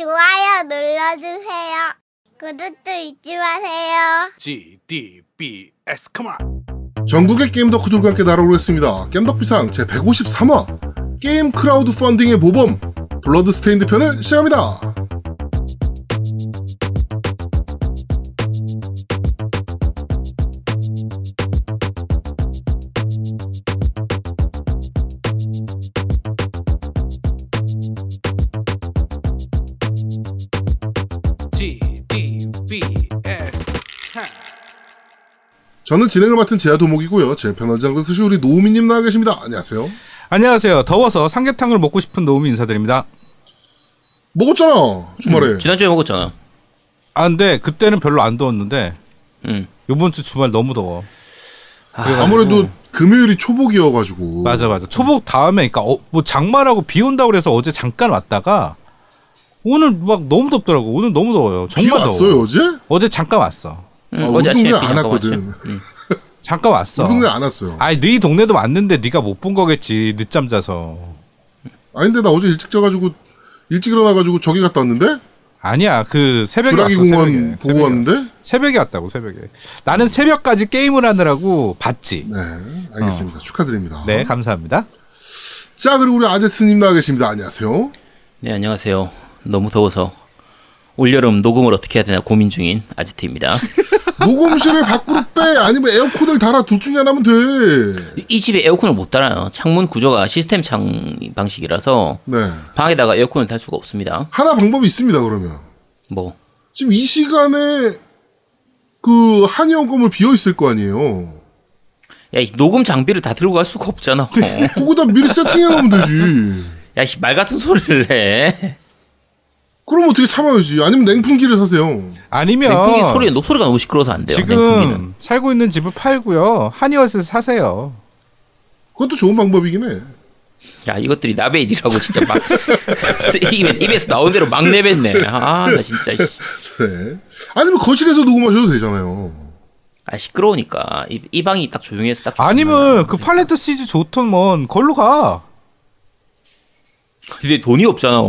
좋아요 눌러주세요. 구독도 잊지 마세요. G D B S come on. 전국의 게임 덕후들과 함께 날아오겠습니다. 겜덕비상 제 153화 게임 크라우드 펀딩의 모범 블러드 스테인드 편을 시작합니다. 저는 진행을 맡은 제야 도목이고요. 제 편원장 뜻이 우리 노우미님 나와 계십니다. 안녕하세요. 안녕하세요. 더워서 삼계탕을 먹고 싶은 노움이 인사드립니다. 먹었잖아 주말에. 지난주에 먹었잖아. 아 근데 그때는 별로 안 더웠는데 응. 요번 주 주말 너무 더워. 아 무래도 금요일이 초복이어가지고. 맞아 맞아. 초복 다음에 그러니까 어, 뭐 장마라고 비 온다 그래서 어제 잠깐 왔다가 오늘 막 너무 덥더라고. 오늘 너무 더워요. 비 정말 왔어요 더워. 어제? 어제 잠깐 왔어. 응, 아, 어제 우리 아침에 안 왔거든. 응. 잠깐 왔어. 우리 동네 안 왔어요. 아니 네 동네도 왔는데 네가 못 본 거겠지. 늦잠 자서. 아닌데 나 어제 일찍 자가지고 일찍 일어나가지고 저기 갔다 왔는데 아니야 그 새벽에 왔어. 공원 새벽에. 보고 새벽에 왔는데. 왔어. 새벽에 왔다고 새벽에. 나는 새벽까지 게임을 하느라고 봤지. 네, 알겠습니다. 축하드립니다. 네 감사합니다. 자, 그리고 우리 아제트님 나와 계십니다. 안녕하세요. 네 안녕하세요. 너무 더워서 올여름 녹음을 어떻게 해야 되나 고민 중인 아지트입니다. 녹음실을 밖으로 빼 아니면 에어컨을 달아 둘 중에 하나면 돼. 이- 이 집에 에어컨을 못 달아요. 창문 구조가 시스템 창 방식이라서 네. 방에다가 에어컨을 달 수가 없습니다. 하나 방법이 있습니다. 그러면 뭐 지금 이 시간에 그 한의원 건물 비어 있을 거 아니에요. 야, 이 녹음 장비를 다 들고 갈 수가 없잖아. 거기다 미리 세팅해 놓으면 되지. 야, 씨, 말 같은 소리를 해. 그럼 어떻게 참아야지? 아니면 냉풍기를 사세요. 아니면 냉풍기 소리, 녹 소리가 너무 시끄러워서 안 돼요. 냉풍기는. 지금 살고 있는 집을 팔고요. 한의원에서 사세요. 그것도 좋은 방법이긴 해. 야, 이것들이 나베 일이라고 진짜 막 입에, 입에서 나온 대로 막 내뱉네. 아, 나 진짜 씨. 네. 아니면 거실에서 녹음하셔도 되잖아요. 아, 시끄러우니까 이, 이 방이 딱 조용해서 딱 아니면 그 팔레트 시즈 좋던먼 걸로 가. 근데 돈이 없잖아.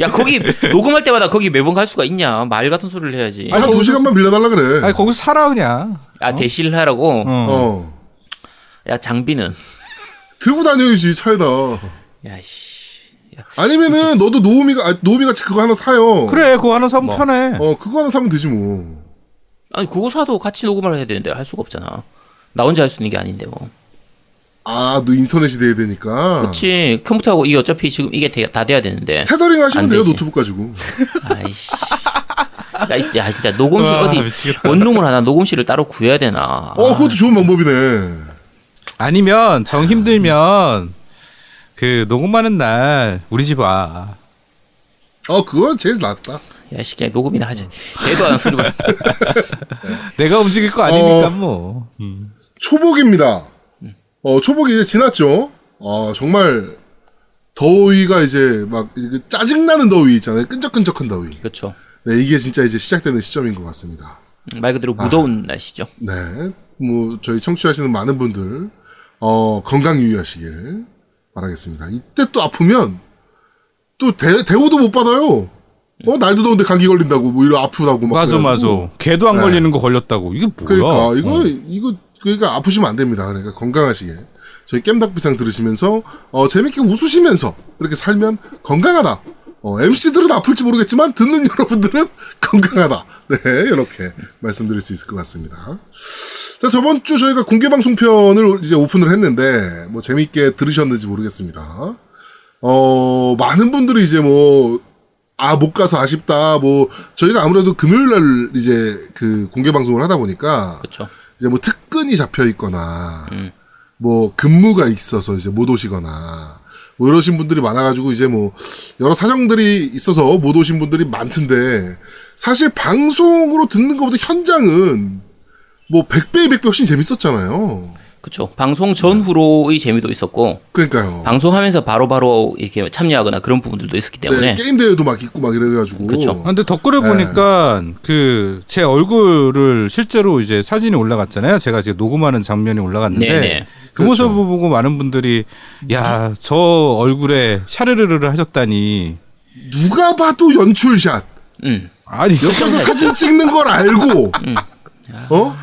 야, 거기 녹음할 때마다 거기 매번 갈 수가 있냐? 말 같은 소리를 해야지. 한두 시간만 빌려달라 그래. 아니 거기서 살아 그냥. 야, 대시를 하라고. 어. 어. 야, 장비는. 들고 다녀야지 차에다. 야, 씨. 야, 아니면은 너도 노우미가 아, 노우미 같이 그거 하나 사요. 그래 그거 하나 사면 뭐. 편해. 어 그거 하나 사면 되지 뭐. 아니 그거 사도 같이 녹음을 해야 되는데 할 수가 없잖아. 나 혼자 할 수 있는 게 아닌데 뭐. 아, 너 인터넷이 돼야 되니까. 그렇지. 컴퓨터하고 이게 어차피 지금 이게 돼- 다 돼야 되는데. 테더링 하시면 안 돼요 되지. 노트북 가지고. 아이씨. 야, 이- 야 진짜 녹음실 와, 어디 미치겠다. 원룸을 하나 녹음실을 따로 구해야 되나. 어, 그것도 좋은 방법이네. 아니면 정 힘들면 그 녹음하는 날 우리 집 와. 어, 그건 제일 낫다. 야, 씨, 그냥 녹음이나 하지. 대도 안 소리만. 내가 움직일 거 아니니까 어. 뭐. 초복입니다. 어, 초복이 이제 지났죠. 어, 정말 더위가 이제 막그 짜증나는 더위 있잖아요. 끈적끈적한 더위. 그렇죠. 네, 이게 진짜 이제 시작되는 시점인 것 같습니다. 말 그대로 무더운 날씨죠. 네, 뭐 저희 청취하시는 많은 분들 어, 건강 유의하시길 바라겠습니다. 이때 또 아프면 또 대, 대우도 못 받아요. 어 날도 더운데 감기 걸린다고 뭐 이런 아프다고 막 맞아 그래가지고. 맞아. 개도 안 네. 걸리는 거 걸렸다고. 이게 뭐야? 그러니까 이거 어. 이거 그러니까 아프시면 안 됩니다. 그러니까 건강하시게 저희 깸닭비상 들으시면서 어, 재밌게 웃으시면서 이렇게 살면 건강하다. 어, MC들은 아플지 모르겠지만 듣는 여러분들은 건강하다. 네 이렇게 말씀드릴 수 있을 것 같습니다. 자 저번 주 저희가 공개 방송 편을 이제 오픈을 했는데 뭐 재밌게 들으셨는지 모르겠습니다. 어 많은 분들이 이제 뭐 아, 못 가서 아쉽다. 뭐, 저희가 아무래도 금요일 날 이제 그 공개 방송을 하다 보니까 그렇죠. 이제 뭐 특근이 잡혀 있거나 음. 뭐 근무가 있어서 이제 못 오시거나 뭐 이러신 분들이 많아가지고 이제 뭐 여러 사정들이 있어서 못 오신 분들이 많던데 사실 방송으로 듣는 것보다 현장은 뭐 100배, 200배 훨씬 재밌었잖아요. 그렇죠. 방송 전후로의 재미도 있었고 그러니까요. 방송하면서 바로 바로 이렇게 참여하거나 그런 부분들도 있었기 때문에 네, 게임 대회도 막 있고 막 이래가지고. 그쵸. 아, 근데 덧글을 네. 보니까 그 제 얼굴을 실제로 이제 사진이 올라갔잖아요. 제가 지금 녹음하는 장면이 올라갔는데 네네. 그 그렇죠. 모습을 보고 많은 분들이 야 저 얼굴에 샤르르르를 하셨다니 누가 봐도 연출샷. 음. 아니 옆에서 사진 찍는 걸 알고, 어?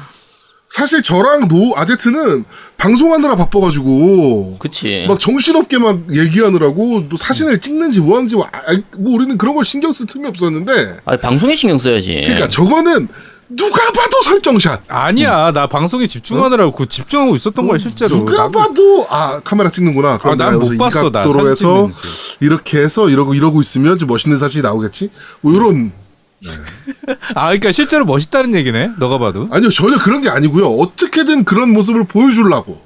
사실 저랑 노 아제트는 방송하느라 바빠가지고 그치. 막 정신없게 막 얘기하느라고 또 사진을 찍는지 뭐하는지 뭐, 알- 뭐 우리는 그런 걸 신경 쓸 틈이 없었는데 아, 방송에 신경 써야지. 그러니까 저거는 누가 봐도 설정샷 아니야 나 방송에 집중하느라고 그 집중하고 있었던 거야 실제로. 누가 나도- 봐도 아 카메라 찍는구나 그럼 아, 난못 봤어, 나 사진 해서. 이렇게 해서 이러고 이러고 있으면 좀 멋있는 사진이 나오겠지 뭐 이런 아 그러니까 실제로 멋있다는 얘기네. 너가 봐도. 아니요 전혀 그런 게 아니고요 어떻게든 그런 모습을 보여주려고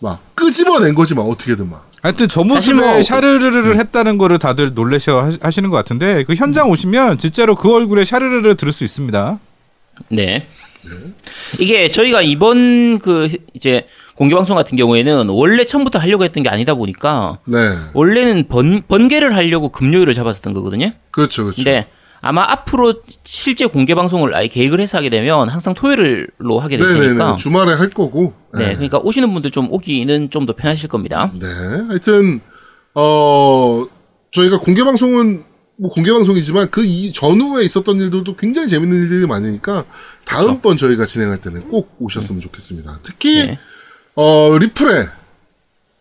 막 끄집어낸 거지 막 어떻게든 막 하여튼 저 모습에 뭐- 샤르르르를 했다는 거를 다들 놀라셔 하- 하시는 것 같은데 그 현장 오시면 진짜로 그 얼굴에 샤르르르 들을 수 있습니다. 네. 이게 저희가 이번 그 이제 공개 방송 같은 경우에는 원래 처음부터 하려고 했던 게 아니다 보니까 네 원래는 번 번개를 하려고 금요일을 잡았었던 거거든요. 그렇죠 그렇죠 근데 아마 앞으로 실제 공개 방송을 아예 계획을 해서 하게 되면 항상 토요일로 하게 될 네네네 테니까 주말에 할 거고 네, 그러니까 오시는 분들 좀 오기는 좀 더 편하실 겁니다. 네, 하여튼 어 저희가 공개 방송은 뭐 공개 방송이지만 그 이 전후에 있었던 일들도 굉장히 재밌는 일들이 많으니까 다음번 저희가 진행할 때는 꼭 오셨으면 좋겠습니다. 특히 네. 어 리플에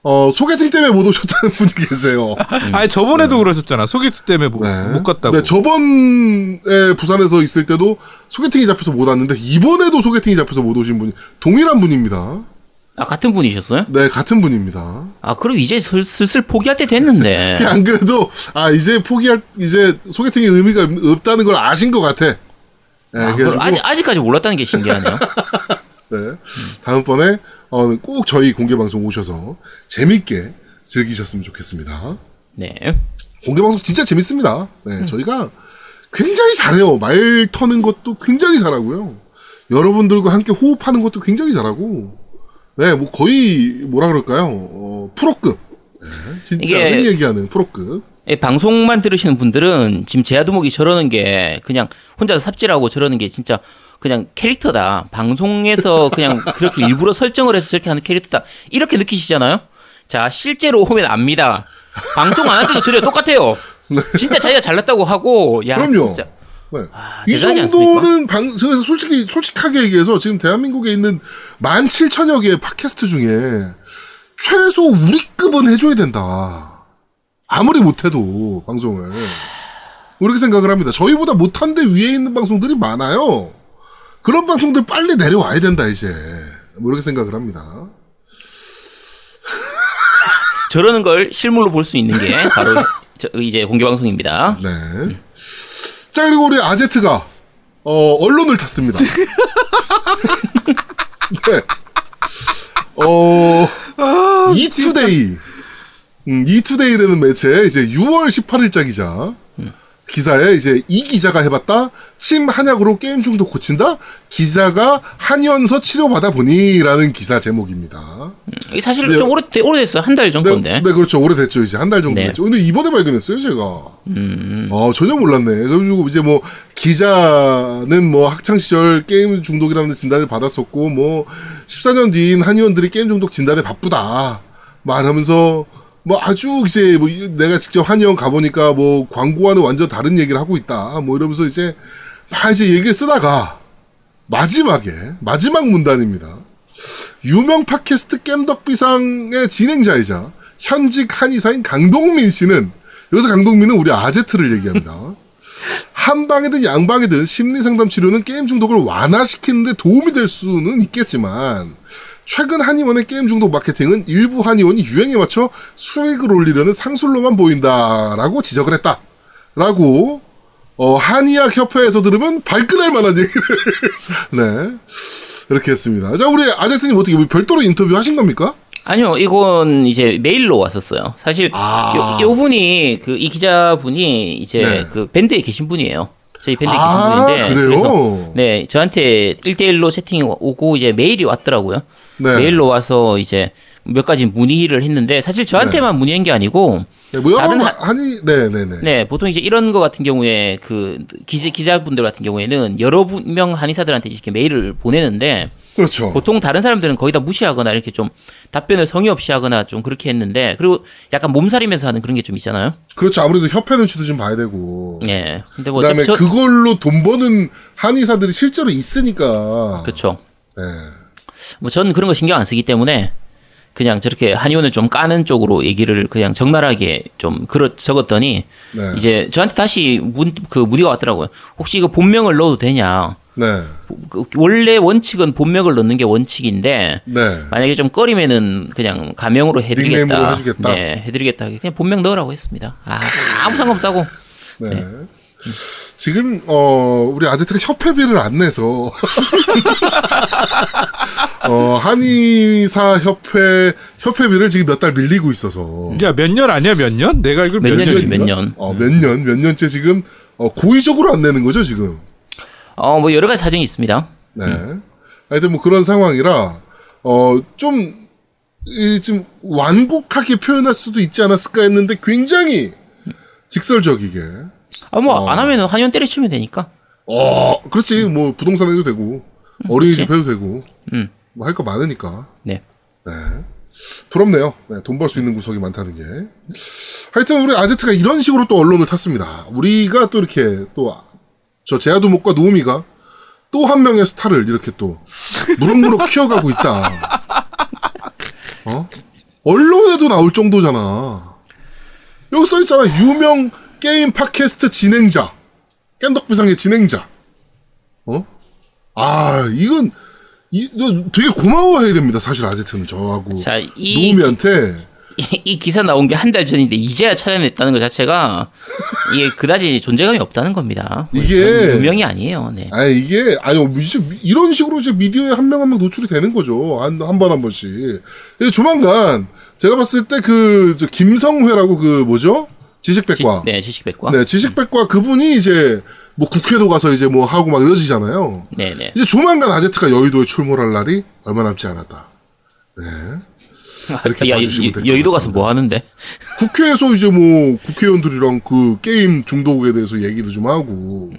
어 소개팅 때문에 못 오셨다는 분이 계세요. 아니 저번에도 그러셨잖아. 소개팅 때문에 못, 네. 못 갔다고. 네, 저번에 부산에서 있을 때도 소개팅이 잡혀서 못 왔는데 이번에도 소개팅이 잡혀서 못 오신 분이 동일한 분입니다. 아 같은 분이셨어요? 네, 같은 분입니다. 아 그럼 이제 슬- 슬슬 포기할 때 됐는데. 안 그래도 아 이제 포기할 이제 소개팅의 의미가 없다는 걸 아신 것 같아. 네, 아, 아직 아직까지 몰랐다는 게 신기하네요. 네, 다음번에 어, 꼭 저희 공개 방송 오셔서 재밌게 즐기셨으면 좋겠습니다. 네. 공개 방송 진짜 재밌습니다. 네, 저희가 굉장히 잘해요. 말 터는 것도 굉장히 잘하고요. 여러분들과 함께 호흡하는 것도 굉장히 잘하고. 네, 뭐 거의 뭐라 그럴까요? 어, 프로급. 네, 진짜 흔히 얘기하는 프로급. 이 방송만 들으시는 분들은 지금 제아두목이 저러는 게 그냥 혼자서 삽질하고 저러는 게 진짜 그냥 캐릭터다. 방송에서 그냥 그렇게 일부러 설정을 해서 저렇게 하는 캐릭터다. 이렇게 느끼시잖아요? 자, 실제로 오면 압니다. 방송 안 할 때도 저래요. 똑같아요. 진짜 자기가 잘났다고 하고, 야, 그럼요. 진짜. 네. 아, 이 정도는 방, 그래서 솔직히, 솔직하게 얘기해서 지금 대한민국에 있는 17,000여 개의 팟캐스트 중에 최소 우리급은 해줘야 된다. 아무리 못해도 방송을. 그렇게 생각을 합니다. 저희보다 못한 데 위에 있는 방송들이 많아요. 그런 방송들 빨리 내려와야 된다, 이제. 뭐 이렇게 생각을 합니다. 저러는 걸 실물로 볼 수 있는 게 바로 저, 이제 공개 방송입니다. 네. 자, 그리고 우리 아제트가, 어, 언론을 탔습니다. 네. 어, 이투데이. 음, 이투데이라는 매체, 이제 6월 18일자 기자. 기사에 이제 이 기자가 해봤다. 침 한약으로 게임 중독 고친다. 기자가 한의원서 치료받아 보니라는 기사 제목입니다. 이게 사실 네. 좀 오래 오래됐어요. 한달전 네, 건데. 네, 그렇죠. 오래됐죠. 이제 한 달 정도 네. 됐죠. 근데 이번에 발견했어요, 제가. 음. 어, 전혀 몰랐네. 그래가지고 이제 뭐, 기자는 뭐 학창 시절 게임 중독이라는 진단을 받았었고, 뭐, 14년 뒤인 한의원들이 게임 중독 진단에 바쁘다. 말하면서, 뭐 아주 이제 뭐 이- 내가 직접 한의원 가보니까 뭐 광고와는 완전 다른 얘기를 하고 있다. 뭐 이러면서 이제 막 이제 얘기를 쓰다가 마지막에, 마지막 문단입니다. 유명 팟캐스트 겜덕비상의 진행자이자 현직 한의사인 강동민 씨는 여기서 강동민은 우리 아제트를 얘기합니다. 한방이든 양방이든 심리상담 치료는 게임 중독을 완화시키는데 도움이 될 수는 있겠지만 최근 한의원의 게임 중독 마케팅은 일부 한의원이 유행에 맞춰 수익을 올리려는 상술로만 보인다라고 지적을 했다. 라고 어, 한의학 협회에서 들으면 발끈할 만한 얘기를 네 이렇게 했습니다. 자 우리 아제트님 어떻게 뭐 별도로 인터뷰 하신 겁니까? 아니요, 이건 이제 메일로 왔었어요. 사실 아. 요, 요 분이 그 이 기자분이 이제 네. 그 밴드에 계신 분이에요. 저희 밴드에 아, 계신 분인데 그래요? 서 네, 저한테 1대1로 채팅이 오고 이제 메일이 왔더라고요. 네. 메일로 와서 이제 몇 가지 문의를 했는데 사실 저한테만 문의한 게 아니고 네, 뭐 다른 하- 한의 네네네 네, 보통 이제 이런 거 같은 경우에 그 기자, 기자분들 같은 경우에는 여러 분- 명 한의사들한테 이렇게 메일을 보내는데 그렇죠. 보통 다른 사람들은 거의 다 무시하거나 이렇게 좀 답변을 성의 없이 하거나 좀 그렇게 했는데 그리고 약간 몸살이면서 하는 그런 게 좀 있잖아요. 그렇죠. 아무래도 협회 눈치도 좀 봐야 되고. 예. 근데 뭐 그다음에 저- 그걸로 돈 버는 한의사들이 실제로 있으니까. 그쵸. 네. 뭐 저는 그런 거 신경 안 쓰기 때문에 그냥 저렇게 한의원을 좀 까는 쪽으로 얘기를 그냥 적나라하게 좀 그렇 적었더니 네. 이제 저한테 다시 문, 그 문의가 왔더라고요. 혹시 이거 본명을 넣어도 되냐? 네. 그 원래 원칙은 본명을 넣는 게 원칙인데 네. 만약에 좀 꺼리면은 그냥 가명으로 해드리겠다. 해주겠다. 네, 해드리겠다. 그냥 본명 넣으라고 했습니다. 아, 아무 상관없다고. 네. 지금 어 우리 아제트가 협회비를 안 내서 어 한의사 협회 협회비를 지금 몇 달 밀리고 있어서 야 몇 년 아니야 몇 년? 내가 이걸 몇 몇 년이지? 몇 년. 어몇 년 몇 년째 지금 어 고의적으로 안 내는 거죠 지금. 어, 뭐 여러 가지 사정이 있습니다. 네. 하여튼 뭐 그런 상황이라 어좀 좀 완곡하게 표현할 수도 있지 않았을까 했는데 굉장히 직설적이게 아, 뭐안 하면은 한의원 때려치우면 되니까. 어, 그렇지. 뭐 부동산 해도 되고 어린이집 해도 되고 음. 뭐 할 거 많으니까 네. 부럽네요. 네, 돈 벌 수 있는 구석이 많다는 게. 하여튼 우리 아제트가 이런 식으로 또 언론을 탔습니다. 우리가 또 이렇게 또 저 제아도목과 노우미가 또 한 명의 스타를 이렇게 또 무럭무럭 키워가고 있다. 어? 언론에도 나올 정도잖아. 여기 써 있잖아. 유명 게임 팟캐스트 진행자. 깸덕비상의 진행자. 어? 아, 이건 이, 너 되게 고마워해야 됩니다. 사실 아제트는 저하고 자, 이- 노우미한테 이, 이 기사 나온 게 한 달 전인데 이제야 찾아냈다는 것 자체가 이게 그다지 존재감이 없다는 겁니다. 뭐 이게- 유명이 아니에요. 네. 아 이게 아니 이제 이런 식으로 이제 미디어에 한 명 한 명 노출이 되는 거죠 한 한 번한 번씩 조만간 제가 봤을 때 그 김성회라고 그 뭐죠 지, 지식백과 네, 지식백과. 네 지식백과 그분이 이제 뭐 국회도 가서 이제 뭐 하고 막 이러시잖아요 네, 네. 이제 조만간 아제트가 여의도에 출몰할 날이 얼마 남지 않았다 이렇게 야, 봐주시면 여- 될것 여의도 가서. 뭐 하는데? 국회에서 이제 뭐 국회의원들이랑 그 게임 중독에 대해서 얘기도 좀 하고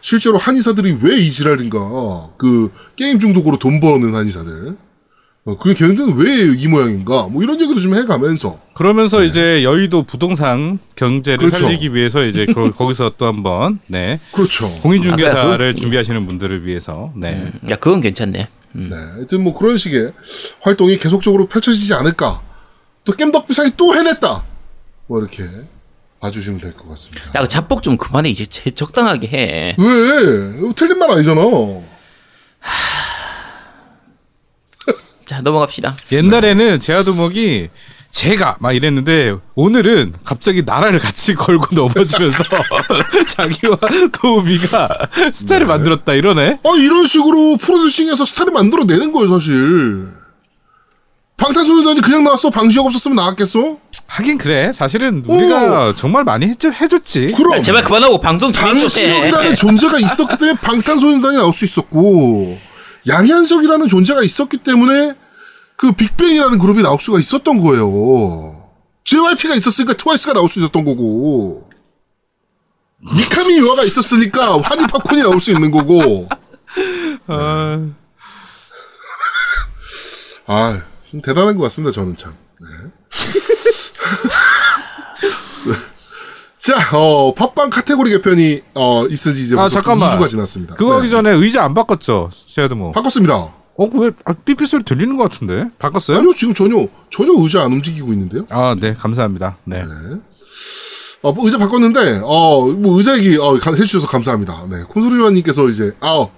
실제로 한의사들이 왜 이 지랄인가 그 게임 중독으로 돈 버는 한의사들 어, 그게 걔네들은 왜 이 모양인가? 뭐 이런 얘기도 좀 해가면서. 그러면서 이제 여의도 부동산 경제를 그렇죠. 살리기 위해서 이제 거, 거기서 또 한번 네. 그렇죠. 아, 공인중개사를 그래, 그건- 준비하시는 분들을 위해서 네. 야, 그건 괜찮네. 음. 네. 하여튼 뭐 그런 식의 활동이 계속적으로 펼쳐지지 않을까. 또 겜덕비상이 또 해냈다. 뭐 이렇게 봐주시면 될 것 같습니다. 야, 그 잡복 좀 그만해. 이제 제- 적당하게 해. 왜? 이거 틀린 말 아니잖아 자, 넘어갑시다. 옛날에는 제아도목이 제가 막 이랬는데 오늘은 갑자기 나라를 같이 걸고 넘어지면서 자기와 도우미가 스타를 만들었다 이러네. 아 이런 식으로 프로듀싱해서 스타를 만들어내는 거예요 사실 방탄소년단이 그냥 나왔어 방시혁 없었으면 나왔겠어? 하긴 그래. 사실은 우리가 정말 많이 해줬, 해줬지. 그럼 야, 제발 그만하고 방송. 방시혁이라는 존재가 있었기 때문에 방탄소년단이 나올 수 있었고 양현석이라는 존재가 있었기 때문에 그 빅뱅이라는 그룹이 나올 수가 있었던 거예요 JYP가 있었으니까 트와이스가 나올 수 있었던 거고 미카미 유아가 있었으니까 환희 팝콘이 나올 수 있는 거고 아, 아, 좀 대단한 것 같습니다, 저는 참. 네. 자, 어, 팟빵 카테고리 개편이, 어, 있은 지 이제 아, 잠깐만. 2주가 지났습니다. 그거 하기 네. 전에 의자 안 바꿨죠. 제아도목. 바꿨습니다. 어, 왜 아, 삐삐 소리 들리는 것 같은데? 바꿨어요? 아니요, 지금 전혀, 전혀 의자 안 움직이고 있는데요. 아, 네, 감사합니다. 네. 어, 뭐 의자 바꿨는데, 어, 뭐 의자 얘기, 어, 가- 해주셔서 감사합니다. 네. 콘솔리와님께서 이제, 아, 어,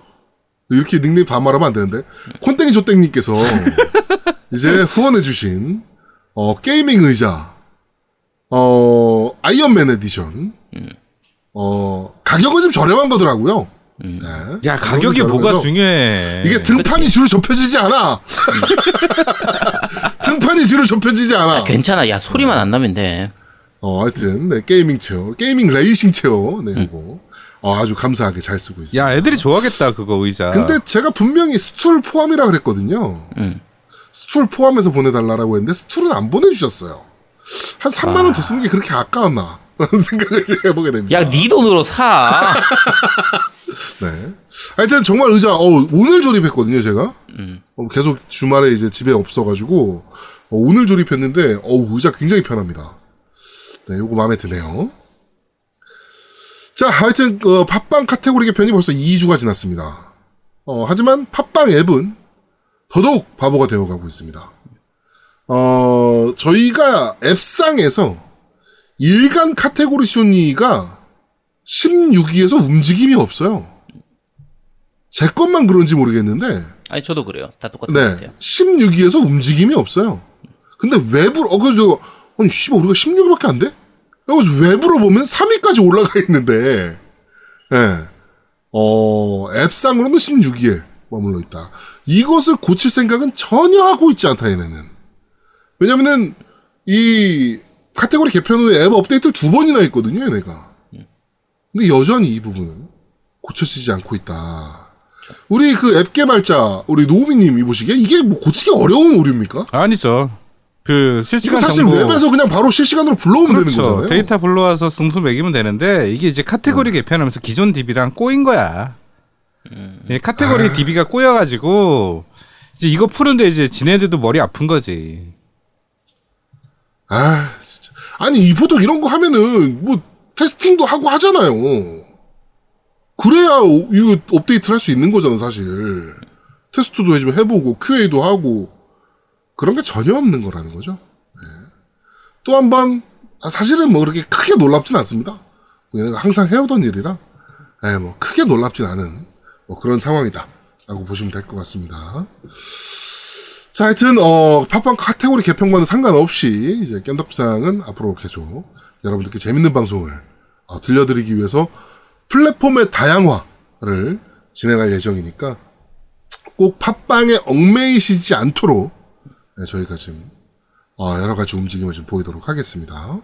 이렇게 닉네임 반말하면 안 되는데, 콘땡이 조땡님께서 이제 후원해주신, 어, gaming 의자, 어, 아이언맨 에디션, 어, 가격은 좀 저렴한 거더라고요. 네. 야, 가격이 뭐가 중요해. 이게 등판이 뒤로 접혀지지 않아. 등판이 뒤로 접혀지지 않아. 괜찮아. 야, 소리만 안 나면 돼. 어, 하여튼, 네, gaming chair, gaming racing chair, 네, 이거. 어, 아주 감사하게 잘 쓰고 있어요. 야, 애들이 좋아하겠다, 그거 의자. 근데 제가 분명히 스툴 포함이라 그랬거든요. 음. 스툴 포함해서 보내달라고 했는데, 스툴은 안 보내주셨어요. 한 3만 원 더 쓰는 게 그렇게 아까웠나? 라는 생각을 해보게 됩니다. 야, 네 돈으로 사. 네. 하여튼 정말 의자, 어, 오늘 조립했거든요, 제가. 어, 계속 주말에 이제 집에 없어가지고, 어, 오늘 조립했는데, 어 의자 굉장히 편합니다. 네, 요거 마음에 드네요. 자, 하여튼, 어, 팟빵 카테고리 개편이 벌써 2주가 지났습니다. 어, 하지만 팟빵 앱은 더더욱 바보가 되어가고 있습니다. 어, 저희가 앱상에서 일간 카테고리 순위가 16위에서 움직임이 없어요. 제 것만 그런지 모르겠는데, 아니 저도 그래요. 다 똑같은 네, 것 같아요. 16위에서 움직임이 없어요. 근데 외부로, 어, 그래서 아니, 씨발, 우리가 16위밖에 안 돼? 그래서 외부로 보면 3위까지 올라가 있는데, 예, 어, 앱상으로는 16위에 머물러 있다. 이것을 고칠 생각은 전혀 하고 있지 않다, 얘네는. 왜냐면은, 이, 카테고리 개편 후에 앱 업데이트를 두 번이나 했거든요, 얘네가. 근데 여전히 이 부분은 고쳐지지 않고 있다. 우리 그 앱 개발자, 우리 노우미님이 보시기에 이게 뭐 고치기 어려운 오류입니까? 아니죠. 그 실시간 사실 정보 웹에서 그냥 바로 실시간으로 불러오면 되는 그렇죠. 거잖아요. 데이터 불러와서 순위 매기면 되는데 이게 이제 카테고리 개편하면서 기존 DB랑 꼬인 거야. 예, 카테고리 아. DB가 꼬여가지고 이제 이거 푸는데 이제 지네들도 머리 아픈 거지. 아, 진짜. 아니, 이 보통 이런 거 하면은, 뭐, 테스팅도 하고 하잖아요. 그래야, 오- 이거 업데이트를 할 수 있는 거잖아, 사실. 테스트도 좀 해보고, QA도 하고, 그런 게 전혀 없는 거라는 거죠. 네. 또한 번, 아, 사실은 뭐, 그렇게 크게 놀랍진 않습니다. 뭐 내가 항상 해오던 일이라, 예, 뭐, 크게 놀랍진 않은, 뭐, 그런 상황이다. 라고 보시면 될 것 같습니다. 자, 하여튼, 어, 팟빵 카테고리 개편과는 상관없이, 이제, 겜덕상은 앞으로 계속 여러분들께 재밌는 방송을 어, 들려드리기 위해서 플랫폼의 다양화를 진행할 예정이니까 꼭 팟빵에 얽매이시지 않도록 네, 저희가 지금 어, 여러 가지 움직임을 좀 보이도록 하겠습니다.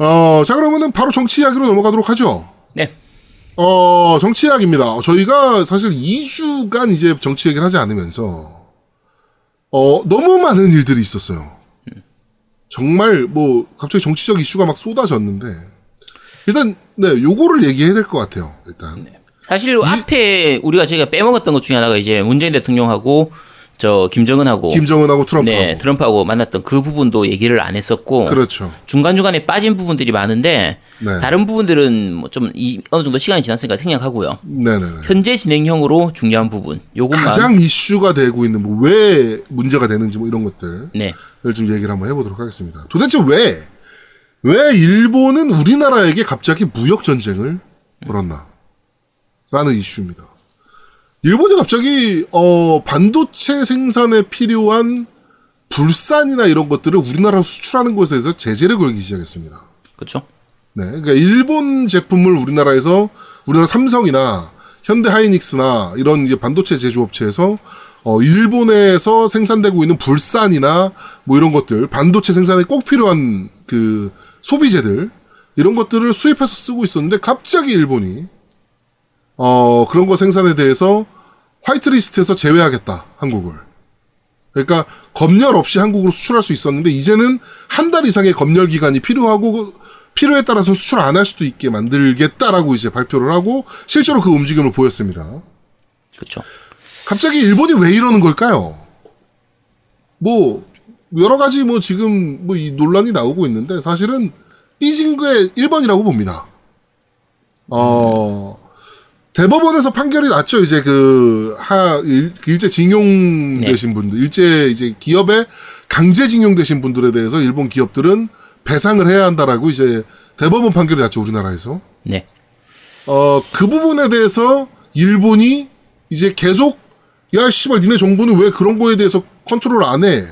어, 자, 그러면은 바로 정치 이야기로 넘어가도록 하죠. 네. 어, 정치 이야기입니다. 저희가 사실 2주간 이제 정치 얘기를 하지 않으면서, 어, 너무 많은 일들이 있었어요. 정말 뭐, 갑자기 정치적 이슈가 막 쏟아졌는데, 일단, 네, 요거를 얘기해야 될 것 같아요, 일단. 사실 앞에 우리가 저희가 빼먹었던 것 중에 하나가 이제 문재인 대통령하고 저 김정은하고 김정은하고 트럼프하고. 네 트럼프하고 만났던 그 부분도 얘기를 안 했었고 그렇죠. 중간 중간에 빠진 부분들이 많은데 네. 다른 부분들은 뭐좀이 어느 정도 시간이 지났으니까 생략하고요. 네네네. 현재 진행형으로 중요한 부분 요것만 가장 이슈가 되고 있는, 뭐, 왜 문제가 되는지 뭐 이런 것들. 네을좀 얘기를 한번 해 보도록 하겠습니다. 도대체 왜, 왜 일본은 우리나라에게 갑자기 무역 전쟁을 걸었나? 라는 이슈입니다. 일본이 갑자기, 어, 반도체 생산에 필요한 불산이나 이런 것들을 우리나라로 수출하는 것에 대해서 제재를 걸기 시작했습니다. 그렇죠. 네. 그러니까 일본 제품을 우리나라에서 우리나라 삼성이나 현대 하이닉스나 이런 이제 반도체 제조업체에서 어 일본에서 생산되고 있는 불산이나 뭐 이런 것들 반도체 생산에 꼭 필요한 그 소비재들 이런 것들을 수입해서 쓰고 있었는데 갑자기 일본이 어 그런 거 생산에 대해서 화이트리스트에서 제외하겠다 한국을 그러니까 검열 없이 한국으로 수출할 수 있었는데 이제는 한 달 이상의 검열 기간이 필요하고 필요에 따라서 수출 안 할 수도 있게 만들겠다라고 이제 발표를 하고 실제로 그 움직임을 보였습니다. 그렇죠. 갑자기 일본이 왜 이러는 걸까요? 뭐 여러 가지 뭐 지금 뭐 이 논란이 나오고 있는데 사실은 삐진 게 1번이라고 봅니다. 어 대법원에서 판결이 났죠. 이제 그, 하, 일, 일제 징용되신 분들, 일제 이제 기업에 강제 징용되신 분들에 대해서 일본 기업들은 배상을 해야 한다라고 이제 대법원 판결이 났죠. 우리나라에서. 네. 어, 그 부분에 대해서 일본이 이제 계속 야, 씨발, 니네 정부는 왜 그런 거에 대해서 컨트롤 안 해?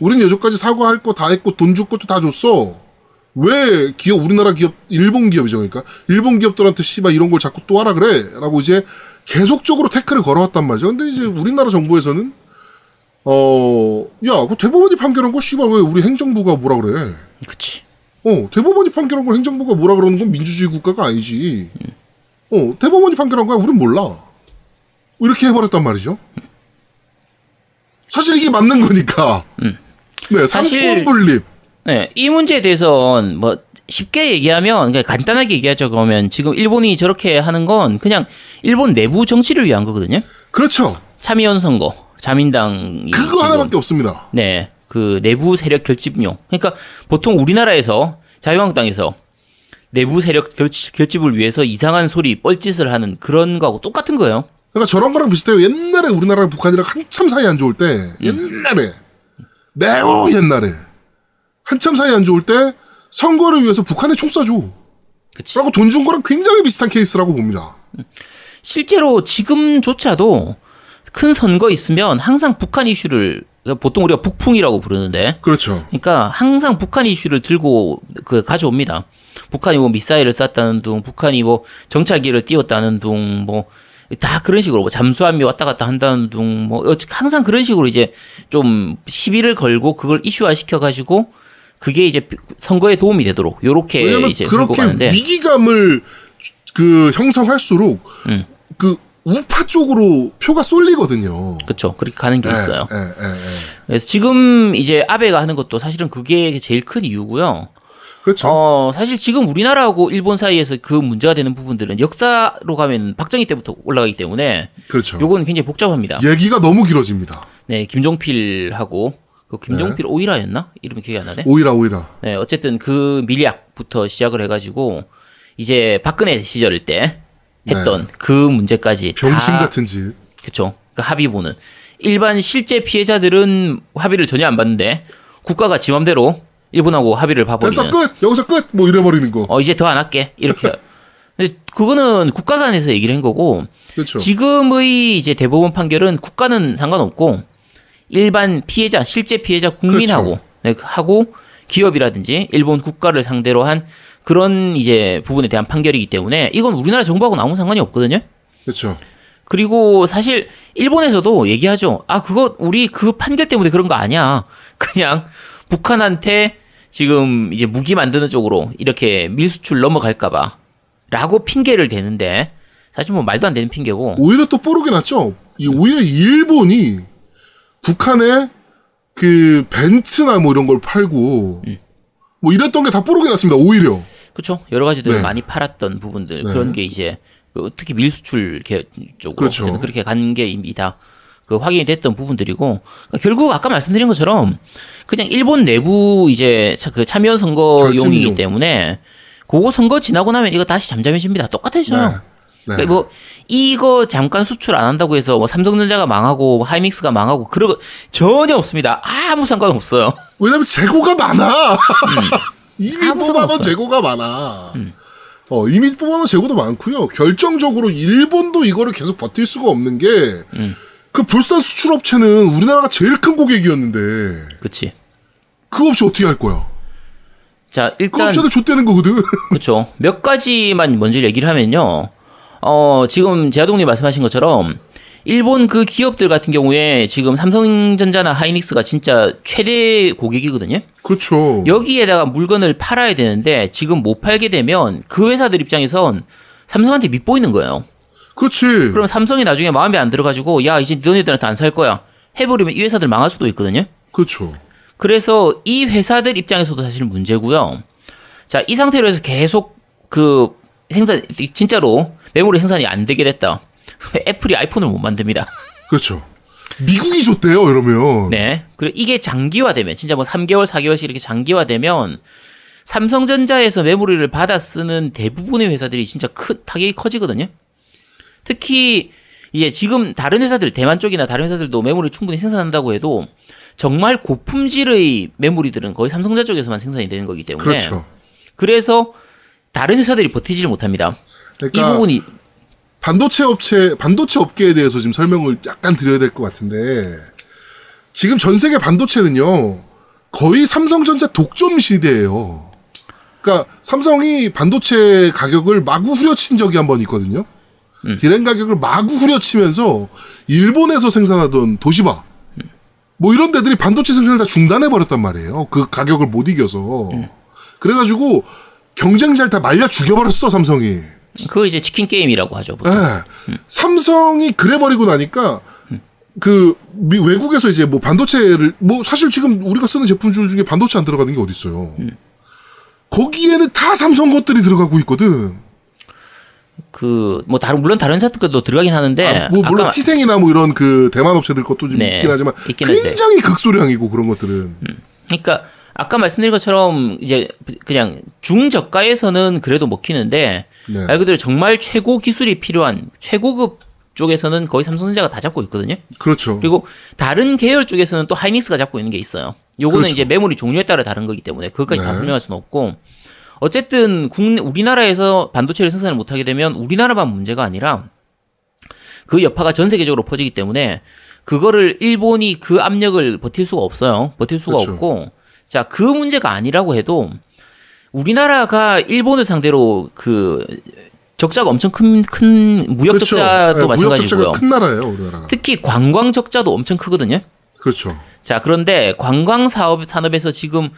우린 여기까지 사과할 거 다 했고 돈 줄 것도 다 줬어. 왜 기업, 우리나라 기업, 일본 기업이죠. 그러니까. 일본 기업들한테 씨발 이런 걸 자꾸 또 하라 그래. 라고 이제 계속적으로 태클을 걸어왔단 말이죠. 근데 이제 우리나라 정부에서는 어, 야, 그 대법원이 판결한 거 씨발 왜 우리 행정부가 뭐라 그래? 그치. 어, 대법원이 판결한 걸 행정부가 뭐라 그러는 건 민주주의 국가가 아니지. 어, 대법원이 판결한 거야. 우린 몰라. 이렇게 해버렸단 말이죠. 사실 이게 맞는 거니까. 네, 사실- 삼권 분립. 네, 이 문제에 대해서는 뭐 쉽게 얘기하면 그러니까 간단하게 얘기하죠. 그러면 지금 일본이 저렇게 하는 건 그냥 일본 내부 정치를 위한 거거든요. 그렇죠. 참의원 선거, 자민당이 그거 지금 하나밖에 없습니다. 네, 그 내부 세력 결집용. 그러니까 보통 우리나라에서 자유한국당에서 내부 세력 결집, 결집 을 위해서 이상한 소리, 뻘짓을 하는 그런 거하고 똑같은 거예요. 그러니까 저런 거랑 비슷해요. 옛날에 우리나라랑 북한이랑 한참 사이 안 좋을 때, 옛날에, 매우 옛날에, 한참 사이 안 좋을 때, 선거를 위해서 북한에 총 쏴줘. 그치. 라고 돈 준 거랑 굉장히 비슷한 케이스라고 봅니다. 실제로 지금조차도 큰 선거 있으면 항상 북한 이슈를 그러니까 보통 우리가 북풍이라고 부르는데 그렇죠. 그러니까 항상 북한 이슈를 들고 그 가져옵니다. 북한이 뭐 미사일을 쐈다는 둥, 북한이 뭐 정찰기를 띄웠다는 둥, 뭐 다 그런 식으로 뭐 잠수함이 왔다 갔다 한다는 둥, 뭐 항상 그런 식으로 이제 좀 시비를 걸고 그걸 이슈화 시켜 가지고 그게 이제 선거에 도움이 되도록 요렇게 이제 그렇게 가는데 위기감을 그 형성할수록, 음. 그 우파 쪽으로 표가 쏠리거든요. 그렇죠 그렇게 가는 게 예, 있어요. 예, 예, 예. 그래서 지금 이제 아베가 하는 것도 사실은 그게 제일 큰 이유고요. 그렇죠. 어, 사실 지금 우리나라하고 일본 사이에서 그 문제가 되는 부분들은 역사로 가면 박정희 때부터 올라가기 때문에 그렇죠. 요건 굉장히 복잡합니다. 얘기가 너무 길어집니다. 네, 김종필하고 그 김종필 오이라였나? 이름이 기억이 안 나네. 오이라, 오이라. 네, 어쨌든 그 밀약부터 시작을 해가지고 이제 박근혜 시절 때 했던 그 문제까지 병신 다 같은 짓. 그쵸. 그 합의 보는. 일반 실제 피해자들은 합의를 전혀 안 받는데 국가가 지 맘대로 일본하고 합의를 봐버리는. 됐어, 끝! 여기서 끝! 뭐 이래버리는 거. 어, 이제 더 안 할게. 이렇게. 근데 그거는 국가 간에서 얘기를 한 거고 그렇죠. 지금의 이제 대법원 판결은 국가는 상관없고 일반 피해자, 실제 피해자 국민하고 네, 하고 기업이라든지 일본 국가를 상대로 한 그런 이제 부분에 대한 판결이기 때문에 이건 우리나라 정부하고는 아무 상관이 없거든요. 그렇죠. 그리고 사실 일본에서도 얘기하죠. 아, 그거 우리 그 판결 때문에 그런 거 아니야. 그냥 북한한테 지금 이제 무기 만드는 쪽으로 이렇게 밀수출 넘어갈까봐 라고 핑계를 대는데 사실 뭐 말도 안 되는 핑계고 오히려 또 뽀록이 났죠. 이 오히려 일본이 북한에 그 벤츠나 뭐 이런 걸 팔고 음. 뭐 이랬던 게 다 뽀록이 났습니다. 오히려. 그렇죠. 여러 가지들 네. 많이 팔았던 부분들 네. 그런 게 이제 그 특히 밀수출 계 쪽으로 그렇죠. 그렇게 간 게 이미 다 그 확인이 됐던 부분들이고 그러니까 결국 아까 말씀드린 것처럼 그냥 일본 내부 이제 차- 그 참여 선거용이기. 때문에 그거 선거 지나고 나면 이거 다시 잠잠해집니다. 똑같아져요. 네. 네. 그러니까 뭐 이거 잠깐 수출 안 한다고 해서 뭐 삼성전자가 망하고 하이닉스가 망하고 그런 거 전혀 없습니다. 아무 상관 없어요. 왜냐면 재고가 많아. 이미 음. 아무 뽑아놓은. 재고가 많아. 어, 이미 뽑아놓은 재고도 많고요. 결정적으로 일본도 이거를 계속 버틸 수가 없는 게, 음. 그 불산 수출업체는 우리나라가 제일 큰 고객이었는데, 그렇지. 그 업체 어떻게 할 거야? 자그 일단 업체도 좆되는 거거든. 그렇죠. 몇 가지만 먼저 얘기를 하면요. 어, 지금 제아동님 말씀하신 것처럼 일본 그 기업들 같은 경우에 지금 삼성전자나 하이닉스가 진짜 최대 고객이거든요. 그렇죠. 여기에다가 물건을 팔아야 되는데 지금 못 팔게 되면 그 회사들 입장에선 삼성한테 밑보이는 거예요. 그렇지. 그럼 삼성이 나중에 마음에 안 들어가지고 야 이제 너네들한테 안 살 거야 해버리면 이 회사들 망할 수도 있거든요. 그렇죠. 그래서 이 회사들 입장에서도 사실 문제고요. 자, 이 상태로 해서 계속 그 생산 진짜로 메모리 생산이 안 되게 됐다. 애플이 아이폰을 못 만듭니다. 그렇죠. 미국이 줬대요, 이러면. 네. 그리고 이게 장기화되면 진짜 뭐 3개월, 4개월씩 이렇게 장기화되면 삼성전자에서 메모리를 받아 쓰는 대부분의 회사들이 진짜 큰 타격이 커지거든요. 특히 이제 지금 다른 회사들 대만 쪽이나 다른 회사들도 메모리 충분히 생산한다고 해도 정말 고품질의 메모리들은 거의 삼성전자 쪽에서만 생산이 되는 거기 때문에 그렇죠. 그래서 다른 회사들이 버티지를 못합니다. 그러니까 이 부분이 반도체 업체, 반도체 업계에 대해서 지금 설명을 약간 드려야 될 것 같은데, 지금 전 세계 반도체는요, 거의 삼성전자 독점 시대예요. 그러니까 삼성이 반도체 가격을 마구 후려친 적이 한 번 있거든요. 디램 가격을 마구 후려치면서 일본에서 생산하던 도시바, 뭐 이런 데들이 반도체 생산을 다 중단해 버렸단 말이에요. 그 가격을 못 이겨서. 그래가지고 경쟁자를 다 말려 죽여버렸어 삼성이. 그거 이제 치킨 게임이라고 하죠. 보통. 예. 삼성이 그래버리고 나니까 그 미- 외국에서 이제 뭐 반도체를 뭐 사실 지금 우리가 쓰는 제품 중 중에 반도체 안 들어가는 게 어디 있어요. 거기에는 다 삼성 것들이 들어가고 있거든. 그 뭐 다른 물론 다른 회사 것도 들어가긴 하는데 아, 뭐 물론 아까 티생이나 뭐 이런 그 대만 업체들 것도 좀 네, 있긴 하지만 있긴. 굉장히 극소량이고 그런 것들은 그러니까 아까 말씀드린 것처럼 이제 그냥 중저가에서는 그래도 먹히는데 네. 말 그대로 정말 최고 기술이 필요한 최고급 쪽에서는 거의 삼성전자가 다 잡고 있거든요. 그렇죠. 그리고 다른 계열 쪽에서는 또 하이닉스가 잡고 있는 게 있어요. 요거는 그렇죠. 이제 메모리 종류에 따라 다른 거기 때문에 그것까지 다 네. 설명할 수는 없고 어쨌든 국내 우리나라에서 반도체를 생산을 못 하게 되면 우리나라만 문제가 아니라 그 여파가 전 세계적으로 퍼지기 때문에 그거를 일본이 그 압력을 버틸 수가 없어요. 버틸 수가 그렇죠. 없고 자, 그 문제가 아니라고 해도 우리나라가 일본을 상대로 그 적자가 엄청 큰, 큰 무역 그렇죠. 적자도 네, 마찬가지고요. 적자가 큰 나라예요, 우리나라가. 특히 관광 적자도 엄청 크거든요. 그렇죠. 자, 그런데 관광 사업 산업에서 지금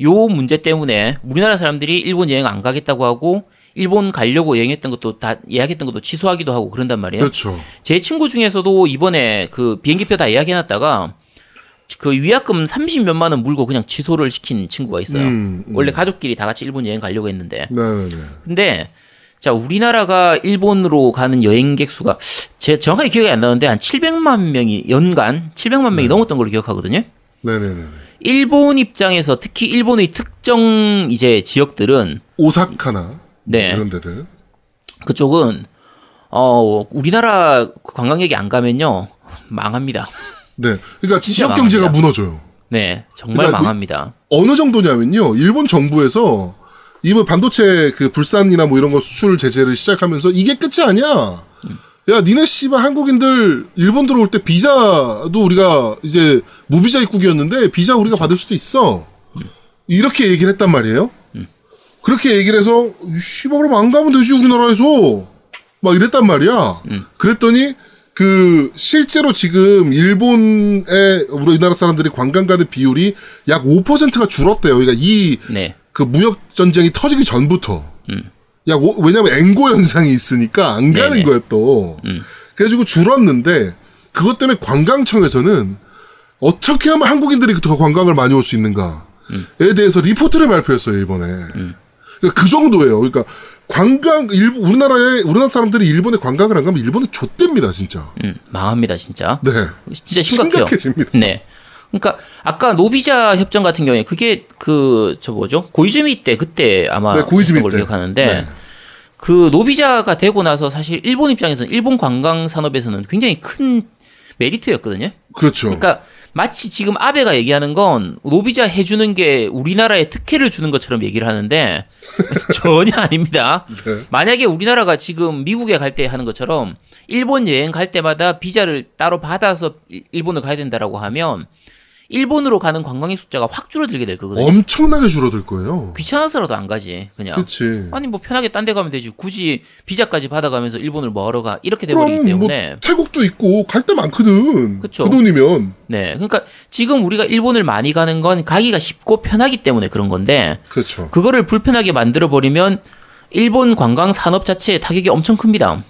요 문제 때문에 우리나라 사람들이 일본 여행 안 가겠다고 하고 일본 가려고 여행했던 것도 다 예약했던 것도 취소하기도 하고 그런단 말이에요. 그렇죠. 제 친구 중에서도 이번에 그 비행기표 다 예약해놨다가 그 위약금 30몇만 원 물고 그냥 취소를 시킨 친구가 있어요. 음, 음. 원래 가족끼리 다 같이 일본 여행 가려고 했는데. 네, 네. 근데 자 우리나라가 일본으로 가는 여행객 수가 제 정확하게 기억이 안 나는데 한 700만 명이 연간 700만 명이 넘었던 걸로 기억하거든요. 네, 네, 네. 일본 입장에서 특히 일본의 특정 이제 지역들은 오사카나 네. 이런 데들. 그쪽은 어 우리나라 관광객이 안 가면요 망합니다. 네. 그러니까 지역 경제가. 무너져요. 네 정말 그러니까 망합니다. 어느 정도냐면요. 일본 정부에서 이번 반도체 그 불산이나 뭐 이런 거 수출 제재를 시작하면서 이게 끝이 아니야. 야, 니네 씨발 한국인들 일본 들어올 때 비자도 우리가 이제 무비자 입국이었는데 비자 우리가 받을 수도 있어. 이렇게 얘기를 했단 말이에요. 그렇게 얘기를 해서 씨발 그럼 안 가면 되지 우리나라에서 막 이랬단 말이야. 그랬더니 그 실제로 지금 일본에 우리나라 사람들이 관광 가는 비율이 약 5%가 줄었대요. 그러니까 이 네. 그 무역 전쟁이 터지기 전부터. 야, 오- 왜냐면 앵고 현상이 있으니까 안 가는 네네. 거예요, 또. 그래가지고 줄었는데, 그것 때문에 관광청에서는 어떻게 하면 한국인들이 더 관광을 많이 올 수 있는가에 대해서 리포트를 발표했어요, 이번에. 그러니까 그 정도예요. 그러니까 관광, 일, 우리나라에, 우리나라 사람들이 일본에 관광을 안 가면 일본은 좆됩니다, 진짜. 음, 망합니다 진짜. 네. 진짜 심각해요. 심각해집니다. 네. 그러니까 아까 노비자 협정 같은 경우에 그게 그 저 뭐죠 고이즈미 때 그때 아마 네, 고이즈미 때. 기억하는데 네. 그 노비자가 되고 나서 사실 일본 입장에서는 일본 관광 산업에서는 굉장히 큰 메리트였거든요. 그렇죠. 그러니까 마치 지금 아베가 얘기하는 건 노비자 해주는 게 우리나라에 특혜를 주는 것처럼 얘기를 하는데 전혀 아닙니다. 네. 만약에 우리나라가 지금 미국에 갈 때 하는 것처럼 일본 여행 갈 때마다 비자를 따로 받아서 일- 일본을 가야 된다라고 하면 일본으로 가는 관광객 숫자가 확 줄어들게 될 거거든요. 엄청나게 줄어들 거예요. 귀찮아서라도 안 가지 그냥. 그치. 아니 뭐 편하게 딴 데 가면 되지. 굳이 비자까지 받아가면서 일본을 뭐하러 가 이렇게 돼버리기 그럼 뭐 때문에. 태국도 있고 갈 데 많거든. 그쵸. 그 돈이면. 네, 그러니까 지금 우리가 일본을 많이 가는 건 가기가 쉽고 편하기 때문에 그런 건데 그렇죠. 그거를 불편하게 만들어 버리면 일본 관광 산업 자체에 타격이 엄청 큽니다.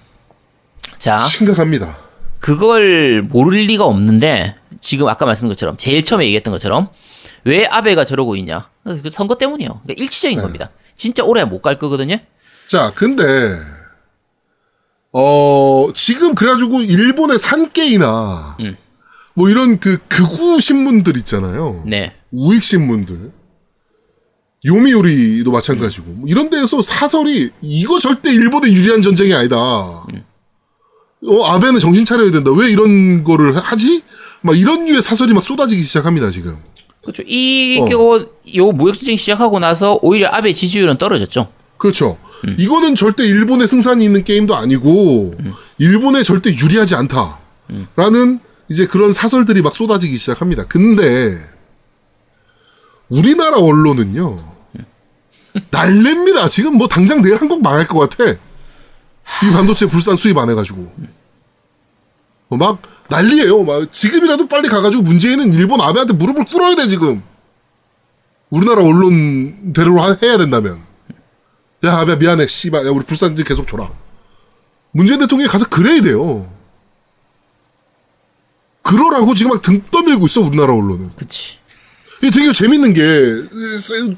자, 심각합니다. 그걸 모를 리가 없는데 지금 아까 말씀드린 것처럼 제일 처음에 얘기했던 것처럼 왜 아베가 저러고 있냐? 그 선거 때문이에요. 그러니까 일치적인 네. 겁니다. 진짜 오래 못 갈 거거든요. 자, 근데 어 지금 그래가지고 일본의 산케이나 음. 뭐 이런 그 극우 신문들 있잖아요. 네, 우익 신문들. 요미요리도 마찬가지고 뭐 이런 데에서 사설이 이거 절대 일본에 유리한 전쟁이 아니다. 어 아베는 정신 차려야 된다. 왜 이런 거를 하지? 막 이런 류의 사설이 막 쏟아지기 시작합니다 지금. 그렇죠. 이 어. 요, 요 무역 전쟁 시작하고 나서 오히려 아베 지지율은 떨어졌죠. 그렇죠. 음. 이거는 절대 일본의 승산이 있는 게임도 아니고 일본에 절대 유리하지 않다라는 이제 그런 사설들이 막 쏟아지기 시작합니다. 근데 우리나라 언론은요 날랩니다. 지금 뭐 당장 내일 한국 망할 것 같아. 이 반도체 불산 수입 안 해가지고 어, 막 난리예요. 막 지금이라도 빨리 가가지고 문재인은 일본 아베한테 무릎을 꿇어야 돼 지금. 우리나라 언론 대로 하- 해야 된다면. 야, 아베 미안해. 씨발. 야, 우리 불산지 계속 줘라. 문재인 대통령이 가서 그래야 돼요. 그러라고 지금 막 등 떠밀고 있어, 우리나라 언론은. 그치. 이게 되게 재밌는 게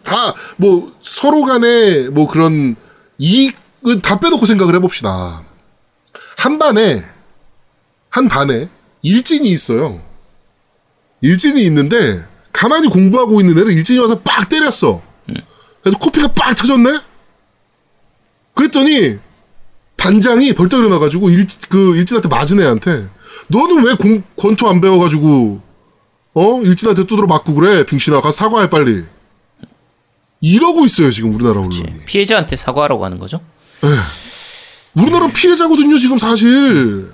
다 뭐 서로 간에 뭐 그런 이익은 다 빼놓고 생각을 해봅시다. 한 반에 한 반에 일진이 있어요. 일진이 있는데 가만히 공부하고 있는 애를 일진이 와서 빡 때렸어. 그래서 코피가 빡 터졌네. 그랬더니 반장이 벌떡 일어나가지고 일, 그 일진한테 맞은 애한테 너는 왜 공, 권투 안 배워가지고 어 일진한테 두드러 맞고 그래 빙신아 가서 사과해 빨리 이러고 있어요 지금 우리나라 언론이 피해자한테 사과하라고 하는 거죠. 우리나라 피해자거든요 지금 사실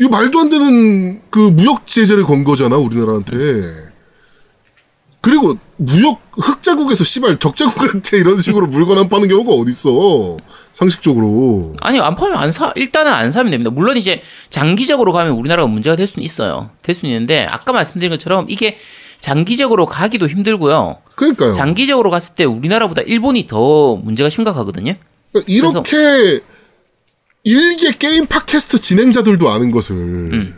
이거 말도 안 되는 그 무역 제재를 건 거잖아 우리나라한테 그리고 무역 흑자국에서 씨발 적자국한테 이런 식으로 물건 안 파는 경우가 어딨어 상식적으로 아니 안 파면 안 사. 일단은 안 사면 됩니다. 물론 이제 장기적으로 가면 우리나라가 문제가 될 수는 있어요. 될 수는 있는데 아까 말씀드린 것처럼 이게 장기적으로 가기도 힘들고요. 그러니까요 장기적으로 갔을 때 우리나라보다 일본이 더 문제가 심각하거든요. 그러니까 이렇게 일개 게임 팟캐스트 진행자들도 아는 것을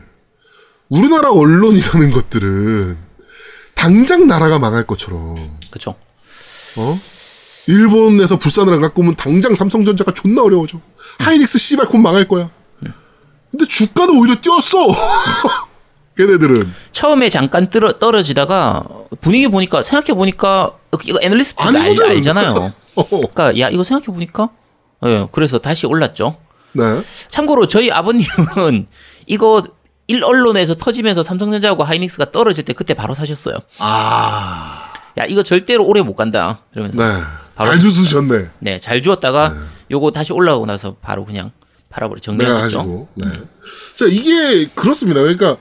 우리나라 언론이라는 것들은 당장 나라가 망할 것처럼 그렇죠. 어? 일본에서 불산을 안 갖고 오면 당장 삼성전자가 존나 어려워져. 하이닉스 씨발 곧 망할 거야. 근데 주가는 오히려 뛰었어. 걔네들은 처음에 잠깐 떨어, 떨어지다가 분위기 보니까 생각해 보니까 이거 애널리스트 알. 알잖아요. 어, 그러니까 야 이거 생각해 보니까 예 그래서 다시 올랐죠. 네. 참고로 저희 아버님은 이거 일 언론에서 터지면서 삼성전자하고 하이닉스가 떨어질 때 그때 바로 사셨어요. 아, 야 이거 절대로 오래 못 간다. 이러면서 네. 잘 주스셨네. 네 잘 주었다가 요거 다시 올라가고 나서 바로 그냥 팔아버려 정리하셨죠. 가지고. 네. 자, 이게 그렇습니다. 그러니까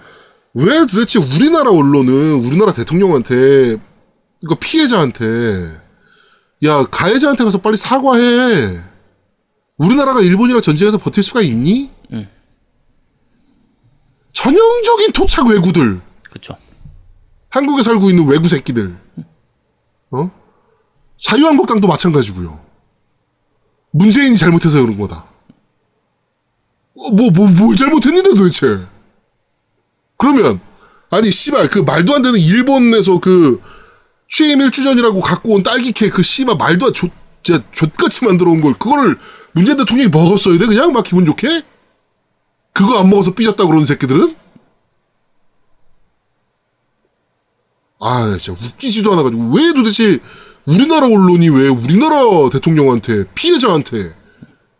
왜 도대체 우리나라 언론은 우리나라 대통령한테 이거 피해자한테 야 가해자한테 가서 빨리 사과해. 우리나라가 일본이랑 전쟁에서 버틸 수가 있니? 응. 전형적인 토착 외구들, 그렇죠. 한국에 살고 있는 외구 새끼들, 어? 자유한국당도 마찬가지고요. 문재인이 잘못해서 그런 거다. 어, 뭐, 뭐, 뭘 잘못했는데 도대체. 그러면, 아니, 씨발, 그 말도 안 되는 일본에서 그, 취임 1주 전이라고 갖고 온 딸기 케이크, 그 씨발, 말도 안, 조, 진짜, 좆같이 만들어 온 걸, 그거를 문재인 대통령이 먹었어야 돼? 그냥 막 기분 좋게? 그거 안 먹어서 삐졌다 그러는 새끼들은? 아, 진짜 웃기지도 않아가지고, 왜 도대체 우리나라 언론이 왜 우리나라 대통령한테, 피해자한테,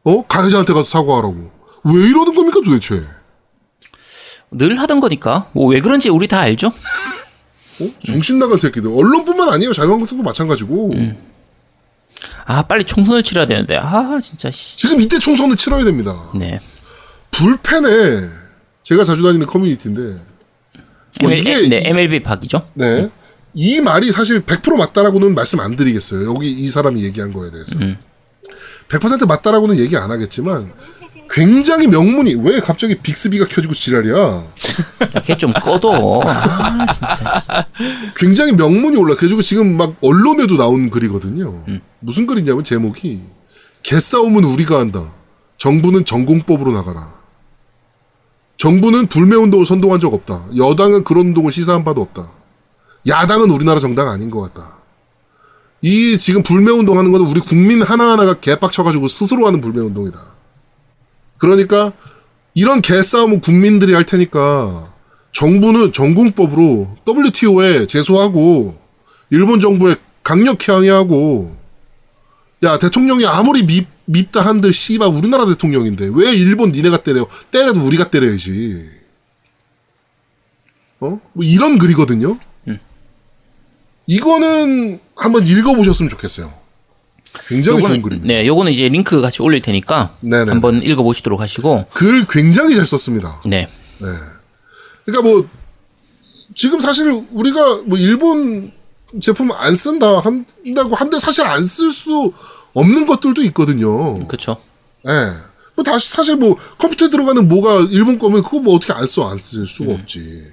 어? 가해자한테 가서 사과하라고. 왜 이러는 겁니까 도대체? 늘 하던 거니까 뭐 왜 그런지 우리 다 알죠. 어? 정신 나간 새끼들. 언론뿐만 아니에요. 자유한국당도 마찬가지고. 아 빨리 총선을 치러야 되는데 아 진짜 씨. 지금 이때 총선을 치러야 됩니다. 네. 불펜에 제가 자주 다니는 커뮤니티인데 뭐 ML, 이게 네 이- MLB 박이죠. 네. 이 말이 사실 100% 맞다라고는 말씀 안 드리겠어요. 여기 이 사람이 얘기한 거에 대해서. 100% 맞다라고는 얘기 안 하겠지만 굉장히 명문이 왜 갑자기 빅스비가 켜지고 지랄이야. 걔좀 꺼둬. 아 진짜. 씨. 굉장히 명문이 올라. 그래가지고 지금 막 언론에도 나온 글이거든요. 무슨 글이냐면 제목이 개싸움은 우리가 한다. 정부는 전공법으로 나가라. 정부는 불매 운동을 선동한 적 없다. 여당은 그런 운동을 시사한 바도 없다. 야당은 우리나라 정당 아닌 것 같다. 이 지금 불매 운동 하는 거는 우리 국민 하나하나가 개빡쳐가지고 스스로 하는 불매 운동이다. 그러니까 이런 개싸움은 국민들이 할 테니까 정부는 전공법으로 WTO에 제소하고 일본 정부에 강력히 항의하고 야 대통령이 아무리 밉, 밉다 한들 씨발 우리나라 대통령인데 왜 일본 니네가 때려? 때려도 우리가 때려야지. 어? 뭐 이런 글이거든요? 이거는 한번 읽어보셨으면 좋겠어요 굉장히 좋은 요거는 글입니다 네, 요거는 이제 링크 같이 올릴 테니까 네네. 한번 읽어보시도록 하시고 글 굉장히 잘 썼습니다 네. 네. 그러니까 뭐 지금 사실 우리가 뭐 일본 제품 안 쓴다 한다고 한데 사실 안 쓸 수 없는 것들도 있거든요. 그렇죠. 예. 뭐 다시 사실 뭐 컴퓨터에 들어가는 뭐가 일본 거면 그거 뭐 어떻게 안 써 안 쓸 수가 없지.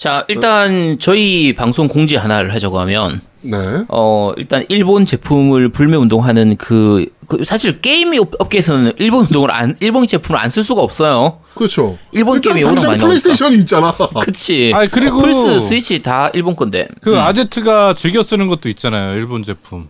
자, 일단 저희 방송 공지 하나를 하자고 하면 네. 어 일단 일본 제품을 불매 운동하는 그, 그 사실 게임 업- 업계에서는 일본 운동을 안 일본 제품을 안 쓸 수가 없어요. 그렇죠. 일본 일단 게임이 워낙 당장 많이 플레이스테이션이 있잖아. 그치. 아니, 그리고- 플스, 스위치 다 일본 건데. 그 아제트가 즐겨 쓰는 것도 있잖아요. 일본 제품.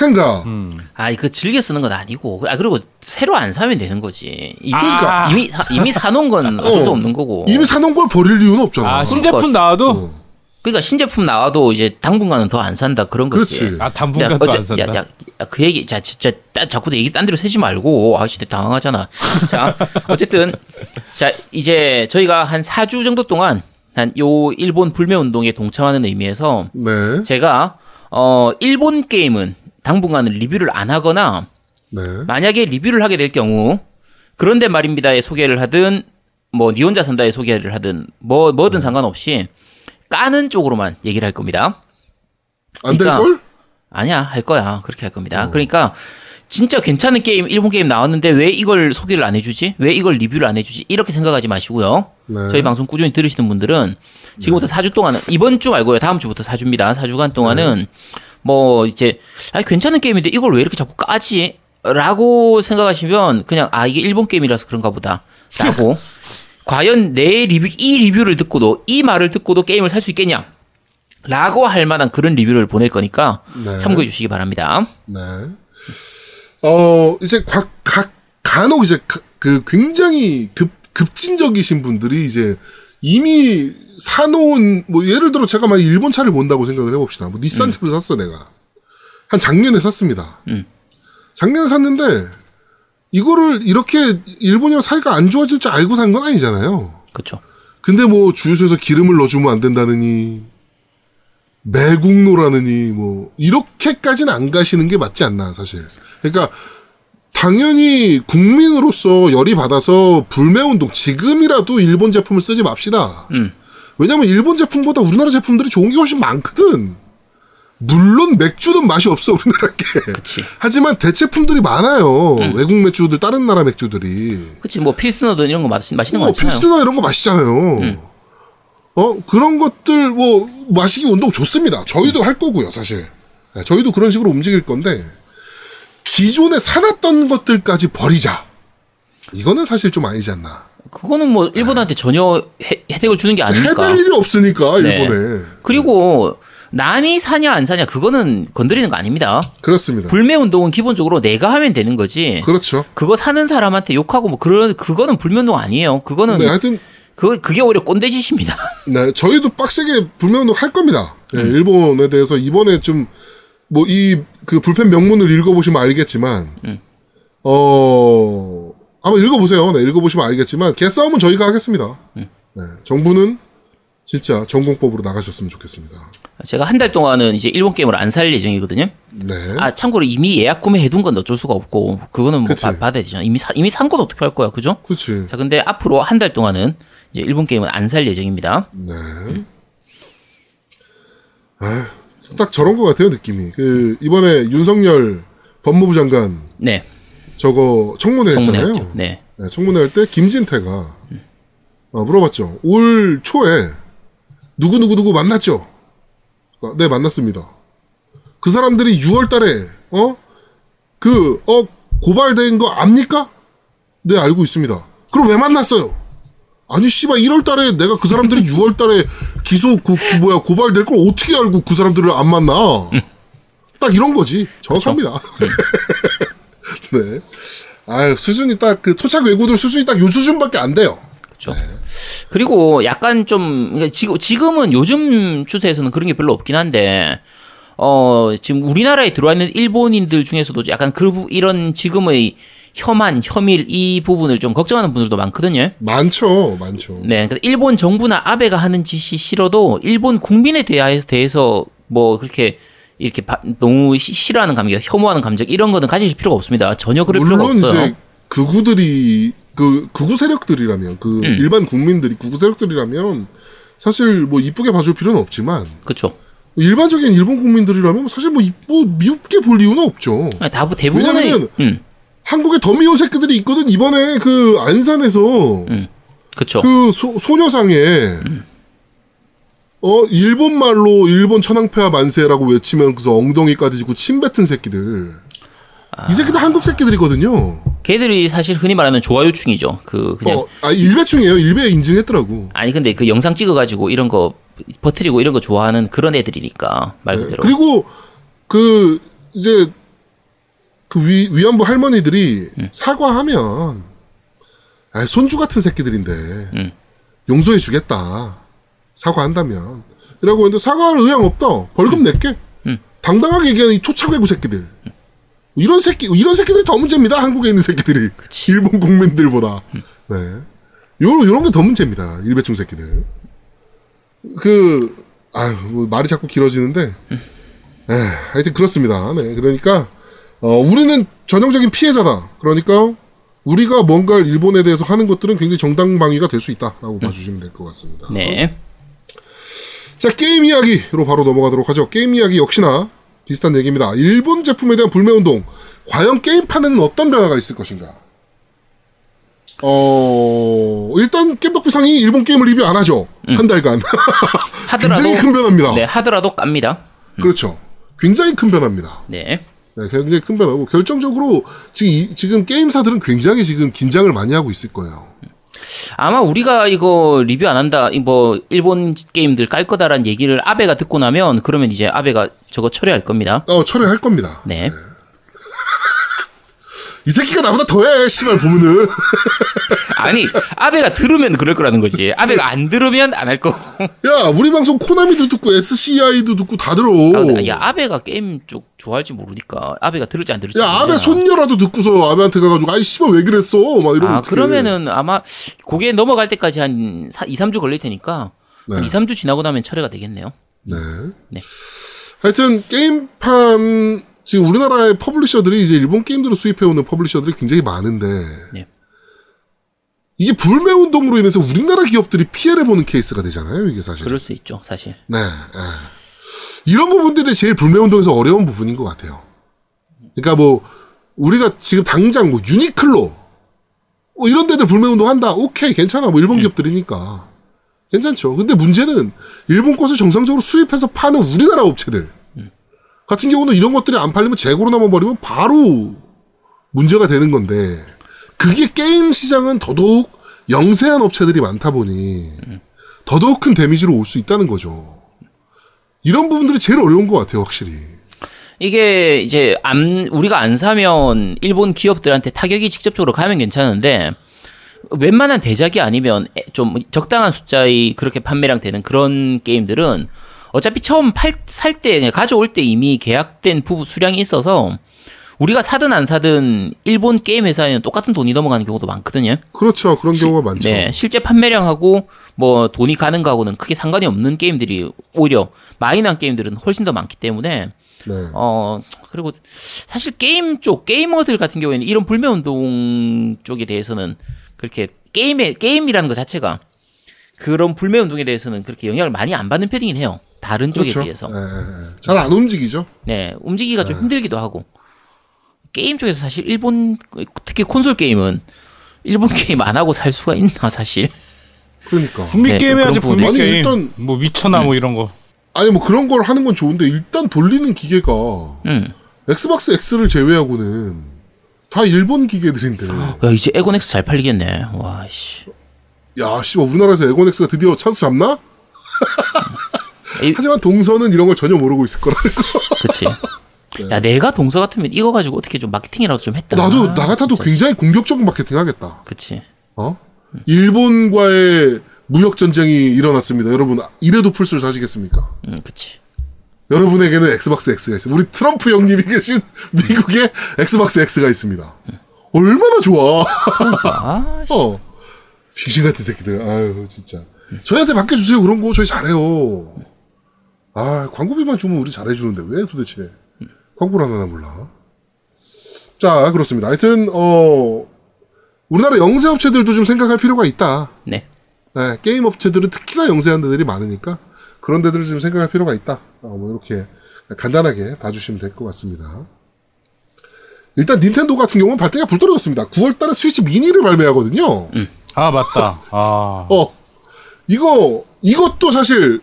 텐가. 음. 아, 그 즐겨 쓰는 건 아니고. 아, 그리고 새로 안 사면 되는 거지. 이- 그러니까. 이미 사, 이미 사놓은 건 어쩔 수 어. 없는 거고. 이미 사놓은 걸 버릴 이유는 없잖아. 아, 그러니까. 신제품 나와도 그러니까 신제품 나와도 이제 당분간은 더 안 산다 그런 거지. 그렇지. 아, 야, 당분간도 어째- 안 산다. 야, 야, 야, 그 얘기, 자, 진짜, 따- 자꾸 얘기 딴 데로 세지 말고, 아, 진짜 당황하잖아. 자, 어쨌든, 자, 이제 저희가 한 4주 정도 동안, 한 요 일본 불매 운동에 동참하는 의미에서, 네. 제가, 어, 일본 게임은 당분간은 리뷰를 안 하거나, 네. 만약에 리뷰를 하게 될 경우, 그런데 말입니다에 소개를 하든, 뭐, 니 혼자 산다에 소개를 하든, 뭐, 뭐든 상관없이, 까는 쪽으로만 얘기를 할 겁니다. 안 그러니까- 될 걸? 아니야 할 거야 그렇게 할 겁니다. 어. 그러니까 진짜 괜찮은 게임 일본 게임 나왔는데 왜 이걸 소개를 안 해주지? 왜 이걸 리뷰를 안 해주지? 이렇게 생각하지 마시고요. 네. 저희 방송 꾸준히 들으시는 분들은 지금부터 4주 동안은 이번 주 말고요 다음 주부터 4주입니다. 4주간 동안은 네. 뭐 이제 아 괜찮은 게임인데 이걸 왜 이렇게 자꾸 까지? 라고 생각하시면 그냥 아 이게 일본 게임이라서 그런가 보다 라고 과연 내 리뷰 이 리뷰를 듣고도 이 말을 듣고도 게임을 살 수 있겠냐? 라고 할 만한 그런 리뷰를 보낼 거니까 네. 참고해 주시기 바랍니다. 네. 어, 이제 각, 각, 간혹 이제 가- 그 굉장히 급, 급진적이신 분들이 이제 이미 사놓은, 뭐 예를 들어 제가 막 일본 차를 본다고 생각을 해봅시다. 뭐 닛산 차를 샀어, 내가. 한 작년에 샀습니다. 음. 작년에 샀는데 이거를 이렇게 일본이랑 사이가 안 좋아질 줄 알고 산 건 아니잖아요. 그렇죠. 근데 뭐 주유소에서 기름을 넣어주면 안 된다느니 매국노라느니 뭐 이렇게까지는 안 가시는 게 맞지 않나 사실. 그러니까 당연히 국민으로서 열이 받아서 불매운동 지금이라도 일본 제품을 쓰지 맙시다. 음. 왜냐면 일본 제품보다 우리나라 제품들이 좋은 게 훨씬 많거든. 물론 맥주는 맛이 없어 우리나라 게. 그치. 하지만 대체품들이 많아요. 음. 외국 맥주들 다른 나라 맥주들이. 그치. 뭐 필스너든 이런 거 맛, 맛있는 거 어, 많잖아요. 필스나 이런 거 맛있잖아요. 어, 그런 것들, 뭐, 마시기 운동 좋습니다. 저희도 할 거고요, 사실. 네, 저희도 그런 식으로 움직일 건데, 기존에 사놨던 것들까지 버리자. 이거는 사실 좀 아니지 않나. 그거는 뭐 일본한테 전혀 혜, 혜택을 주는 게 아니니까. 해달 일이 없으니까, 네. 일본에. 그리고 남이 사냐 안 사냐 그거는 건드리는 거 아닙니다. 그렇습니다. 불매 운동은 기본적으로 내가 하면 되는 거지. 그렇죠. 그거 사는 사람한테 욕하고 뭐 그런 그거는 불매 운동 아니에요. 그거는 네, 하여튼, 그 그게 오히려 꼰대 짓입니다. 네, 저희도 빡세게 불매 운동 할 겁니다. 예, 음. 일본에 대해서 이번에 좀, 뭐, 이, 그 불펜 명문을 읽어보시면 알겠지만, 음. 어, 한번 읽어보세요. 네, 읽어보시면 알겠지만, 개싸움은 저희가 하겠습니다. 음. 네, 정부는 진짜 전공법으로 나가셨으면 좋겠습니다. 제가 한 달 동안은 이제 일본 게임을 안 살 예정이거든요. 네. 아 참고로 이미 예약 구매해 둔 건 어쩔 수가 없고 그거는 뭐 그치. 받- 받아야 되잖아. 이미 사, 이미 산 건 어떻게 할 거야, 그죠? 그치. 자, 근데 앞으로 한 달 동안은 이제 일본 게임은 안 살 예정입니다. 네. 아, 딱 저런 것 같아요, 느낌이. 그, 이번에 윤석열 법무부 장관 네, 저거 청문회 했잖아요. 네, 네, 청문회 할 때 김진태가 어, 물어봤죠. 올 초에 누구 누구 누구 만났죠? 어, 네 만났습니다. 그 사람들이 6월달에 어 그 어 고발된 거 압니까? 네 알고 있습니다. 그럼 왜 만났어요? 아니 씨발 1월달에 내가 그 사람들이 6월달에 기소 그, 그 뭐야 고발될 걸 어떻게 알고 그 사람들을 안 만나? 딱 이런 거지. 정확합니다. 네. 아 수준이 딱 그 토착 외구들 수준이 딱 요 수준밖에 안 돼요. 그렇죠. 그리고 약간 좀 그러니까 지금 지금은 요즘 추세에서는 그런 게 별로 없긴 한데 어 지금 우리나라에 들어와 있는 일본인들 중에서도 약간 그 부- 이런 지금의 혐한 혐일 이 부분을 좀 걱정하는 분들도 많거든요. 많죠, 많죠. 네, 그러니까 일본 정부나 아베가 하는 짓이 싫어도 일본 국민에 대하- 대해서 뭐 그렇게 이렇게 바- 너무 시- 싫어하는 감정, 혐오하는 감정 이런 거는 가지실 필요가 없습니다. 전혀 그럴 필요가 없어요. 이제 극우들이 그 극우 세력들이라면 그 음. 일반 국민들이 극우 세력들이라면 사실 뭐 이쁘게 봐줄 필요는 없지만 그렇죠. 일반적인 일본 국민들이라면 사실 뭐 이쁘 미흡게 볼 이유는 없죠. 다 대부분의 왜냐면 음, 한국에 더 미운 새끼들이 있거든. 이번에 그 안산에서 음, 그렇죠. 그 소, 소녀상에 어, 일본 말로 일본 천황폐하 만세라고 외치면서 엉덩이 까지고 침 뱉은 새끼들. 이 새끼들 한국 새끼들이거든요. 걔들이 사실 흔히 말하는 좋아요충이죠. 그 그냥 어, 아, 일배충이에요. 일배 인증했더라고. 아니 근데 그 영상 찍어가지고 이런 거 버트리고 이런 거 좋아하는 그런 애들이니까 말 네. 그대로. 그리고 그 이제 그 위, 위안부 할머니들이 음. 사과하면 아, 손주 같은 새끼들인데 음. 용서해 주겠다. 사과한다면. 이라고 했는데 사과할 의향 없다. 벌금 낼게. 음. 당당하게 얘기하는 이 토착외구 새끼들. 이런 새끼 이런 새끼들이 더 문제입니다. 한국에 있는 새끼들이. 일본 국민들보다. 음. 네. 요런 요런 게 더 문제입니다. 일배충 새끼들. 그 아유 뭐 말이 자꾸 길어지는데 에 하여튼 그렇습니다. 네 그러니까 어 우리는 전형적인 피해자다. 그러니까 우리가 뭔가 일본에 대해서 하는 것들은 굉장히 정당방위가 될 수 있다라고 봐주시면 될 것 같습니다. 네. 자 게임 이야기로 바로 넘어가도록 하죠. 게임 이야기 역시나 비슷한 얘기입니다. 일본 제품에 대한 불매 운동 과연 게임판에는 어떤 변화가 있을 것인가? 어 일단 겜덕비상이 일본 게임을 리뷰 안 하죠. 한 달간 하더라도 굉장히 큰 변화입니다. 네 하더라도 깝니다. 그렇죠. 굉장히 큰 변화입니다. 네. 네, 굉장히 큰 변화고 결정적으로 지금 이- 지금 게임사들은 굉장히 지금 긴장을 많이 하고 있을 거예요. 아마 우리가 이거 리뷰 안 한다, 이뭐 일본 게임들 깔 거다라는 얘기를 아베가 듣고 나면 그러면 이제 아베가 저거 철회할 겁니다. 어 철회할 겁니다. 네. 이 새끼가 나보다 더해 씨발 보면은 아니 아베가 들으면 그럴 거라는 거지. 아베가 안 들으면 안 할 거. 야 우리 방송 코나미도 듣고 SCI도 듣고 다 들어. 아, 야 아베가 게임 쪽 좋아할지 모르니까 아베가 들을지 안 들을지. 야 아베. 손녀라도 듣고서 아베한테 가가지고 아이 씨발 왜 그랬어 막 이러면 아 어떡해. 그러면은 아마 그게 넘어갈 때까지 한 2, 3주 걸릴 테니까 한 네. 2, 3주 지나고 나면 철회가 되겠네요. 네. 네. 하여튼 게임판 지금 우리나라의 publisher들이 이제 일본 게임들을 수입해오는 publisher들이 굉장히 많은데 네. 이게 불매 운동으로 인해서 우리나라 기업들이 피해를 보는 케이스가 되잖아요. 이게 사실. 그럴 수 있죠, 사실. 네. 예. 이런 부분들이 제일 불매 운동에서 어려운 부분인 것 같아요. 그러니까 뭐 우리가 지금 당장 뭐 유니클로 뭐 이런 데들 불매 운동 한다. 오케이 괜찮아. 뭐 일본 기업들이니까 괜찮죠. 근데 문제는 일본 것을 정상적으로 수입해서 파는 우리나라 업체들 같은 경우는 이런 것들이 안 팔리면 재고로 남아버리면 바로 문제가 되는 건데 그게 게임 시장은 더더욱 영세한 업체들이 많다 보니 더더욱 큰 데미지로 올 수 있다는 거죠. 이런 부분들이 제일 어려운 것 같아요, 확실히. 이게 이제 안 우리가 안 사면 일본 기업들한테 타격이 직접적으로 가면 괜찮은데 웬만한 대작이 아니면 에- 좀 적당한 숫자의 그렇게 판매량 되는 그런 게임들은 어차피 처음 살때 가져올 때 이미 계약된 부부 수량이 있어서 우리가 사든 안 사든 일본 게임 회사에는 똑같은 돈이 넘어가는 경우도 많거든요. 그렇죠. 그런 경우가 많죠. 네, 실제 판매량하고 뭐 돈이 가는 거하고는 크게 상관이 없는 게임들이 오히려 마이너한 게임들은 훨씬 더 많기 때문에 네. 어 그리고 사실 게임 쪽 게이머들 같은 경우에는 이런 불매 운동 쪽에 대해서는 그렇게 게임에 게임이라는 것 자체가 그런 불매 운동에 대해서는 그렇게 영향을 많이 안 받는 편이긴 해요. 다른 쪽에 그렇죠. 비해서. 잘 안 움직이죠. 네, 움직이기가 좀 힘들기도 하고. 게임 쪽에서 사실 일본 특히 콘솔 게임은 일본 게임 안 하고 살 수가 있나 사실. 그러니까. 북미 네, 게임 좀 해야지 그런 북미 게임. 아니, 일단- 뭐 위쳐나 뭐 이런 거. 아니 뭐 그런 걸 하는 건 좋은데 일단 돌리는 기계가 음. 엑스박스 X를 제외하고는 다 일본 기계들인데. 야, 이제 엑원엑스 잘 팔리겠네. 와, 씨. 야, 씨발 우리나라에서 엑원엑스가 드디어 찬스 잡나? 이- 하지만 동서는 이런 걸 전혀 모르고 있을 거라는 거. 그치. 야, 내가 동서 같으면 이거 가지고 어떻게 좀 마케팅이라도 좀 했다. 나도 나 같아도 굉장히 공격적인 마케팅 하겠다. 그치. 어? 일본과의 무역 전쟁이 일어났습니다. 여러분 이래도 플스를 사시겠습니까? 음, 그치. 여러분에게는 엑스박스 X가 있어요. 우리 트럼프 형님이 계신 미국에 엑스박스 X가 있습니다. 얼마나 좋아. 아, 씨. 어. 귀신 같은 새끼들. 아유, 진짜. 저희한테 맡겨주세요. 그런 거 저희 잘해요. 아, 광고비만 주면 우리 잘해주는데 왜 도대체 광고를 안 하나 몰라. 자, 그렇습니다. 하여튼, 어, 우리나라 영세 업체들도 좀 생각할 필요가 있다. 네. 네, 게임 업체들은 특히나 영세한 데들이 많으니까 그런 데들을 좀 생각할 필요가 있다. 어, 뭐 이렇게 간단하게 봐주시면 될 것 같습니다. 일단 닌텐도 같은 경우는 발등에 불 떨어졌습니다. 9월달에 스위치 미니를 발매하거든요. 아 맞다. 아 어, 이거 이것도 사실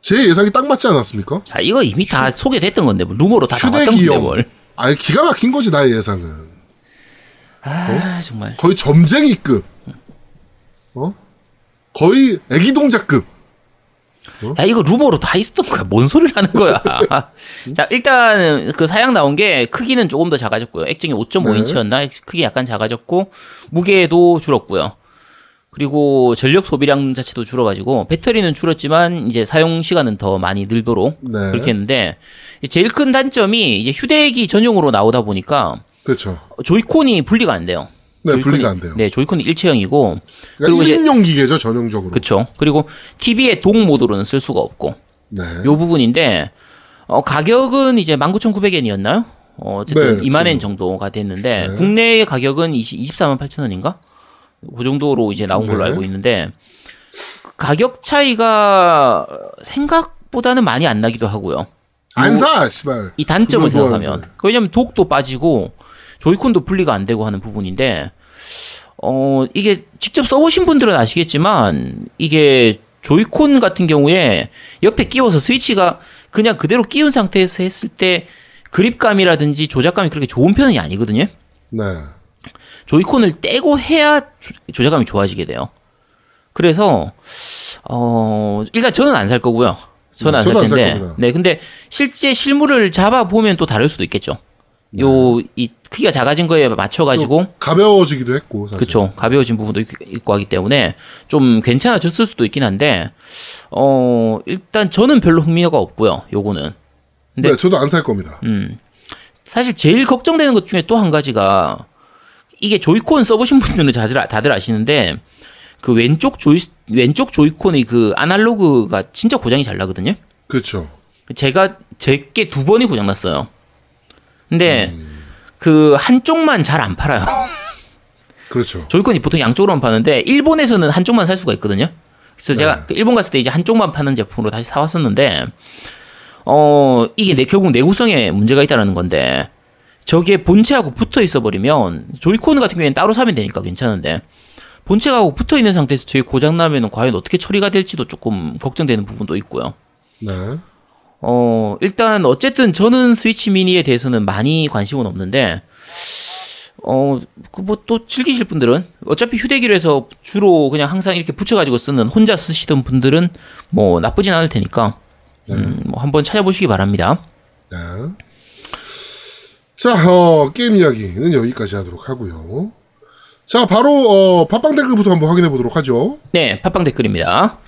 제 예상이 딱 맞지 않았습니까? 아, 이거 이미 다 소개됐던 건데 뭐 루머로 다 나왔던 건데. 뭘. 아니 기가 막힌 거지 나의 예상은. 아 정말. 거의 점쟁이급. 어? 거의 애기 동작급. 야 이거 루머로 다 있었던 거야. 뭔 소리를 하는 거야. 자 일단 그 사양 나온 게 크기는 조금 더 작아졌고요. 액정이 5.5인치였나 크기 약간 작아졌고 무게도 줄었고요. 그리고 전력 소비량 자체도 줄어가지고 배터리는 줄었지만 이제 사용 시간은 더 많이 늘도록 네. 그렇게 했는데 제일 큰 단점이 이제 휴대기 전용으로 나오다 보니까 그렇죠. 조이콘이 분리가 안 돼요. 네, 조이콘이- 분리가 안 돼요. 네, 조이콘이 일체형이고 그러니까 이제 1인용 기계죠 전용적으로. 그렇죠. 그리고 TV의 동 모드로는 쓸 수가 없고 네. 요 부분인데 어, 가격은 이제 19,900엔이었나요? 어, 어쨌든 네, 2만 엔 그- 정도가 됐는데 네. 국내의 가격은 20, 24만 8천 원인가? 그 정도로 이제 나온 걸로 네. 알고 있는데 그 가격 차이가 생각보다는 많이 안 나기도 하고요. 안 사, 씨발. 이 단점을 생각하면 좋아하는데. 왜냐면 독도 빠지고 조이콘도 분리가 안 되고 하는 부분인데 어 이게 직접 써보신 분들은 아시겠지만 이게 조이콘 같은 경우에 옆에 끼워서 스위치가 그냥 그대로 끼운 상태에서 했을 때 그립감이라든지 조작감이 그렇게 좋은 편이 아니거든요. 네. 조이콘을 떼고 해야 조- 조작감이 좋아지게 돼요. 그래서 어 일단 저는 안 살 거고요. 저는 네, 안살 안살 텐데. 네, 근데 실제 실물을 잡아 보면 또 다를 수도 있겠죠. 요이 크기가 작아진 거에 맞춰 가지고 또 가벼워지기도 했고 사실. 그쵸 가벼워진 부분도 있- 있고 하기 때문에 좀 괜찮아졌을 수도 있긴 한데 어 일단 저는 별로 흥미가 없고요. 요거는 네, 저도 안 살 겁니다. 음. 사실 제일 걱정되는 것 중에 또 한 가지가 이게 조이콘 써보신 분들은 다들, 아- 다들 아시는데 그 왼쪽 조이 왼쪽 조이콘의 그 아날로그가 진짜 고장이 잘 나거든요. 그렇죠. 제가 제게 두 번이 고장 났어요. 근데 음. 그 한쪽만 잘 안 팔아요. 그렇죠. 조이콘이 보통 양쪽으로만 파는데 일본에서는 한쪽만 살 수가 있거든요. 그래서 제가 네. 그 일본 갔을 때 이제 한쪽만 파는 제품으로 다시 사왔었는데 어 이게 내, 결국 내구성에 문제가 있다라는 건데 저게 본체하고 붙어 있어 버리면 조이콘 같은 경우에는 따로 사면 되니까 괜찮은데 본체하고 붙어 있는 상태에서 저게 고장 나면은 과연 어떻게 처리가 될지도 조금 걱정되는 부분도 있고요. 네. 어, 일단, 어쨌든 저는 스위치 미니에 대해서는 많이 관심은 없는데, 어, 그 뭐 또 즐기실 분들은, 어차피 휴대기로 해서 주로 그냥 항상 이렇게 붙여 가지고 쓰는, 혼자 쓰시던 분들은 뭐 나쁘진 않을 테니까, 음, 뭐 한번 찾아보시기 바랍니다. 네. 자, 어, 게임 이야기는 여기까지 하도록 하고요. 자, 바로 어, 팟빵 댓글부터 한번 확인해 보도록 하죠. 네, 팟빵 댓글입니다.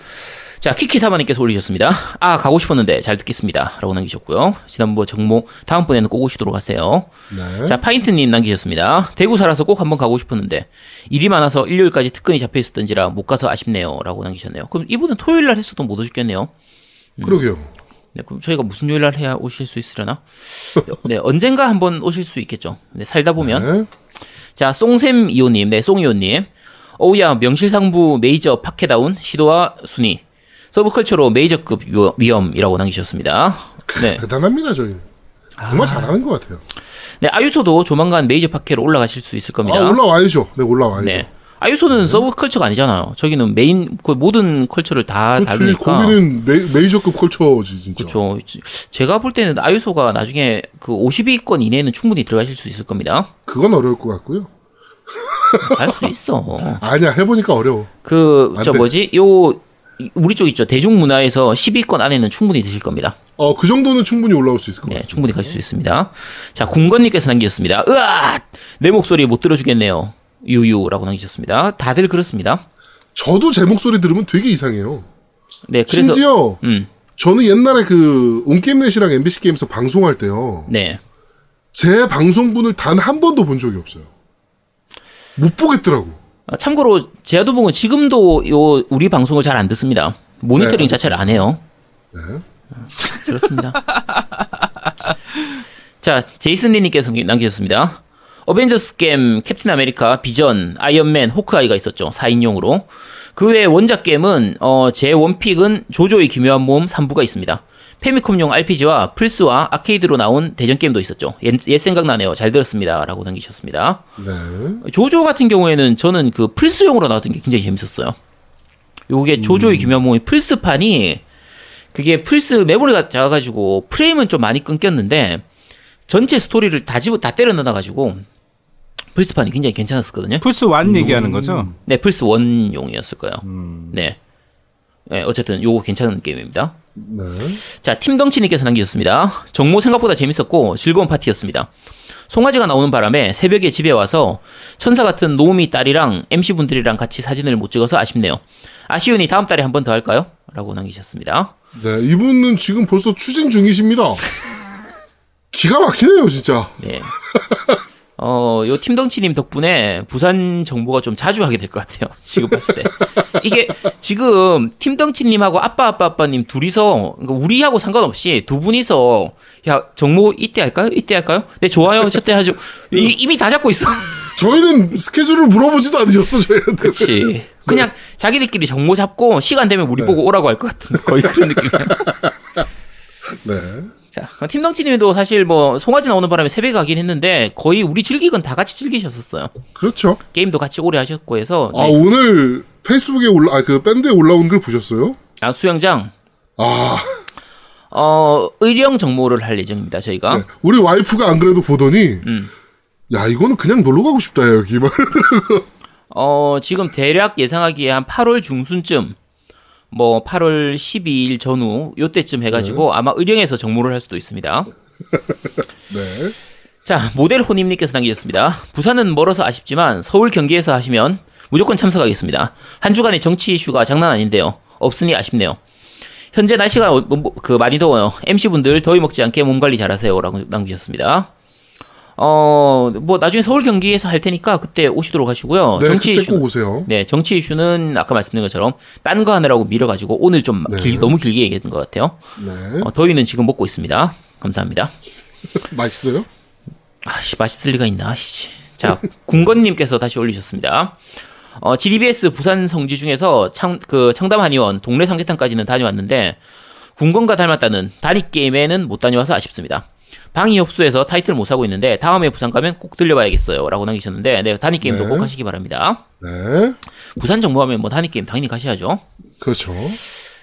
자, 키키사마님께서 올리셨습니다. 아, 가고 싶었는데 잘 듣겠습니다. 라고 남기셨고요. 지난번 정모, 다음번에는 꼭 오시도록 하세요. 네. 자, 파인트님 남기셨습니다. 대구 살아서 꼭 한번 가고 싶었는데, 일이 많아서 일요일까지 특근이 잡혀 있었던지라 못 가서 아쉽네요. 라고 남기셨네요. 그럼 이분은 토요일 날 했어도 못 오셨겠네요. 그러게요. 네, 그럼 저희가 무슨 요일 날 해야 오실 수 있으려나? 네, 언젠가 한번 오실 수 있겠죠. 네, 살다 보면. 네. 자, 송샘 이호님, 네, 송이호님. 어우야, 명실상부 메이저 팟캐다운 시도와 순위. subculture로 메이저급 위- 위엄이라고 남기셨습니다. 네. 대단합니다, 저희는. 정말 잘하는 것 같아요. 네, 아유소도 조만간 메이저 팟캐로 올라가실 수 있을 겁니다. 아, 올라와야죠. 네, 올라와야죠. 네. 아유소는 subculture가 아니잖아요. 저기는 메인, 그 모든 culture를 다 그렇지, 다루니까. 거기는 메, 메이저급 culture지, 진짜. 그렇죠. 제가 볼 때는 아유소가 나중에 그 50위권 이내에는 충분히 들어가실 수 있을 겁니다. 그건 어려울 것 같고요. 갈 수 있어. 아니야, 해보니까 어려워. 그, 안저 돼. 뭐지? 요, 우리 쪽 있죠. 대중문화에서 10위권 안에는 충분히 드실 겁니다. 어, 그 정도는 충분히 올라올 수 있을 것 네, 같습니다. 충분히 가실 수 있습니다. 자, 궁건님께서 남기셨습니다. 으아! 내 목소리 못 들어주겠네요. 유유라고 남기셨습니다. 다들 그렇습니다. 저도 제 목소리 들으면 되게 이상해요. 네, 그래서. 심지어 음, 저는 옛날에 그 온게임넷이랑 MBC 게임에서 방송할 때요. 네. 제 방송분을 단 한 번도 본 적이 없어요. 못 보겠더라고. 아, 참고로 제아도봉은 지금도 요 우리 방송을 잘 안 듣습니다. 모니터링 네, 자체를 안 해요. 네. 그렇습니다. 자, 제이슨 리님께서 남기셨습니다. 어벤져스 게임, 캡틴 아메리카, 비전, 아이언맨, 호크아이가 있었죠. 4인용으로. 그 외에 원작 게임은 어, 제 원픽은 죠죠의 기묘한 모험 3부가 있습니다. 패미컴용 RPG와 플스와 아케이드로 나온 대전 게임도 있었죠. 옛, 옛 생각나네요. 잘 들었습니다. 라고 남기셨습니다. 네. 죠죠 같은 경우에는 저는 그 플스용으로 나왔던 게 굉장히 재밌었어요. 요게 죠죠의 기묘한 모험의 플스판이 그게 플스 메모리가 작아가지고 프레임은 좀 많이 끊겼는데 전체 스토리를 다 집어 다 때려 넣어가지고 플스판이 굉장히 괜찮았었거든요. 플스 1 얘기하는 거죠? 네, 플스 1용이었을 거예요. 네. 네, 어쨌든 요거 괜찮은 게임입니다. 네. 자, 팀덩치님께서 남기셨습니다. 정모 생각보다 재밌었고 즐거운 파티였습니다. 송아지가 나오는 바람에 새벽에 집에 와서 천사 같은 노우미 딸이랑 MC분들이랑 같이 사진을 못 찍어서 아쉽네요. 아쉬우니 다음 달에 한 번 더 할까요? 라고 남기셨습니다. 네, 이분은 지금 벌써 추진 중이십니다. 기가 막히네요, 진짜. 네. 어, 요 팀덩치님 덕분에 부산 정보가 좀 자주 하게 될 것 같아요. 지금 봤을 때. 이게 지금 팀덩치님하고 아빠, 아빠, 아빠님 둘이서, 그러니까 우리하고 상관없이 두 분이서, 야, 정모 이때 할까요? 이때 할까요? 네, 좋아요. 저때 하죠. 이, 이미 다 잡고 있어. 저희는 스케줄을 물어보지도 않으셨어, 저희한테. 그치. 그냥 자기들끼리 정모 잡고 시간 되면 우리 보고 오라고 할 것 같은 거의 그런 느낌이야. 네. 자, 팀덩치님도 사실 뭐 송아지 나오는 바람에 새벽에 가긴 했는데 거의 우리 즐기건 다 같이 즐기셨었어요. 그렇죠. 게임도 같이 오래 하셨고 해서 아, 네. 오늘 페이스북에 올라, 아, 그 밴드에 올라온 글 보셨어요? 아, 수영장 아, 어 의령 정모를 할 예정입니다. 저희가 네. 우리 와이프가 안 그래도 보더니, 음. 야, 이거는 그냥 놀러 가고 싶다, 여기. 막. 어 지금 대략 예상하기에 한 8월 중순쯤 뭐 8월 12일 전후 요때쯤 해가지고 아마 의령에서 정모를 할 수도 있습니다. 네. 자, 모델 호님님께서 남기셨습니다. 부산은 멀어서 아쉽지만 서울 경기에서 하시면 무조건 참석하겠습니다. 한 주간의 정치 이슈가 장난 아닌데요. 없으니 아쉽네요. 현재 날씨가 어, 뭐, 그 많이 더워요. MC분들 더위 먹지 않게 몸 관리 잘하세요라고 남기셨습니다. 어, 뭐 나중에 서울 경기에서 할 테니까 그때 오시도록 하시고요. 네, 정치 이슈 꼭 오세요. 네, 정치 이슈는 아까 말씀드린 것처럼 딴 거 하느라고 미뤄가지고 오늘 좀 네. 길- 너무 길게 얘기했던 것 같아요. 네. 어, 더위는 지금 먹고 있습니다. 감사합니다. 맛있어요? 아씨 맛있을 리가 있나 씨. 자 군건님께서 다시 올리셨습니다. 어, GDBS 부산 성지 중에서 창, 그 청담 한의원 동네 삼계탕까지는 다녀왔는데 군건과 닮았다는 단위 게임에는 못 다녀와서 아쉽습니다. 방이 협소해서 타이틀 못 사고 있는데 다음에 부산 가면 꼭 들려봐야겠어요 라고 남기셨는데 네 단위 게임도 네. 꼭 하시기 바랍니다. 네. 부산 정모하면 뭐 단위 게임 당연히 가셔야죠. 그렇죠.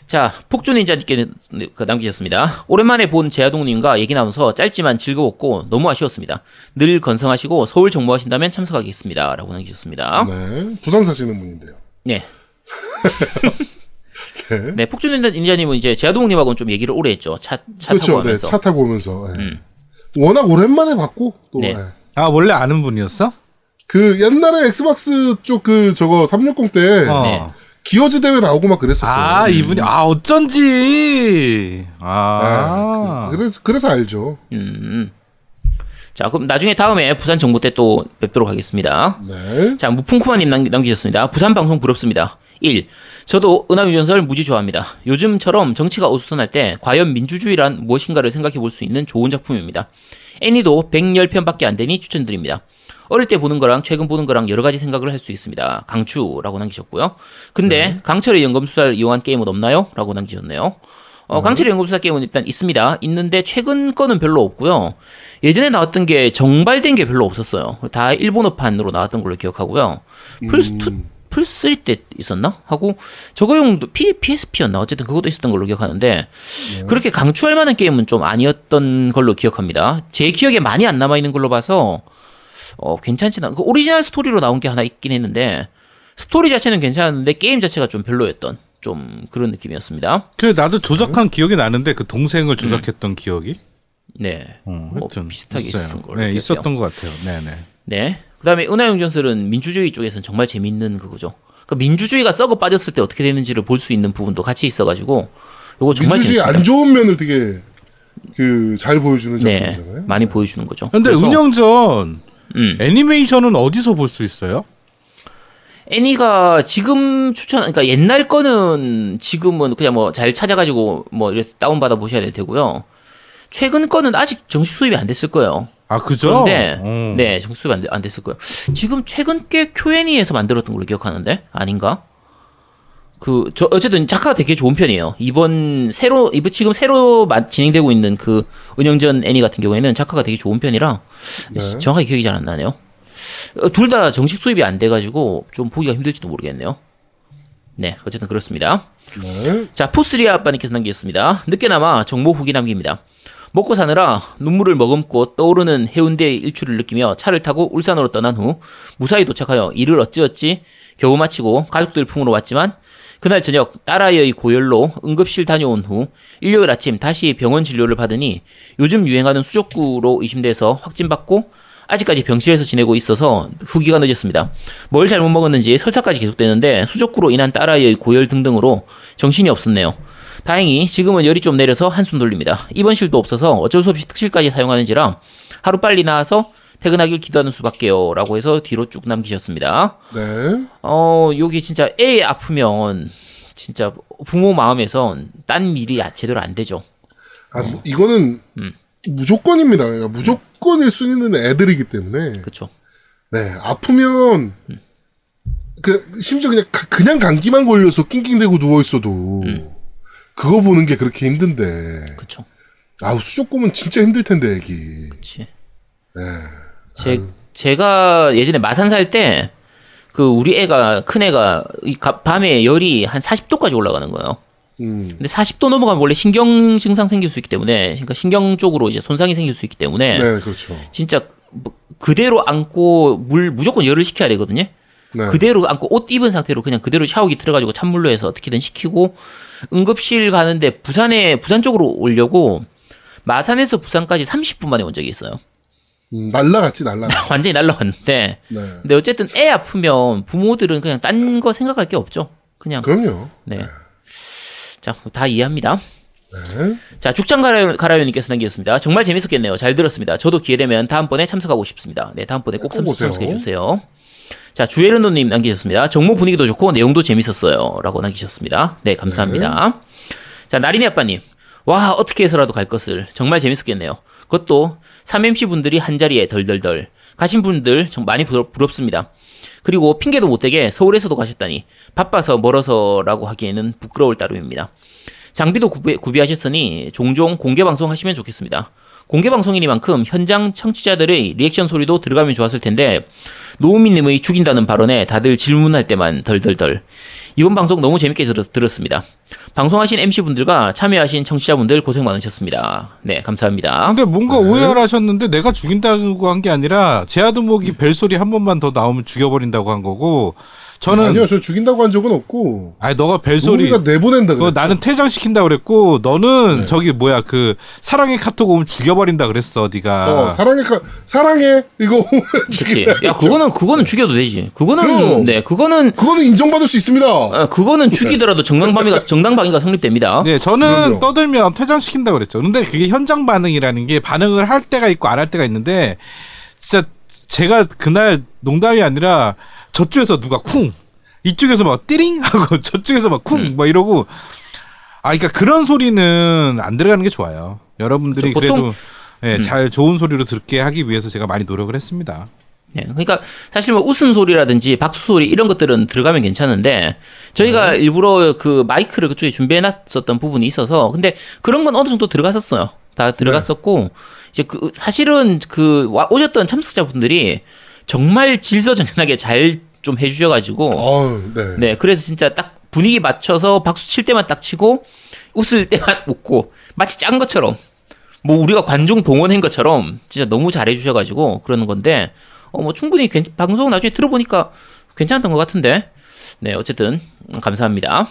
자, 폭주닌자님께 그 남기셨습니다. 오랜만에 본 제아동님과 얘기 나눠서 짧지만 즐거웠고 너무 아쉬웠습니다. 늘 건성하시고 서울 정모하신다면 참석하겠습니다. 라고 남기셨습니다. 네. 부산 사시는 분인데요. 네. 네, 폭주닌자님은 이제 제아동님하고는 좀 얘기를 오래 했죠. 차, 차 타고 그렇죠. 네. 하면서. 음. 차 타고 오면서. 예. 워낙 오랜만에 봤고, 또. 네. 예. 아 원래 아는 분이었어? 그 옛날에 엑스박스 쪽 그 저거 360 때 어. 네. 기어즈 대회 나오고 막 그랬었어요. 아 이분이 아 어쩐지 아 네. 그래서 그래서 알죠. 음. 자, 그럼 나중에 다음에 부산 정모 때또 뵙도록 하겠습니다. 네. 자, 무풍쿠마님 남- 남기셨습니다. 부산 방송 부럽습니다. 1. 저도 은하유전설 무지 좋아합니다. 요즘처럼 정치가 어수선할 때 과연 민주주의란 무엇인가를 생각해 볼 수 있는 좋은 작품입니다. 애니도 110편밖에 안 되니 추천드립니다. 어릴 때 보는 거랑 최근 보는 거랑 여러 가지 생각을 할 수 있습니다. 강추라고 남기셨고요. 근데 강철의 연금수사를 이용한 게임은 없나요? 라고 남기셨네요. 어, 강철의 연금수사 게임은 일단 있습니다. 있는데 최근 거는 별로 없고요. 예전에 나왔던 게 정발된 게 별로 없었어요. 다 일본어판으로 나왔던 걸로 기억하고요. 플스2, 플스3 때 있었나? 하고 저거용도 P, PSP였나? 어쨌든 그것도 있었던 걸로 기억하는데 그렇게 강추할 만한 게임은 좀 아니었던 걸로 기억합니다. 제 기억에 많이 안 남아 있는 걸로 봐서 어, 괜찮진 않, 그 오리지널 스토리로 나온 게 하나 있긴 했는데 스토리 자체는 괜찮았는데 게임 자체가 좀 별로였던 좀 그런 느낌이었습니다. 그 나도 조작한 기억이 나는데 그 동생을 조작했던 기억이 네. 어, 뭐 비슷하게 있어요. 있었던 걸로 네 기억해요. 있었던 것 같아요. 네네. 네. 그다음에 은하영웅전설은 민주주의 쪽에서는 정말 재밌는 그거죠. 그러니까 민주주의가 썩어 빠졌을 때 어떻게 되는지를 볼 수 있는 부분도 같이 있어가지고 요거 정말 민주주의 재밌습니다. 안 좋은 면을 되게 그 잘 보여주는 네, 작품이잖아요. 많이 보여주는 거죠. 근데 그래서, 은영전 음, 애니메이션은 어디서 볼 수 있어요? 애니가 지금 추천, 그러니까 옛날 거는 지금은 그냥 뭐 잘 찾아가지고 뭐 이렇게 다운 받아 보셔야 될 테고요. 최근 거는 아직 정식 수입이 안 됐을 거예요. 아 그죠? 그런데 어. 네 정식 수입이 안, 돼- 안 됐을 거예요. 지금 최근 게 Q&A에서 만들었던 걸로 기억하는데 아닌가? 그 저 어쨌든 작화가 되게 좋은 편이에요. 이번 새로 이번 지금 새로 마- 진행되고 있는 그 은영전 애니 같은 경우에는 작화가 되게 좋은 편이라 네. 정확하게 기억이 잘 안 나네요. 둘 다 정식 수입이 안 돼가지고 좀 보기가 힘들지도 모르겠네요. 네, 어쨌든 그렇습니다. 네. 자, 포스리아 아빠님께서 남기셨습니다. 늦게나마 정보 후기 남깁니다. 먹고 사느라 눈물을 머금고 떠오르는 해운대의 일출을 느끼며 차를 타고 울산으로 떠난 후 무사히 도착하여 일을 어찌어찌 겨우 마치고 가족들 품으로 왔지만 그날 저녁 딸아이의 고열로 응급실 다녀온 후 일요일 아침 다시 병원 진료를 받으니 요즘 유행하는 수족구로 의심돼서 확진받고 아직까지 병실에서 지내고 있어서 후기가 늦었습니다. 뭘 잘못 먹었는지 설사까지 계속되는데 수족구로 인한 딸아이의 고열 등등으로 정신이 없었네요. 다행히 지금은 열이 좀 내려서 한숨 돌립니다. 입원실도 없어서 어쩔 수 없이 특실까지 사용하는지라 하루 빨리 나와서 퇴근하길 기도하는 수밖에요. 라고 해서 뒤로 쭉 남기셨습니다. 네. 어, 여기 진짜 애 아프면 진짜 부모 마음에선 딴 일이 제대로 안 되죠. 아, 뭐, 이거는 음. 무조건입니다. 그러니까 무조건일 수 있는 애들이기 때문에. 그렇죠. 네, 아프면, 그, 심지어 그냥, 가- 그냥 감기만 걸려서 낑낑대고 누워 있어도, 그거 보는 게 그렇게 힘든데, 그렇죠. 아우, 수족구면 진짜 힘들 텐데, 애기. 그치. 제, 제가 예전에 마산 살 때, 그, 우리 애가, 큰 애가, 이 밤에 열이 한 40도까지 올라가는 거예요. 음, 근데 40도 넘어가면 원래 신경 증상 생길 수 있기 때문에, 그러니까 신경 쪽으로 이제 손상이 생길 수 있기 때문에, 네, 그렇죠. 진짜 뭐 그대로 안고 물 무조건 열을 식혀야 되거든요. 네. 그대로 안고 옷 입은 상태로 그냥 그대로 샤워기 틀어가지고 찬물로 해서 어떻게든 식히고 응급실 가는데 부산에 부산 쪽으로 오려고 마산에서 부산까지 30분 만에 온 적이 있어요. 음, 날라갔지, 날라가. 완전히 날라갔는데 네. 근데 어쨌든 애 아프면 부모들은 그냥 딴 거 생각할 게 없죠. 그냥 그럼요. 네. 자, 다 이해합니다. 네. 자, 가라- 가라요님께서 남기셨습니다. 정말 재밌었겠네요. 잘 들었습니다. 저도 기회 되면 다음번에 참석하고 싶습니다. 네, 다음번에 꼭 꼭 참석, 오세요. 참석해 주세요. 자, 주예른노님 남기셨습니다. 정보 분위기도 좋고 내용도 재밌었어요. 라고 남기셨습니다. 네, 감사합니다. 자, 나린이 아빠님. 와, 어떻게 해서라도 갈 것을. 정말 재밌었겠네요. 그것도 3MC 분들이 한 자리에 덜덜덜. 가신 분들 좀 많이 부럽, 부럽 습니다. 그리고 핑계도 못되게 서울에서도 가셨다니 바빠서 멀어서라고 하기에는 부끄러울 따름입니다. 장비도 구비, 구비하셨으니 종종 공개 방송 하시면 좋겠습니다. 공개 방송이니만큼 현장 청취자들의 리액션 소리도 들어가면 좋았을 텐데 노우미님의 죽인다는 발언에 다들 질문할 때만 덜덜덜. 이번 방송 너무 재밌게 들었, 들었습니다. 방송하신 MC분들과 참여하신 청취자분들 고생 많으셨습니다. 네, 감사합니다. 근데 뭔가 오해를 하셨는데 내가 죽인다고 한 게 아니라 제아두목이 벨소리 한 번만 더 나오면 죽여버린다고 한 거고 저는 아니요, 저 죽인다고 한 적은 없고, 아니 너가 벨소리 우리가 내보낸다 그거 그랬죠. 나는 퇴장시킨다 그랬고 네. 너는 저기 뭐야 그 사랑의 카톡 오면 죽여버린다 그랬어 네가 어, 사랑해, 가- 사랑해, 이거 그치. 죽인다 야. 그거는, 그거는 죽여도 되지. 그거는, 그럼. 네, 그거는, 그거는 인정받을 수 있습니다. 어, 그거는 죽이더라도 정당방위가, 정당방위가 성립됩니다. 네, 저는 그럼요. 떠들면 퇴장시킨다 그랬죠. 근데 그게 현장 반응이라는 게 반응을 할 때가 있고 안 할 때가 있는데 진짜 제가 그날 농담이 아니라 저쪽에서 누가 쿵 이쪽에서 막 띠링 하고 저쪽에서 막 쿵 막 이러고 아 그러니까 그런 소리는 안 들어가는 게 좋아요. 여러분들이 그렇죠. 그래도 예, 잘 좋은 소리로 듣게 하기 위해서 제가 많이 노력을 했습니다. 네, 그러니까 사실 뭐 웃음 소리라든지 박수 소리 이런 것들은 들어가면 괜찮은데 저희가 일부러 그 마이크를 그쪽에 준비해 놨었던 부분이 있어서 근데 그런 건 어느 정도 들어갔었어요. 다 들어갔었고 이제 그 사실은 그 와- 오셨던 참석자분들이 정말 질서정연하게 잘 좀 해주셔가지고 어, 네. 네, 그래서 진짜 딱 분위기 맞춰서 박수 칠 때만 딱 치고 웃을 때만 웃고 마치 짠 것처럼 뭐 우리가 관중 동원한 것처럼 진짜 너무 잘해 주셔가지고 그러는 건데 어 뭐 충분히 괜, 방송 나중에 들어보니까 괜찮았던 것 같은데 네 어쨌든 음, 감사합니다.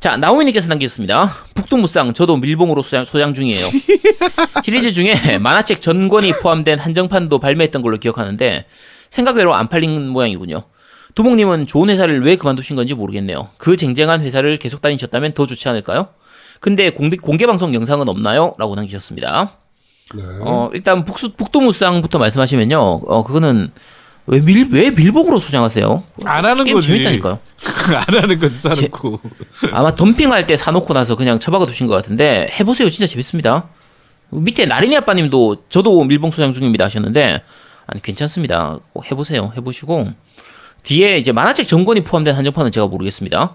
자 나오미님께서 남기셨습니다. 북동무쌍 저도 밀봉으로 소장, 소장 중이에요. 시리즈 중에 만화책 전권이 포함된 한정판도 발매했던 걸로 기억하는데 생각대로 안 팔린 모양이군요. 두목님은 좋은 회사를 왜 그만두신 건지 모르겠네요. 그 쟁쟁한 회사를 계속 다니셨다면 더 좋지 않을까요? 근데 공개, 공개 방송 영상은 없나요? 라고 남기셨습니다. 네. 어, 일단 북수, 북도무쌍부터 말씀하시면요. 어, 그거는 왜 밀, 왜 밀봉으로 소장하세요? 안 하는 거지. 재밌다니까요. 안 하는 거지 사놓고. 아마 덤핑할 때 사놓고 나서 그냥 처박아 두신 것 같은데 해보세요. 진짜 재밌습니다. 밑에 나린이 아빠님도 저도 밀봉 소장 중입니다 하셨는데 아니 괜찮습니다. 꼭 해보세요. 해보시고 뒤에 이제 만화책 전권이 포함된 한정판은 제가 모르겠습니다.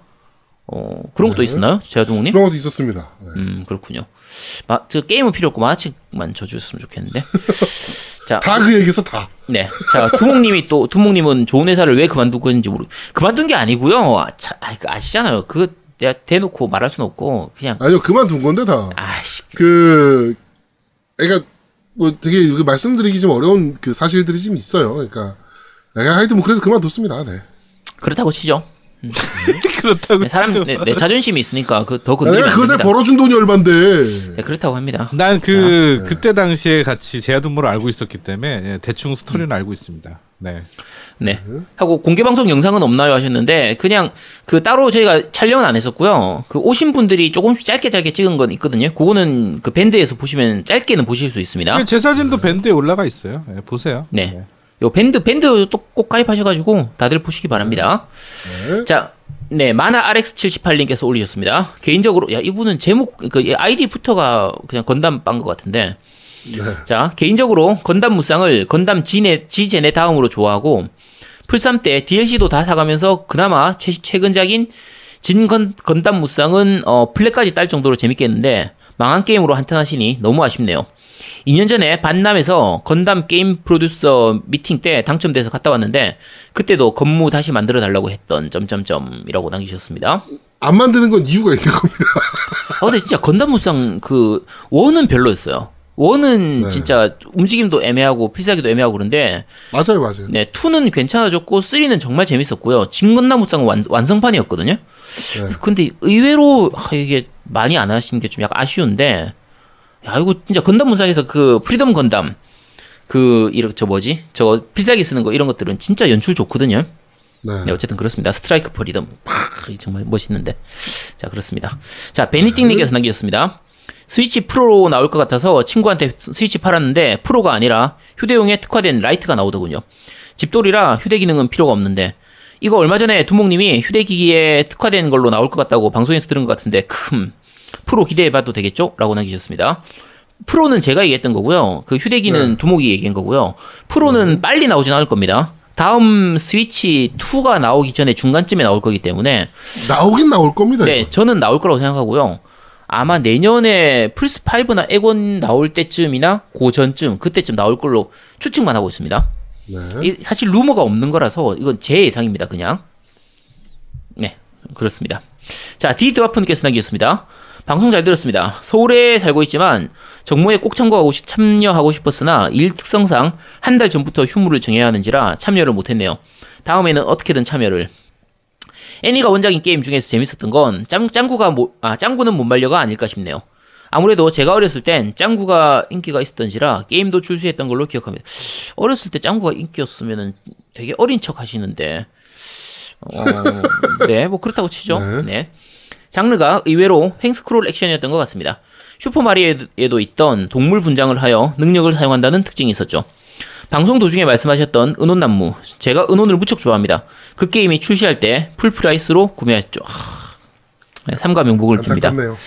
어 그런 것도 있었나요, 제아동님? 그런 것도 있었습니다. 네. 음 그렇군요. 마, 저 게임은 필요 없고 만화책만 줘주셨으면 좋겠는데. 자, 다 그 얘기에서 다. 네. 자, 두목님이 또, 두목님은 좋은 회사를 왜 그만두고 있는지 모르, 그만둔 게 아니고요. 아, 차, 아, 그 아시잖아요. 그, 내가 대놓고 말할 수는 없고 그냥 아니요 그만둔 건데 다. 아씨 그, 그러니까 뭐 되게 이거 말씀드리기 좀 어려운 그 사실들이 좀 있어요. 그러니까 내가 하여튼 뭐 그래서 그만뒀습니다. 네. 그렇다고 치죠. 그렇다고 네, 사람 치죠. 네, 네, 자존심이 있으니까 그더 건드리면 내가 안 그것에. 벌어준 돈이 얼만데. 네, 그렇다고 합니다. 난 그 그때 당시에 같이 제아두모를 알고 있었기 때문에 예, 대충 스토리는 알고 있습니다. 네. 네. 하고 공개 방송 영상은 없나요 하셨는데 그냥 그 따로 저희가 촬영은 안 했었고요. 그 오신 분들이 조금씩 짧게 짧게 찍은 건 있거든요. 그거는 그 밴드에서 보시면 짧게는 보실 수 있습니다. 제 사진도 밴드에 올라가 있어요. 예, 보세요. 네. 요 밴드 밴드 또 꼭 가입하셔가지고 다들 보시기 바랍니다. 네. 자, 네 마나 RX78님께서 올리셨습니다. 개인적으로 야 이분은 제목 그 아이디부터가 그냥 건담 빤것 같은데. 자 개인적으로 건담 무쌍을 건담 G네, G제네 다음으로 좋아하고 플3 때 DLC도 다 사가면서 그나마 최, 최근작인 진 건, 건담 무쌍은 어, 플랫까지 딸 정도로 재밌게 했는데 망한 게임으로 한탄하시니 너무 아쉽네요. 2년 전에 반남에서 건담 게임 프로듀서 미팅 때 당첨돼서 갔다 왔는데 그때도 건무 다시 만들어 달라고 했던 점점점이라고 남기셨습니다. 안 만드는 건 이유가 있는 겁니다. 아 근데 진짜 건담 무쌍 그 원은 별로였어요. 원은 네. 진짜 움직임도 애매하고 필살기도 애매하고 그런데 맞아요, 맞아요. 네 투는 괜찮아졌고 쓰리는 정말 재밌었고요. 완, 완성판이었거든요. 네. 근데 의외로 아, 이게 많이 안 하시는 게 좀 약간 아쉬운데 야 이거 진짜 건담 무쌍에서 그 프리덤 건담 그 이렇게 저 뭐지 저 필살기 쓰는 거 이런 것들은 진짜 연출 좋거든요. 네. 네, 어쨌든 그렇습니다. 스트라이크 프리덤. 팍, 정말 멋있는데. 자, 그렇습니다. 자, 베니띵님께서 남기셨습니다. 스위치 프로 나올 것 같아서 친구한테 스위치 팔았는데 프로가 아니라 휴대용에 특화된 라이트가 나오더군요. 집돌이라 휴대 기능은 필요가 없는데 이거 얼마 전에 두목님이 휴대기기에 특화된 걸로 나올 것 같다고 방송에서 들은 것 같은데 큼 프로 기대해봐도 되겠죠? 라고 남기셨습니다. 프로는 제가 얘기했던 거고요. 그 휴대기는 두목이 얘기한 거고요. 프로는 빨리 나오진 않을 겁니다. 다음 스위치 2가 나오기 전에 중간쯤에 나올 거기 때문에 나오긴 나올 겁니다. 네, 이거. 저는 나올 거라고 생각하고요. 아마 내년에 플스 5나 에곤 나올 때쯤이나 그 전쯤 그때쯤 나올 걸로 추측만 하고 있습니다. 네. 이 사실 루머가 없는 거라서 이건 제 예상입니다. 그냥. 네, 그렇습니다. 자, 디드와프님께서 남기셨습니다. 방송 잘 들었습니다. 서울에 살고 있지만 정모에 꼭 참고하고 싶- 참여하고 싶었으나 일 특성상 한 달 전부터 휴무를 정해야 하는지라 참여를 못했네요. 다음에는 어떻게든 참여를. 애니가 원작인 게임 중에서 재밌었던 건 짱, 짱구가 모, 아, 짱구는 못 말려가 아닐까 싶네요. 아무래도 제가 어렸을 땐 짱구가 인기가 있었던지라 게임도 출시했던 걸로 기억합니다. 어렸을 때 짱구가 인기였으면 되게 어린 척 하시는데, 어, 네, 뭐 그렇다고 치죠. 네. 네. 장르가 의외로 횡스크롤 액션이었던 것 같습니다. 슈퍼마리오에도 있던 동물 분장을 하여 능력을 사용한다는 특징이 있었죠. 방송 도중에 말씀하셨던 은혼난무, 제가 은혼을 무척 좋아합니다. 그 게임이 출시할 때 full price로 구매했죠. 하... 삼가 명복을 빕니다. 안타깝네요.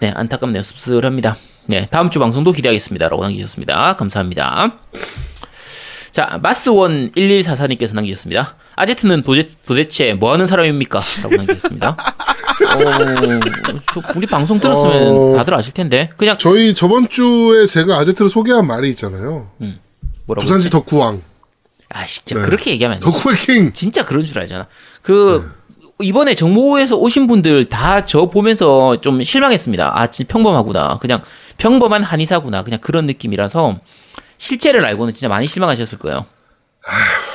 네, 안타깝네요. 씁쓸합니다. 네, 다음 주 방송도 기대하겠습니다. 라고 남기셨습니다. 감사합니다. 자, 마스원 1144님께서 남기셨습니다. 아제트는 도대, 도대체 뭐 하는 사람입니까? 라고 남기셨습니다. 어, 저 우리 방송 들었으면 어. 다들 아실 텐데. 그냥 저희 저번 주에 제가 아제트를 소개한 말이 있잖아요. 뭐라고. 부산시 덕후왕, 아, 진짜 네. 그렇게 얘기하면 안 돼. 덕후의 킹. 진짜 그런 줄 알잖아. 그 이번에 정모에서 오신 분들 다 저 보면서 좀 실망했습니다. 아, 진짜 평범하구나. 그냥 평범한 한의사구나. 그냥 그런 느낌이라서 실제를 알고는 진짜 많이 실망하셨을 거예요.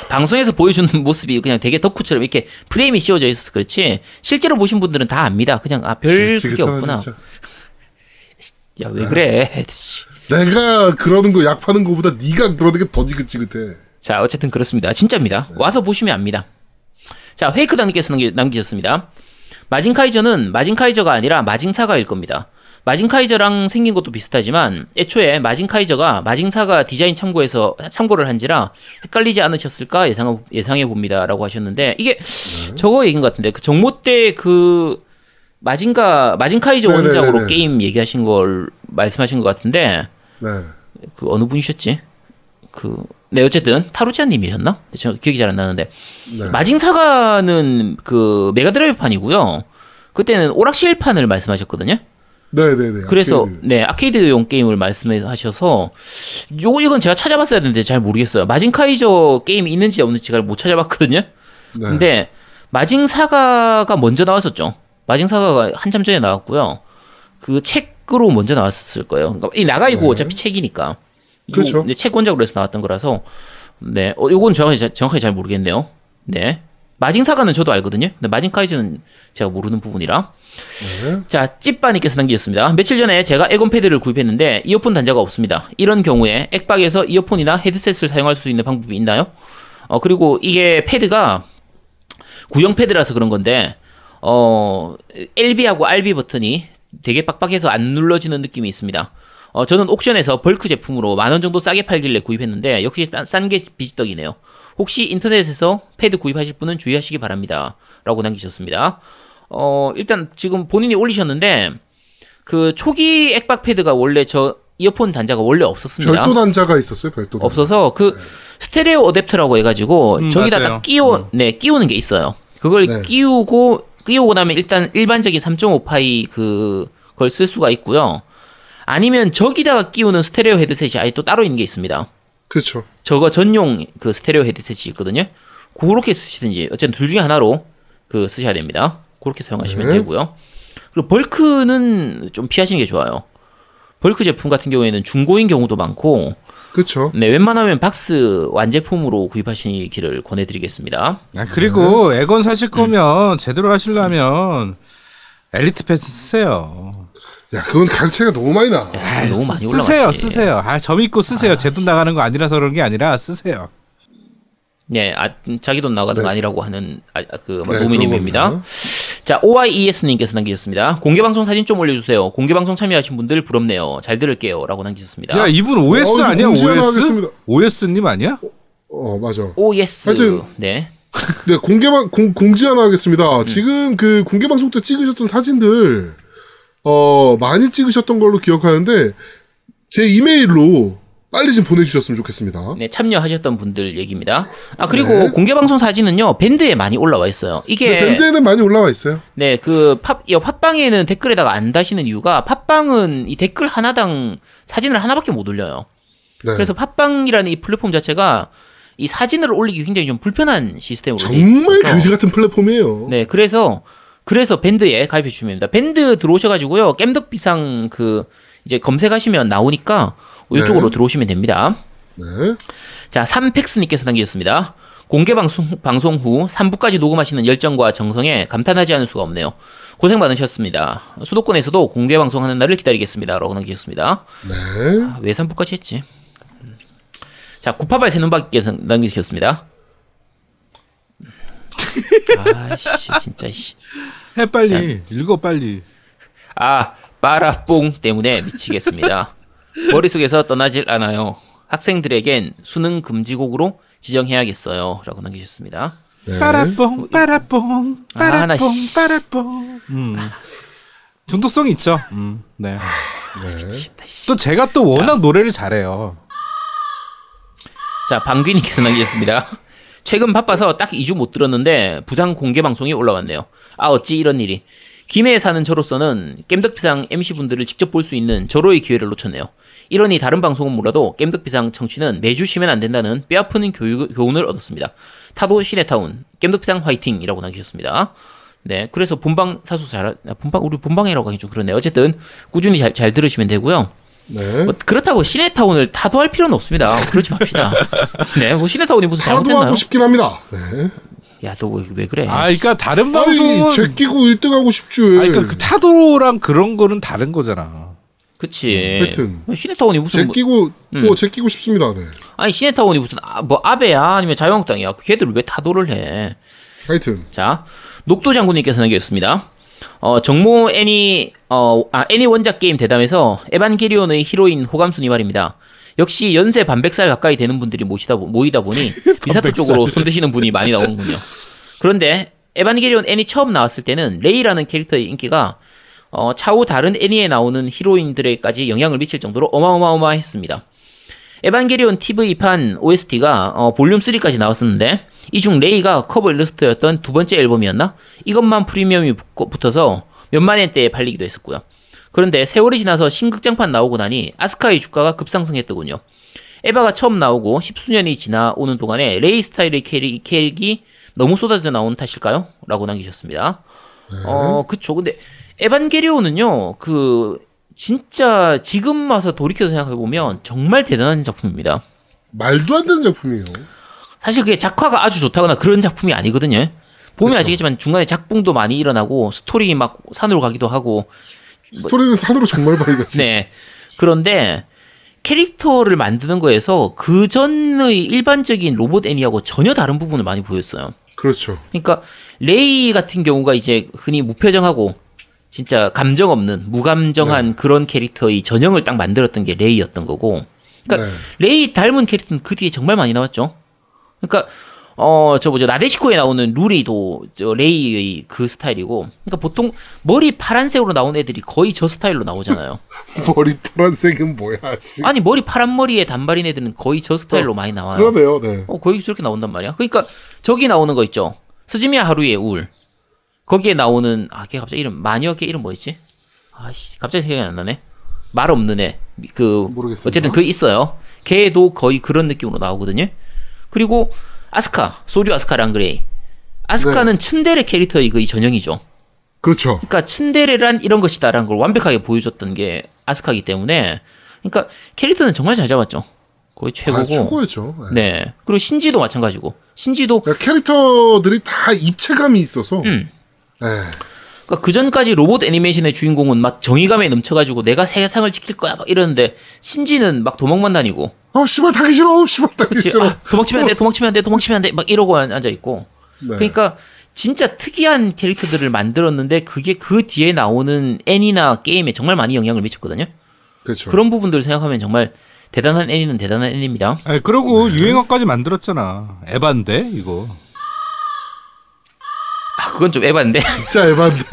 방송에서 보여주는 모습이 그냥 되게 덕후처럼 이렇게 프레임이 씌워져 있어서 그렇지 실제로 보신 분들은 다 압니다. 그냥 아 별 그게 지긋지긋하다, 없구나. 야 왜 그래? 씨. 내가 그러는 거 약 파는 거보다 네가 그러는 게 더 지긋지긋해. 자, 어쨌든 그렇습니다. 진짜입니다. 와서 보시면 압니다. 자, 페이크당님께서 남기, 남기 셨습니다. 마징카이저는 마징카이저가 아니라 마징사가일 겁니다. 마징카이저랑 생긴 것도 비슷하지만 애초에 마징카이저가 마징사가 디자인 참고해서 참고를 한지라 헷갈리지 않으셨을까 예상 예상해 봅니다라고 하셨는데 이게 저거 얘기인 것 같은데 그 정모 때그 마징가 마징카이저 네네네네. 원작으로 게임 얘기하신 걸 말씀하신 것 같은데 네. 그 어느 분이셨지? 그, 네, 어쨌든, 타루치아님이셨나? 네, 저 기억이 잘 안 나는데. 네. 마징사가는 그 메가드라이브 판이고요. 그때는 오락실 판을 말씀하셨거든요. 네네네. 그래서, 아케이드. 네, 아케이드용 게임을 말씀하셔서, 요, 이건 제가 찾아봤어야 되는데 잘 모르겠어요. 마징 카이저 게임이 있는지 없는지 제가 못 찾아봤거든요. 네. 근데, 마징 사가가 먼저 나왔었죠. 마징 사가가 한참 전에 나왔고요. 그 책 으로 먼저 나왔을 거예요. 그러니까 이 나가이고 어차피 책이니까. 그렇죠. 이제 책 원작으로 해서 나왔던 거라서 네, 어, 요건 자- 정확하게 잘 모르겠네요. 네. 마징사가는 저도 알거든요. 근데 마징카이즈는 제가 모르는 부분이라. 네. 자, 찌빠님께서 남기셨습니다. 며칠 전에 제가 에곤 패드를 구입했는데 이어폰 단자가 없습니다. 이런 경우에 액박에서 이어폰이나 헤드셋을 사용할 수 있는 방법이 있나요? 어, 그리고 이게 패드가 구형 패드라서 그런 건데, 어, LB하고 RB 버튼이 되게 빡빡해서 안 눌러지는 느낌이 있습니다. 어, 저는 옥션에서 벌크 제품으로 만 원 정도 싸게 팔길래 구입했는데, 역시 싼 게 비지떡이네요. 혹시 인터넷에서 패드 구입하실 분은 주의하시기 바랍니다. 라고 남기셨습니다. 어, 일단 지금 본인이 올리셨는데, 그 초기 액박 패드가 원래 저 이어폰 단자가 원래 없었습니다. 별도 단자가 있었어요. 별도 단자. 없어서 그 스테레오 어댑터라고 해가지고 음, 저기다 맞아요. 딱 끼워 네 끼우는 게 있어요. 그걸 네. 끼우고 끼우고 나면 일단 일반적인 3.5파이 그걸 쓸 수가 있고요. 아니면 저기다가 끼우는 스테레오 헤드셋이 아예 또 따로 있는 게 있습니다. 그렇죠. 저거 전용 그 스테레오 헤드셋이 있거든요. 그렇게 쓰시든지 어쨌든 둘 중에 하나로 그 쓰셔야 됩니다. 그렇게 사용하시면 네. 되고요. 그리고 벌크는 좀 피하시는 게 좋아요. 벌크 제품 같은 경우에는 중고인 경우도 많고 그렇죠. 네, 웬만하면 박스 완제품으로 구입하시기를 권해드리겠습니다. 아, 그리고 에건 사실 거면 제대로 하시려면 엘리트 패스 쓰세요. 야, 그건 가격차가 너무 많이 나. 아, 너무 많이 올라갔지. 쓰세요, 쓰세요. 아, 점 있고 쓰세요. 제돈 나가는 거 아니라서 그런 게 아니라 쓰세요. 네, 아, 자기 돈 나가는 거 네. 아니라고 하는 아, 그 네, 노미님입니다. 자, OIES님께서 남기셨습니다. 공개 방송 사진 좀 올려주세요. 공개 방송 참여하신 분들 부럽네요. 잘 들을게요.라고 남기셨습니다. 야, 이분 OS 어, 아니야? OS? OS님 아니야? 어, 맞아. OS. 하여튼- 네. 네, 공개방, 공, 공지 하나 하겠습니다. 지금 그 공개방송 때 찍으셨던 사진들, 어, 많이 찍으셨던 걸로 기억하는데, 제 이메일로 빨리 좀 보내주셨으면 좋겠습니다. 네, 참여하셨던 분들 얘기입니다. 아, 그리고 공개 방송 사진은요, 밴드에 많이 올라와 있어요. 이게 네, 밴드에는 많이 올라와 있어요. 네, 그 팝, 이 팟빵에는 댓글에다가 안 다시는 이유가 팟빵은 이 댓글 하나당 사진을 하나밖에 못 올려요. 네. 그래서 팟빵이라는 이 플랫폼 자체가 이 사진을 올리기 굉장히 좀 불편한 시스템으로 돼 정말 그지 같은 플랫폼이에요. 네, 그래서 그래서 밴드에 가입해 주시면 됩니다. 밴드 들어오셔가지고요, 겜덕비상 그 이제 검색하시면 나오니까 이쪽으로 네. 들어오시면 됩니다. 네. 자, 삼팩스님께서 남기셨습니다. 공개 방송, 방송 후 3부까지 녹음하시는 열정과 정성에 감탄하지 않을 수가 없네요. 고생 많으셨습니다. 수도권에서도 공개 방송하는 날을 기다리겠습니다. 라고 남기셨습니다. 네. 아, 왜 3부까지 했지? 자, 구파발 새눈박이께서 남기셨습니다. 아씨, 진짜, 씨. 해 빨리. 읽어 빨리. 아, 빠라뽕 때문에 미치겠습니다. 머릿속에서 떠나질 않아요. 학생들에겐 수능 금지곡으로 지정해야겠어요. 라고 남기셨습니다. 네. 빠라뽕 빠라뽕 아, 나 빠라뽕 씨. 빠라뽕. 음. 중독성이 있죠. 음. 네. 미치겠다, 씨. 또 제가 또 워낙 노래를 잘해요. 자, 방귀님께서 남기셨습니다. 최근 바빠서 딱 2주 못 들었는데 부상 공개 방송이 올라왔네요. 아, 어찌 이런 일이. 김해에 사는 저로서는 겜덕비상 MC분들을 직접 볼 수 있는 절호의 기회를 놓쳤네요. 이러니 다른 방송은 몰라도 겜덕비상 청취는 매주 쉬면 안 된다는 뼈아프는 교육, 교훈을 얻었습니다. 타도 시네타운, 겜덕비상 화이팅이라고 남기셨습니다. 네, 그래서 본방 사수 잘, 아, 본방, 우리 본방이라고 하기 좀 그렇네요. 어쨌든 꾸준히 잘, 잘 들으시면 되고요. 네. 뭐 그렇다고 시네타운을 타도할 필요는 없습니다. 그러지 맙시다. 네, 뭐 시네타운이 무슨 잘못했나요? 싶긴 합니다. 네. 야, 너 왜 왜 그래? 아, 그러니까 다른 아니, 방송은 제 끼고 1등 하고 싶지. 아, 그러니까 그 타도랑 그런 거는 다른 거잖아. 그치. 하여튼. 뭐 시네타운이 무슨 뭐, 제끼고, 뭐, 제끼고 싶습니다. 네. 아니 시네타운이 무슨 아, 뭐 아베야 아니면 자유한국당이야. 걔들 왜 타도를 해? 하여튼. 자, 녹도 장군님께서 남겼습니다. 어, 정모 애니, 어, 아, 애니 원작 게임 대담에서 에반게리온의 히로인 호감순이 말입니다. 역시 연세 반백살 가까이 되는 분들이 모시다, 보- 모이다 보니 미사토 쪽으로 손드시는 분이 많이 나오는군요. 그런데 에반게리온 애니 처음 나왔을 때는 레이라는 캐릭터의 인기가 어, 차후 다른 애니에 나오는 히로인들에까지 영향을 미칠 정도로 어마어마어마했습니다. 에반게리온 TV판 OST가 어, 볼륨 3까지 나왔었는데 이 중 레이가 커버 일러스트였던 두 번째 앨범이었나? 이것만 프리미엄이 붙어서 몇만 엔대에 팔리기도 했었고요. 그런데 세월이 지나서 신극장판 나오고 나니 아스카의 주가가 급상승했더군요. 에바가 처음 나오고 십수년이 지나오는 동안에 레이 스타일의 캐릭, 캐릭이 너무 쏟아져 나온 탓일까요? 라고 남기셨습니다. 어, 그쵸. 근데 에반게리온은요, 그, 진짜 지금 와서 돌이켜서 생각해보면 정말 대단한 작품입니다. 말도 안 되는 작품이에요. 사실 그게 작화가 아주 좋다거나 그런 작품이 아니거든요. 보면 그쵸. 아시겠지만 중간에 작붕도 많이 일어나고 스토리 막 산으로 가기도 하고 스토리는 산으로 정말 많이 가지. 네. 그런데 캐릭터를 만드는 거에서 그 전의 일반적인 로봇 애니하고 전혀 다른 부분을 많이 보였어요. 그렇죠. 그러니까 레이 같은 경우가 이제 흔히 무표정하고 진짜 감정 없는 무감정한 네. 그런 캐릭터의 전형을 딱 만들었던 게 레이였던 거고. 그러니까 네. 레이 닮은 캐릭터는 그 뒤에 정말 많이 나왔죠. 그러니까 어 저 뭐죠 나데시코에 나오는 루리도 저 레이의 그 스타일이고. 그러니까 보통 머리 파란색으로 나온 애들이 거의 저 스타일로 나오잖아요. 머리 파란색은 뭐야, 씨. 아니 머리 파란 머리에 단발인 애들은 거의 저 스타일로 많이 나와요. 그러네요, 네. 어, 거기 저렇게 나온단 말이야. 그러니까 저기 나오는 거 있죠. 스즈미야 하루히의 우울. 거기에 나오는 아, 걔 갑자기 이름 마녀 걔 이름 뭐였지? 아씨, 갑자기 생각이 안 나네. 말 없는 애. 그 모르겠습니다. 어쨌든 그 있어요. 걔도 거의 그런 느낌으로 나오거든요. 그리고 아스카, 소류 아스카 랑그레이. 아스카는 츤데레 캐릭터의 그 전형이죠. 그렇죠. 그러니까 츤데레란 이런 것이다라는 걸 완벽하게 보여줬던 게 아스카이기 때문에 그러니까 캐릭터는 정말 잘 잡았죠. 거의 아, 최고고. 최고였죠. 네. 네. 그리고 신지도 마찬가지고. 신지도 그러니까 캐릭터들이 다 입체감이 있어서. 음. 네. 그러니까 그 전까지 로봇 애니메이션의 주인공은 막 정의감에 넘쳐가지고 내가 세상을 지킬 거야 막 이러는데 신지는 막 도망만 다니고 아, 씨발, 타기 싫어. 씨발, 타기 그치? 싫어. 아, 도망치면 안 돼, 도망치면 안 돼, 도망치면 안 돼, 막 이러고 앉아 있고. 네. 그러니까 진짜 특이한 캐릭터들을 만들었는데 그게 그 뒤에 나오는 애니나 게임에 정말 많이 영향을 미쳤거든요. 그렇죠. 그런 부분들을 생각하면 정말 대단한 애니는 대단한 애니입니다. 아니, 그러고 네. 유행어까지 만들었잖아. 에반데 이거. 아, 그건 좀 에반데. 진짜 에반데.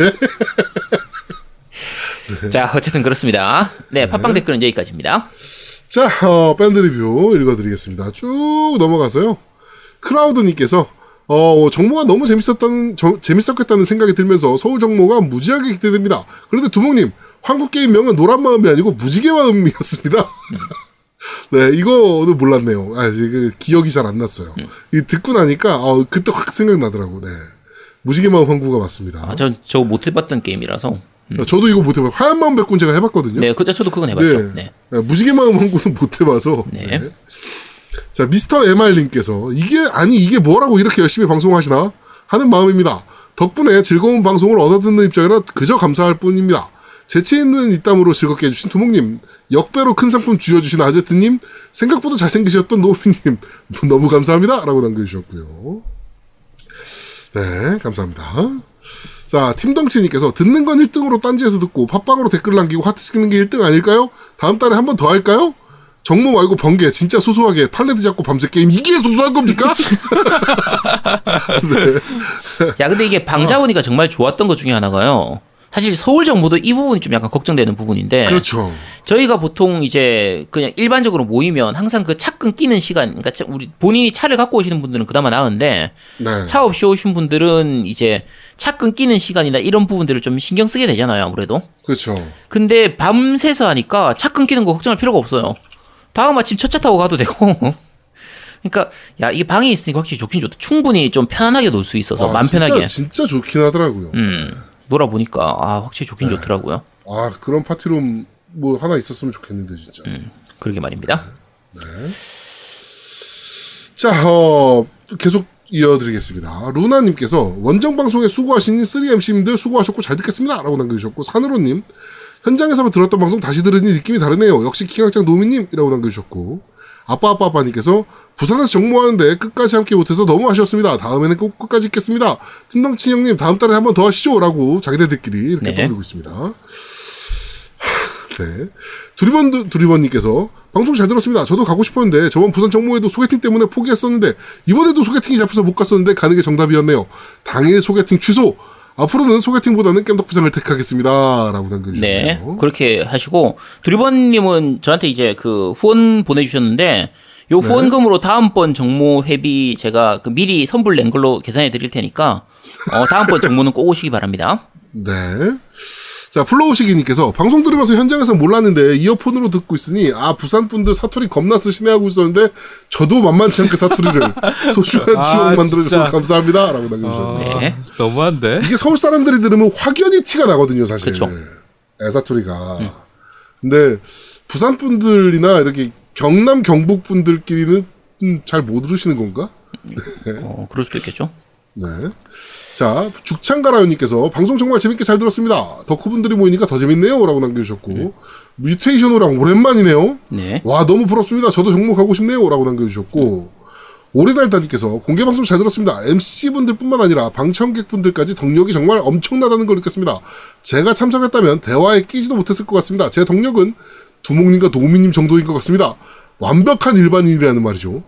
자, 어쨌든 그렇습니다. 네, 팟빵 댓글은 여기까지입니다. 자, 어, 밴드 리뷰 읽어드리겠습니다. 쭉 넘어가서요. 크라우드님께서 어, 정모가 너무 재밌었다는, 저- 재밌었겠다는 생각이 들면서 서울 정모가 무지하게 기대됩니다. 그런데 두목님, 한국 게임 명은 노란 마음이 아니고 무지개 마음이었습니다. 네, 이거는 몰랐네요. 아, 이게 기억이 잘 안 났어요. 이 듣고 나니까, 어, 그때 확 생각나더라고, 네. 무지개 마음 황구가 맞습니다. 아, 전 저거 못 해봤던 게임이라서. 저도 이거 못 해봐요. 하얀 마음 백군 제가 해봤거든요. 네, 그저 저도 그건 해봤죠. 네. 네. 네, 무지개 마음 한구는 못 해봐서. 네. 네. 자, 미스터 MR님께서 이게 아니 이게 뭐라고 이렇게 열심히 방송하시나 하는 마음입니다. 덕분에 즐거운 방송을 얻어듣는 입장이라 그저 감사할 뿐입니다. 재치 있는 입담으로 즐겁게 해주신 두목님, 역배로 큰 상품 쥐어주신 아제트님, 생각보다 잘생기셨던 노미님 너무 감사합니다. 라고 남겨주셨고요. 네, 감사합니다. 자, 팀덩치님께서 듣는 건 1등으로 딴지에서 듣고 팟빵으로 댓글 남기고 하트 시키는 게 1등 아닐까요? 다음 달에 한 번 더 할까요? 정모 말고 번개 진짜 소소하게 팔레드 잡고 밤새 게임 이게 소소한 겁니까? 야, 근데 이게 방자원이가 정말 좋았던 것 중에 하나가요. 사실 서울 정보도 이 부분이 좀 약간 걱정되는 부분인데. 그렇죠. 저희가 보통 이제 그냥 일반적으로 모이면 항상 그 차 끊기는 시간, 그러니까 차- 우리 본인이 차를 갖고 오시는 분들은 그나마 나은데 네. 차 없이 오신 분들은 이제 차 끊기는 시간이나 이런 부분들을 좀 신경 쓰게 되잖아요, 아무래도. 그렇죠. 근데 밤새서 하니까 차 끊기는 거 걱정할 필요가 없어요. 다음 아침 첫 차 타고 가도 되고. 그러니까 야 이게 방에 있으니까 확실히 좋긴 좋다. 충분히 좀 편안하게 놀 수 있어서 아, 마음 편하게. 진짜, 진짜 좋긴 하더라고요. 음 놀아 보니까 아 확실히 좋긴 좋더라고요. 아, 그런 파티룸 뭐 하나 있었으면 좋겠는데, 진짜. 그러게 말입니다. 자, 어, 계속 이어드리겠습니다. 루나님께서 원정 방송에 수고하신 3MC님들 수고하셨고 잘 듣겠습니다. 라고 남겨주셨고, 산으로님, 현장에서 들었던 방송 다시 들으니 느낌이 다르네요. 역시 기강장 노미님 이라고 남겨주셨고, 아빠아빠아빠님께서 부산에서 정모하는데 끝까지 함께 못해서 너무 아쉬웠습니다. 다음에는 꼭 끝까지 있겠습니다. 팀덩치 형님 다음 달에 한 번 더 하시죠. 라고 자기네들끼리 이렇게 네. 떠들고 있습니다. 네. 두리번, 두리번님께서 방송 잘 들었습니다. 저도 가고 싶었는데 저번 부산 정모에도 소개팅 때문에 포기했었는데 이번에도 소개팅이 잡혀서 못 갔었는데 가는 게 정답이었네요. 당일 소개팅 취소! 앞으로는 소개팅보다는 깸덕비상을 택하겠습니다. 라고 남겨주셨네요. 네 그렇게 하시고 두리번님은 저한테 이제 그 후원 보내주셨는데 요 네. 후원금으로 다음번 정모 회비 제가 그 미리 선불 낸 걸로 계산해 드릴 테니까 어 다음번 정모는 꼭 오시기 바랍니다. 네. 자, 플로우시기님께서 방송 들으면서 현장에서 몰랐는데 이어폰으로 듣고 있으니 아 부산 분들 사투리 겁나 쓰시네 하고 있었는데 저도 만만치 않게 사투리를 소중한 아, 추억 만들어주셔서. 감사합니다라고 남겨주셨네요. 아, 네. 너무한데. 이게 서울 사람들이 들으면 확연히 티가 나거든요, 사실. 그쵸. 애사투리가. 근데 부산 분들이나 이렇게 경남 경북 분들끼리는 음, 잘못 들으시는 건가? 어, 그럴 수도 있겠죠. 네. 자, 죽창가라요님께서 방송 정말 재밌게 잘 들었습니다. 덕후분들이 모이니까 더 재밌네요. 라고 남겨주셨고, 뮤테이션 호랑 오랜만이네요. 네. 와, 너무 부럽습니다. 저도 종목하고 싶네요. 라고 남겨주셨고, 오래날다님께서 공개방송 잘 들었습니다. MC분들 뿐만 아니라 방청객분들까지 덕력이 정말 엄청나다는 걸 느꼈습니다. 제가 참석했다면 대화에 끼지도 못했을 것 같습니다. 제 덕력은 두목님과 도우미님 정도인 것 같습니다. 완벽한 일반인이라는 말이죠.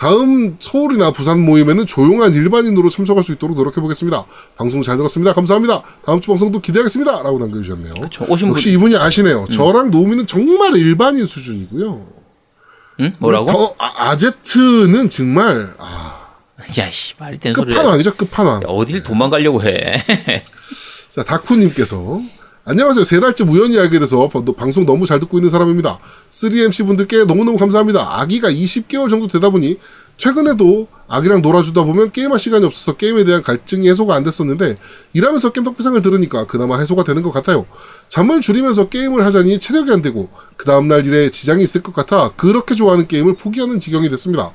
다음 서울이나 부산 모임에는 조용한 일반인으로 참석할 수 있도록 노력해보겠습니다. 방송 잘 들었습니다. 감사합니다. 다음 주 방송도 기대하겠습니다. 라고 남겨주셨네요. 저 오신 분, 역시 이분이 아시네요. 저랑 노우미는 정말 일반인 수준이고요. 응? 뭐라고? 더 아, 제트는 정말 아, 야 씨 말이 되는 소리. 끝판왕이죠 끝판왕. 어딜 도망가려고 해. 자 다쿠님께서 안녕하세요. 세 달째 우연히 알게 돼서 버- 방송 너무 잘 듣고 있는 사람입니다. 3MC 분들께 너무너무 감사합니다. 아기가 20개월 정도 되다 보니 최근에도 아기랑 놀아주다 보면 게임할 시간이 없어서 게임에 대한 갈증이 해소가 안 됐었는데 일하면서 겜덕비상을 들으니까 그나마 해소가 되는 것 같아요. 잠을 줄이면서 게임을 하자니 체력이 안 되고 그 다음날 일에 지장이 있을 것 같아 그렇게 좋아하는 게임을 포기하는 지경이 됐습니다.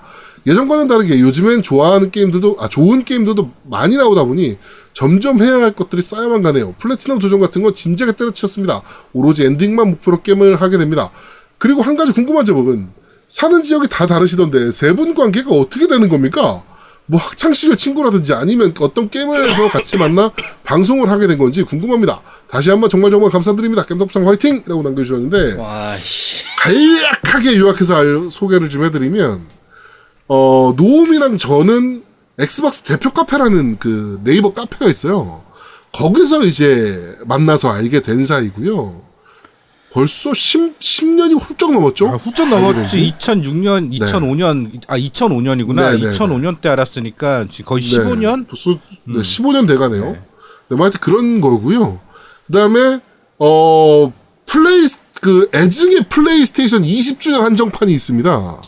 예전과는 다르게 요즘엔 좋아하는 게임들도 아 좋은 게임들도 많이 나오다 보니 점점 해야 할 것들이 쌓여만 가네요. 플래티넘 도전 같은 건 진작에 때려치웠습니다. 오로지 엔딩만 목표로 게임을 하게 됩니다. 그리고 한 가지 궁금한 점은 사는 지역이 다 다르시던데 세 분 관계가 어떻게 되는 겁니까? 뭐 학창 시절 친구라든지 아니면 어떤 게임에서 같이 만나 방송을 하게 된 건지 궁금합니다. 다시 한번 정말 정말 감사드립니다. 겜덕상 화이팅 이라고 남겨주셨는데 와씨. 간략하게 요약해서 알- 소개를 좀 해드리면 어 노움이랑 저는 엑스박스 대표 카페라는 그 네이버 카페가 있어요. 거기서 이제 만나서 알게 된 사이고요. 벌써 10, 10년이 훌쩍 넘었죠? 아, 훨씬 넘었지. 2006년, 2005년, 아 2005년이구나. 네, 네, 2005년 때 알았으니까 거의 네, 15년. 벌써 네, 15년 돼가네요. 네. 뭐 하여튼 그런 거고요. 그 다음에 어 플레이 그 애증의 플레이스테이션 20주년 한정판이 있습니다.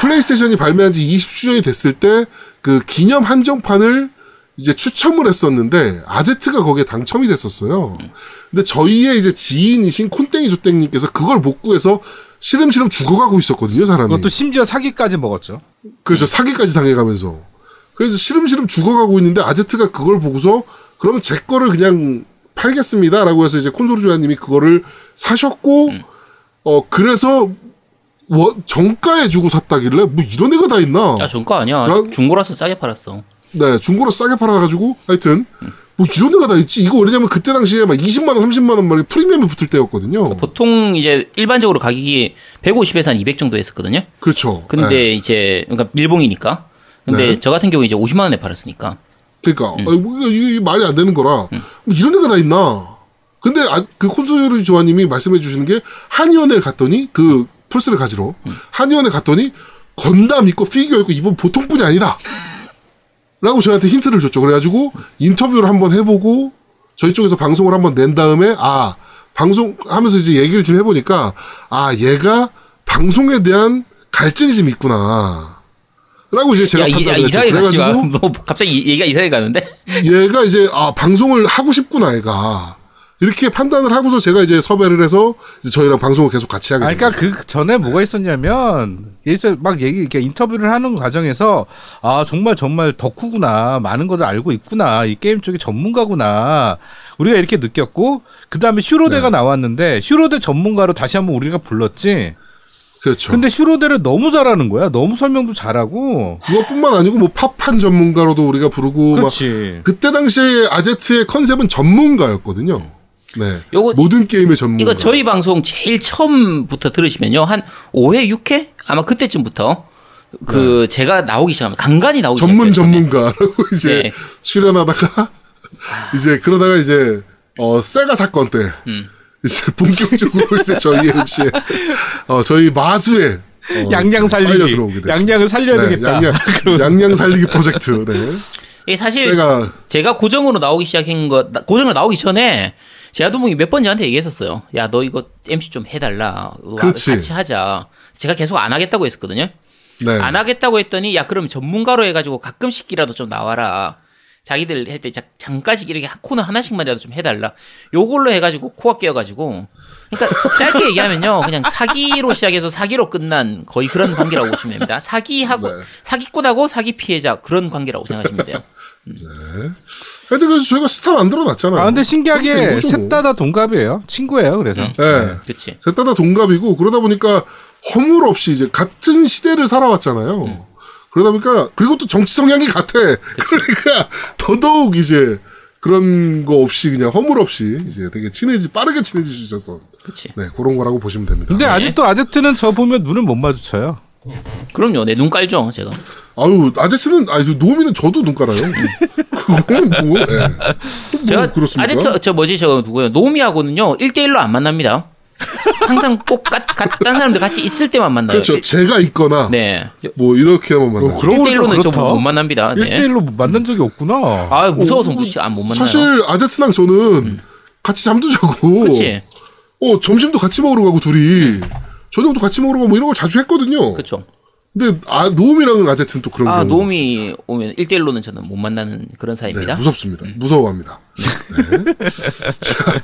플레이스테이션이 발매한 지 20주년이 됐을 때 그 기념 한정판을 이제 추첨을 했었는데 아제트가 거기에 당첨이 됐었어요. 근데 저희의 이제 지인이신 콘땡이 조땡님께서 그걸 못 구해서 시름시름 죽어가고 있었거든요, 사람이. 그것도 심지어 사기까지 먹었죠. 그래서 사기까지 당해가면서. 그래서 시름시름 죽어가고 있는데 아제트가 그걸 보고서 그러면 제 거를 그냥 팔겠습니다라고 해서 이제 콘솔 주야님이 그거를 사셨고 어 그래서 워- 정가에 주고 샀다길래 뭐 이런 애가 다 있나? 야 전거 아니야. 라- 중고라서 싸게 팔았어. 네 중고로 싸게 팔아가지고 하여튼 뭐 이런 애가 다 있지. 이거 왜냐면 그때 당시에 막 20만 원, 30만 원 말이 프리미엄이 붙을 때였거든요. 보통 이제 일반적으로 가격이 150에서 한 200 정도 했었거든요. 그렇죠. 근데 네. 이제 그러니까 밀봉이니까. 근데 네. 저 같은 경우 이제 50만 원에 팔았으니까. 그러니까 아, 뭐 이거 말이 안 되는 거라 뭐 이런 애가 다 있나 근데 아, 그 콘솔 조아님이 말씀해 주시는 게 한의원에 갔더니 그 플스를 가지러 한의원에 갔더니 건담 있고 피규어 있고 이번 보통 분이 아니다. 라고 저희한테 힌트를 줬죠. 그래가지고 인터뷰를 한번 해보고 저희 쪽에서 방송을 한번 낸 다음에 아 방송하면서 이제 얘기를 좀 해보니까 아 얘가 방송에 대한 갈증이 좀 있구나. 라고 이제 제가 야, 판단을 했죠. 그래가지고 뭐 갑자기 이- 얘기가 이상하게 가는데? 얘가 이제 아 방송을 하고 싶구나 얘가 이렇게 판단을 하고서 제가 이제 섭외를 해서 이제 저희랑 방송을 계속 같이 하게 아. 그러니까 그 전에 뭐가 있었냐면 예전 막 얘기 이렇게 인터뷰를 하는 과정에서 아 정말 정말 덕후구나 많은 것을 알고 있구나 이 게임 쪽에 전문가구나 우리가 이렇게 느꼈고 그 다음에 슈로데가 네. 나왔는데 슈로데 전문가로 다시 한번 우리가 불렀지. 그렇죠. 근데 슈로데를 너무 잘하는 거야. 너무 설명도 잘하고. 그것뿐만 아니고 뭐 팝판 전문가로도 우리가 부르고 막 그렇지. 그때 당시에 아제트의 컨셉은 전문가였거든요. 네. 요거- 모든 게임의 전문가. 이거 저희 방송 제일 처음부터 들으시면요. 한 5회, 6회? 아마 그때쯤부터 그 제가 나오기 시작하면 간간히 나오기 네. 전문. 전문가라고 이제 네. 출연하다가 이제 그러다가 이제 어 세가 사건 때 음. 이제 본격적으로 이제 저희 MC에 어 저희 마수에 어, 양양 살리기. 양양을 살려야 네. 양양, 양양 살리기 프로젝트. 네. 사실 세가 제가 고정으로 나오기 시작한 거 나- 고정으로 나오기 전에 제아도목이 몇 번 저한테 얘기했었어요. 야 너 이거 MC 좀 해달라. 와, 그렇지. 같이 하자. 제가 계속 안 하겠다고 했었거든요. 네. 안 하겠다고 했더니 야 그럼 전문가로 해가지고 가끔씩이라도 좀 나와라. 자기들 할 때 잠깐씩 이렇게 코너 하나씩만이라도 좀 해달라. 요걸로 해가지고 코가 깨어가지고. 그러니까 짧게 얘기하면요, 그냥 사기로 시작해서 사기로 끝난 거의 그런 관계라고 보시면 됩니다. 사기하고 네. 사기꾼하고 사기 피해자 그런 관계라고 생각하시면 돼요. 하여튼 그래서 저희가 스타 만들어 놨잖아요. 아 근데 신기하게 뭐. 셋다 다 동갑이에요. 친구예요. 그래서 네. 그렇지. 셋다 다 동갑이고 그러다 보니까 허물 없이 이제 같은 시대를 살아왔잖아요. 음. 그러다 보니까 그리고 또 정치 성향이 같아. 그러니까 더더욱 이제 그런 거 없이 그냥 허물 없이 이제 되게 친해지 빠르게 친해질 수 있었던 그렇지. 네 그런 거라고 보시면 됩니다. 근데 아직도 아제트는 저 보면 눈을 못 마주쳐요. 그럼요. 내 눈 깔죠, 제가. 아유 아저씨는 아니 저 노미는 저도 눈 깔아요. 그거는 뭐, 예. 뭐 제가 그렇습니까? 아직 저 뭐지 저 누구요? 노미하고는요 1대1로 안 만납니다. 항상 꼭 가, 가, 딴 사람들 같이 있을 때만 만나요. 그렇죠. 제가 있거나 네. 뭐 이렇게만 만나요. 그러고 보니까 1대1로는 그렇다. 좀못 만납니다. 네. 1대1로 만난 적이 없구나. 아 무서워서 어, 그렇지 안못 만나요. 음. 사실 아제트랑 저는 같이 잠도 자고 그렇지. 어 점심도 같이 먹으러 가고 둘이 저녁도 같이 먹으러 가고 뭐 이런 걸 자주 했거든요. 그렇죠. 근데 아 노움이랑 아제트는 또 그런 아 노미 오면 1대1로는 저는 못 만나는 그런 네, 사이입니다. 무섭습니다. 무서워합니다. 네. 자,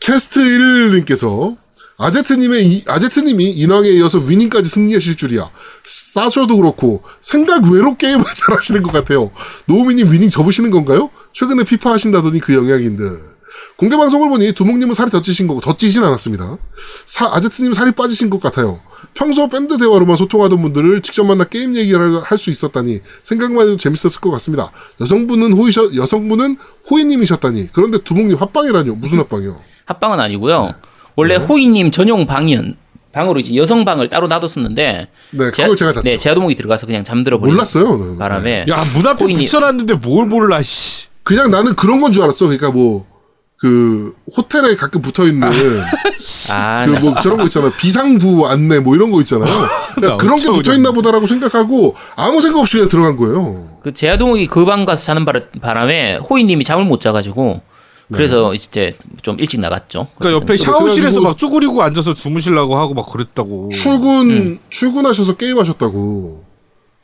캐스트 1님께서 아제트님의 이- 아제트님이 인왕에 이어서 위닝까지 승리하실 줄이야. 사셔도 그렇고 생각 외로 게임을 잘하시는 것 같아요. 노우미님 위닝 접으시는 건가요? 최근에 피파 하신다더니 그 영향인 듯. 공개 방송을 보니 두목님은 살이 더 찌신 거고 더 찌진 않았습니다. 사, 아제트님 살이 빠지신 것 같아요. 평소 밴드 대화로만 소통하던 분들을 직접 만나 게임 얘기를 할 수 있었다니 생각만 해도 재밌었을 것 같습니다. 여성분은 호이셔 여성분은 호이님이셨다니 그런데 두목님 합방이라뇨 무슨 합방이요? 합방은 아니고요. 네. 원래 호이님 전용 방이은 방으로 이제 여성 방을 따로 놔뒀었는데 네, 그걸 제가 잤죠. 네, 제아도목이 들어가서 그냥 잠들어 버린 몰랐어요. 네. 바람에 야문 앞에 붙여놨는데 뭘 몰라 씨. 그냥 나는 그런 건 줄 알았어. 그러니까 뭐 그 호텔에 가끔 붙어 있는 아, 그뭐 저런 거 있잖아요. 비상구 안내 뭐 이런 거 있잖아요. 그러니까 그런 게 붙어 있나 보다라고 생각하고 아무 생각 없이 그냥 들어간 거예요. 그 제아동욱이 그 방 가서 자는 바람에 호이님이 잠을 못 자가지고 그래서 이제 좀 일찍 나갔죠. 그러니까 옆에. 샤워실에서 막 쪼그리고 앉아서 주무시려고 하고 막 그랬다고. 출근 음. 출근하셔서 게임 하셨다고.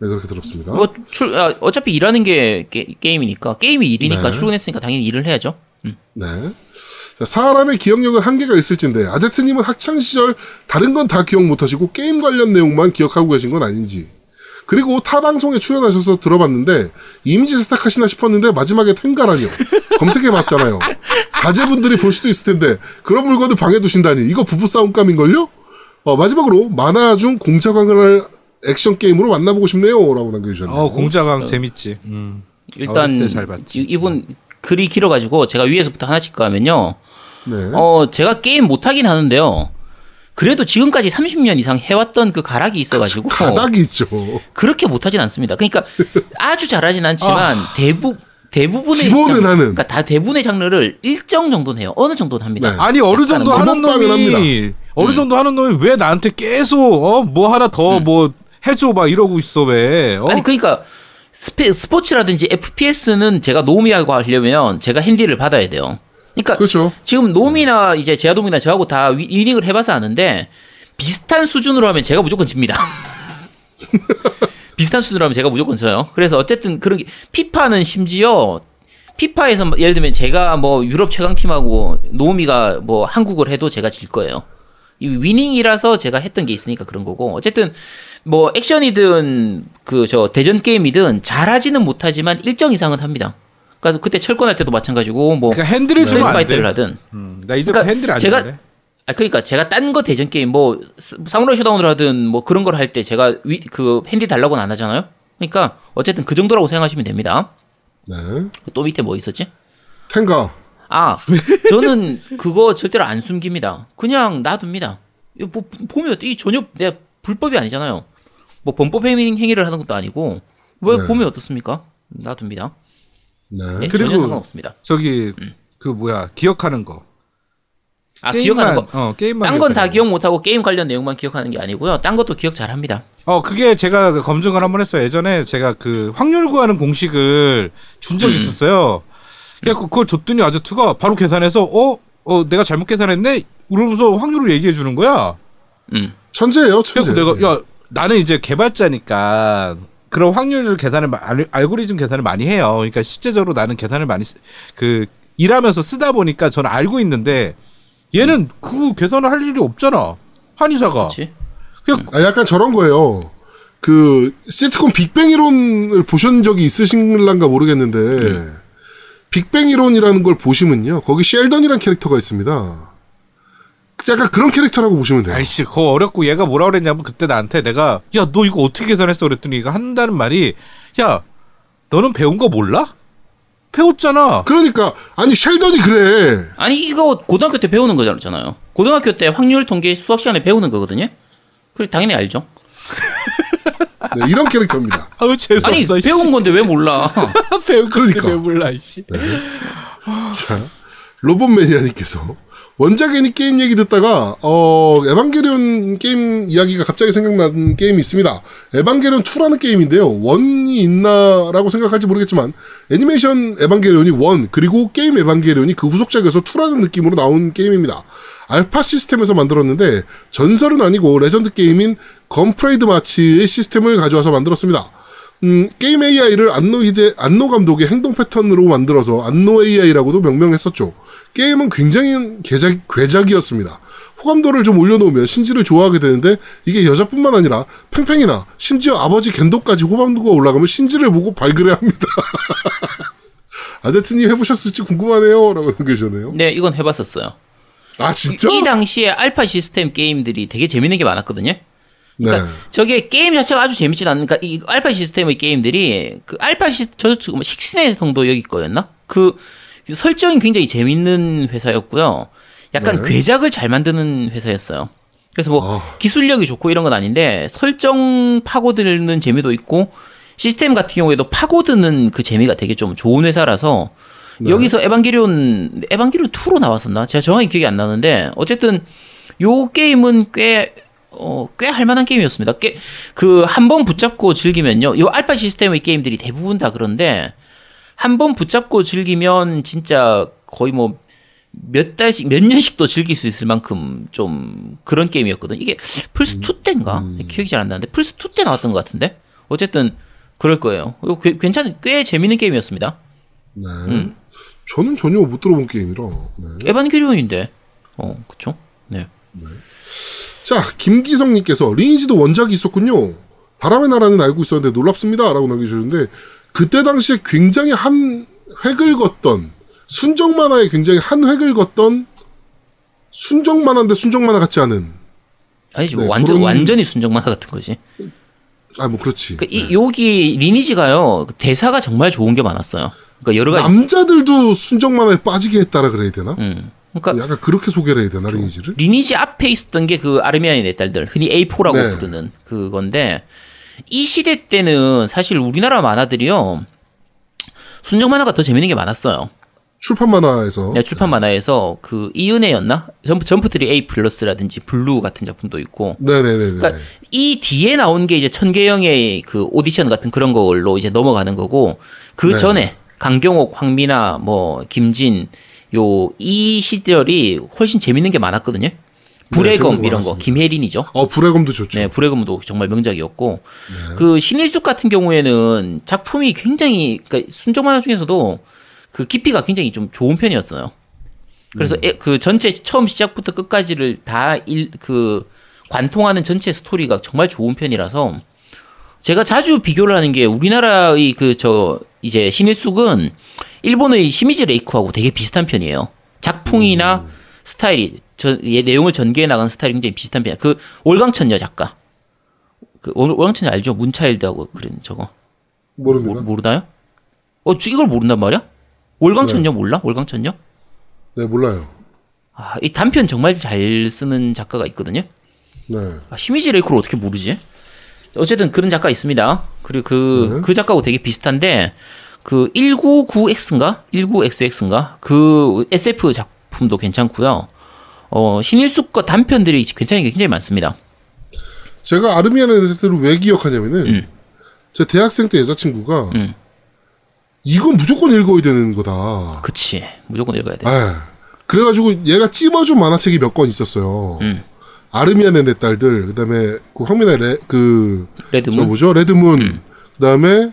네 그렇게 들었습니다. 뭐 출, 아, 어차피 일하는 게 게, 임이니까 게임이 일이니까 네. 출근했으니까 당연히 일을 해야죠. 음. 네. 자, 사람의 기억력은 한계가 있을진데 아제트님은 학창 시절 다른 건 다 기억 못하시고 게임 관련 내용만 기억하고 계신 건 아닌지. 그리고 타 방송에 출연하셔서 들어봤는데 이미지 세탁하시나 싶었는데 마지막에 탱가라뇨. 검색해봤잖아요. 자제분들이 볼 수도 있을 텐데 그런 물건을 방에 두신다니 이거 부부 싸움감인걸요? 어, 마지막으로 만화 중 공작왕을 액션 게임으로 만나보고 싶네요라고 남겨주셨네요. 어 공자강 재밌지. 음. 일단 봤지. 이- 이분 글이 길어가지고 제가 위에서부터 하나씩 가면요. 네. 어 제가 게임 못하긴 하는데요. 그래도 지금까지 30년 이상 해왔던 그 가락이 있어가지고 가닥이 있죠. 그렇게 못하진 않습니다. 그러니까 아주 잘하진 않지만 대부 대부분의 기본은 장르, 하는. 그러니까 다 대부분의 장르를 일정 정도는 해요. 어느 정도는 합니다. 네. 아니 어느 정도 하는 놈이 합니다. 어느 정도 하는 놈이 왜 나한테 계속 어 뭐 하나 더뭐 해줘 막 이러고 있어 왜? 어? 아니 그러니까 스페, 스포츠라든지 FPS는 제가 노미하고 하려면 제가 핸디를 받아야 돼요. 그러니까 그렇죠. 지금 노미나 이제 제아돔이나 저하고 다 위- 위닝을 해봐서 아는데 비슷한 수준으로 하면 제가 무조건 집니다. 비슷한 수준으로 하면 제가 무조건 져요. 그래서 어쨌든 그런 게 피파는 심지어 피파에서 뭐 예를 들면 제가 뭐 유럽 최강 팀하고 노미가 뭐 한국을 해도 제가 질 거예요. 이 위닝이라서 제가 했던 게 있으니까 그런 거고 어쨌든 뭐 액션이든 그 저 대전 게임이든 잘하지는 못하지만 일정 이상은 합니다. 그러니까 그때 철권할 때도 마찬가지고 뭐 그러니까 핸디를 주면 안 돼. 하든 음, 나 이제 그러니까 핸들 안 제가 주래. 아 그러니까 제가 딴 거 대전 게임 뭐 스- 사무라이 쇼다운을 하든 뭐 그런 걸 할 때 제가 위, 그 핸디 달라고는 안 하잖아요. 그러니까 어쨌든 그 정도라고 생각하시면 됩니다. 네. 또 밑에 뭐 있었지? 탱가. 아 저는 그거 절대로 안 숨깁니다. 그냥 놔둡니다. 이거 뭐 보면 이 전혀 내 불법이 아니잖아요. 뭐 범법 행위, 행위를 하는 것도 아니고 왜 네. 보면 어떻습니까? 놔둡니다. 네. 네, 그리고- 상관없습니다. 저기 그 뭐야 기억하는 거. 아, 게임만 기억하는 거. 어 게임만 딴 건 다 기억 못하고 게임 관련 내용만 기억하는 게 아니고요. 딴 것도 기억 잘 합니다. 거. 어 그게 제가 그 검증을 한번 했어요 예전에 제가 그 확률 구하는 공식을 준 적이 음. 있었어요 그냥 그걸 줬더니 아저트가 바로 계산해서 어? 어 내가 잘못 계산했네? 그러면서 확률을 얘기해 주는 거야 음. 천재예요, 천재. 그래서 내가 야 나는 이제 개발자니까 그런 확률 계산을 알, 알고리즘 계산을 많이 해요. 그러니까 실제적으로 나는 계산을 많이 쓰, 그 일하면서 쓰다 보니까 저는 알고 있는데 얘는 그 계산을 할 일이 없잖아. 한의사가. 그렇지? 그냥 아, 약간 저런 거예요. 그 시트콤 빅뱅 이론을 보신 적이 있으신가 모르겠는데 음. 빅뱅 이론이라는 걸 보시면요. 거기 셸던이라는 캐릭터가 있습니다. 약간 그런 캐릭터라고 보시면 돼요. 아이씨 그거 어렵고 얘가 뭐라 그랬냐면 그때 나한테 내가 야 너 이거 어떻게 계산했어 그랬더니 얘가 한다는 말이 야 너는 배운 거 몰라? 배웠잖아. 그러니까 아니 셸던이 그래. 아니 이거 고등학교 때 배우는 거잖아요. 고등학교 때 확률 통계 수학 시간에 배우는 거거든요. 그래 당연히 알죠. 네, 이런 캐릭터입니다. 아우 재수 아니 없어. 배운 건데 왜 몰라? 배운 건데 그러니까. 왜 몰라 이씨. 자, 로봇 매니아님께서 원작 애니 게임 얘기 듣다가 어 에반게리온 게임 이야기가 갑자기 생각난 게임이 있습니다. 에반게리온 2라는 게임인데요. 원이 있나라고 생각할지 모르겠지만 애니메이션 에반게리온이 원 그리고 게임 에반게리온이 그 후속작에서 2라는 느낌으로 나온 게임입니다. 알파 시스템에서 만들었는데 전설은 아니고 레전드 게임인 건퍼레이드 마치의 시스템을 가져와서 만들었습니다. 음, 게임 AI를 안노 히데, 안노 감독의 행동 패턴으로 만들어서 안노 AI라고도 명명했었죠. 게임은 굉장히 괴작, 괴작이었습니다. 호감도를 좀 올려놓으면 신지를 좋아하게 되는데 이게 여자뿐만 아니라 펜펜이나 심지어 아버지 겐도까지 호감도가 올라가면 신지를 보고 발그레 합니다. 아제트님 해보셨을지 궁금하네요. 라고 남겨주셨네요. 네 이건 해봤었어요. 아, 진짜? 이, 이 당시에 알파 시스템 게임들이 되게 재밌는 게 많았거든요. 네. 저게 게임 자체가 아주 재밌진 않으니까 이 알파 시스템의 게임들이 그 알파 시저 지금 식스네 정도 여기 거였나? 그 설정이 굉장히 재밌는 회사였고요. 약간 네. 괴작을 잘 만드는 회사였어요. 그래서 뭐 아. 기술력이 좋고 이런 건 아닌데 설정 파고드는 재미도 있고 시스템 같은 경우에도 파고드는 그 재미가 되게 좀 좋은 회사라서 네. 여기서 에반게리온 에반게리온 2로 나왔었나? 제가 정확히 기억이 안 나는데 어쨌든 요 게임은 꽤 어, 꽤 할만한 게임이었습니다. 꽤, 그, 한 번 붙잡고 즐기면요. 요 알파 시스템의 게임들이 대부분 다 그런데, 한 번 붙잡고 즐기면 진짜 거의 뭐, 몇 달씩, 몇 년씩도 즐길 수 있을 만큼 좀 그런 게임이었거든. 이게 플스2 때인가? 기억이 잘 안 나는데, 플스2 때 나왔던 것 같은데? 어쨌든, 그럴 거예요. 이거 꽤- 괜찮은, 꽤 재밌는 게임이었습니다. 네. 음. 저는 전혀 못 들어본 게임이라. 네. 에반게리온인데. 어, 그쵸? 네. 자, 김기성님께서 리니지도 원작이 있었군요. 바람의 나라는 알고 있었는데 놀랍습니다. 라고 남겨주셨는데, 그때 당시에 굉장히 한 획을 걷던, 순정 만화에 굉장히 한 획을 걷던, 순정 만화인데 순정 만화 같지 않은. 아니지, 네, 완전, 그런- 완전히 순정 만화 같은 거지. 아, 뭐, 그렇지. 그 이, 여기 리니지가요 대사가 정말 좋은 게 많았어요. 그러니까 여러 가지. 남자들도 순정 만화에 빠지게 했다라 그래야 되나? 음. 그러니까 약간 그렇게 소개를 해야 되나, 리니지를? 리니지 앞에 있었던 게 그 아르미아의 네 딸들, 흔히 A4라고 네. 부르는 그건데 이 시대 때는 사실 우리나라 만화들이요 순정 만화가 더 재밌는 게 많았어요. 출판 만화에서. 내가 출판 만화에서 그 이은혜였나? 점프 점프트리 A 플러스라든지 블루 같은 작품도 있고. 네네네네. 그러니까 이 뒤에 나온 게 이제 천계영의 그 오디션 같은 그런 걸로 이제 넘어가는 거고 그 네. 전에 강경옥, 황미나, 뭐 김진 요 이 시절이 훨씬 재밌는 게 많았거든요. 불의 검거 이런 거 많았습니다. 김혜린이죠. 어, 불의 검도 좋죠. 네, 불의 검도 정말 명작이었고 그 신일숙 같은 경우에는 작품이 굉장히 그러니까 순정 만화 중에서도 그 깊이가 굉장히 좀 좋은 편이었어요. 그래서 에- 그 전체 처음 시작부터 끝까지를 다그 관통하는 전체 스토리가 정말 좋은 편이라서 제가 자주 비교를 하는 게 우리나라의 그 저 이제 신일숙은 일본의 시미즈 레이크하고 되게 비슷한 편이에요. 작품이나 스타일이 저얘 내용을 전개해 나가는 스타일이 굉장히 비슷한 편이야. 그 올강천녀 작가. 그 올- 올강천녀 알죠? 문차일드하고 그런 저거 모릅니다. 모, 모르나요? 어, 저 이걸 모른단 말이야? 올강천녀 몰라? 올강천녀? 네, 몰라요. 아, 이 단편 정말 잘 쓰는 작가가 있거든요. 네. 아, 시미즈 레이크를 어떻게 모르지? 어쨌든 그런 작가 있습니다. 그리고 그, 네. 그 작가하고 되게 비슷한데, 그 199X인가? 19XX-가? 그 SF 작품도 괜찮고요. 어, 신일숙 거 단편들이 굉장히 굉장히 많습니다. 제가 아르미안의 네 딸들을 왜 기억하냐면은 음. 제 대학생 때 여자친구가 음. 이건 무조건 읽어야 되는 거다. 그치. 무조건 읽어야 돼. 예. 그래가지고 얘가 찝어준 만화책이 몇 권 있었어요. 음. 아르미안의 네 딸들, 그다음에 그 황미나 레, 그, 저 레드문. 뭐죠? 레드문, 그다음에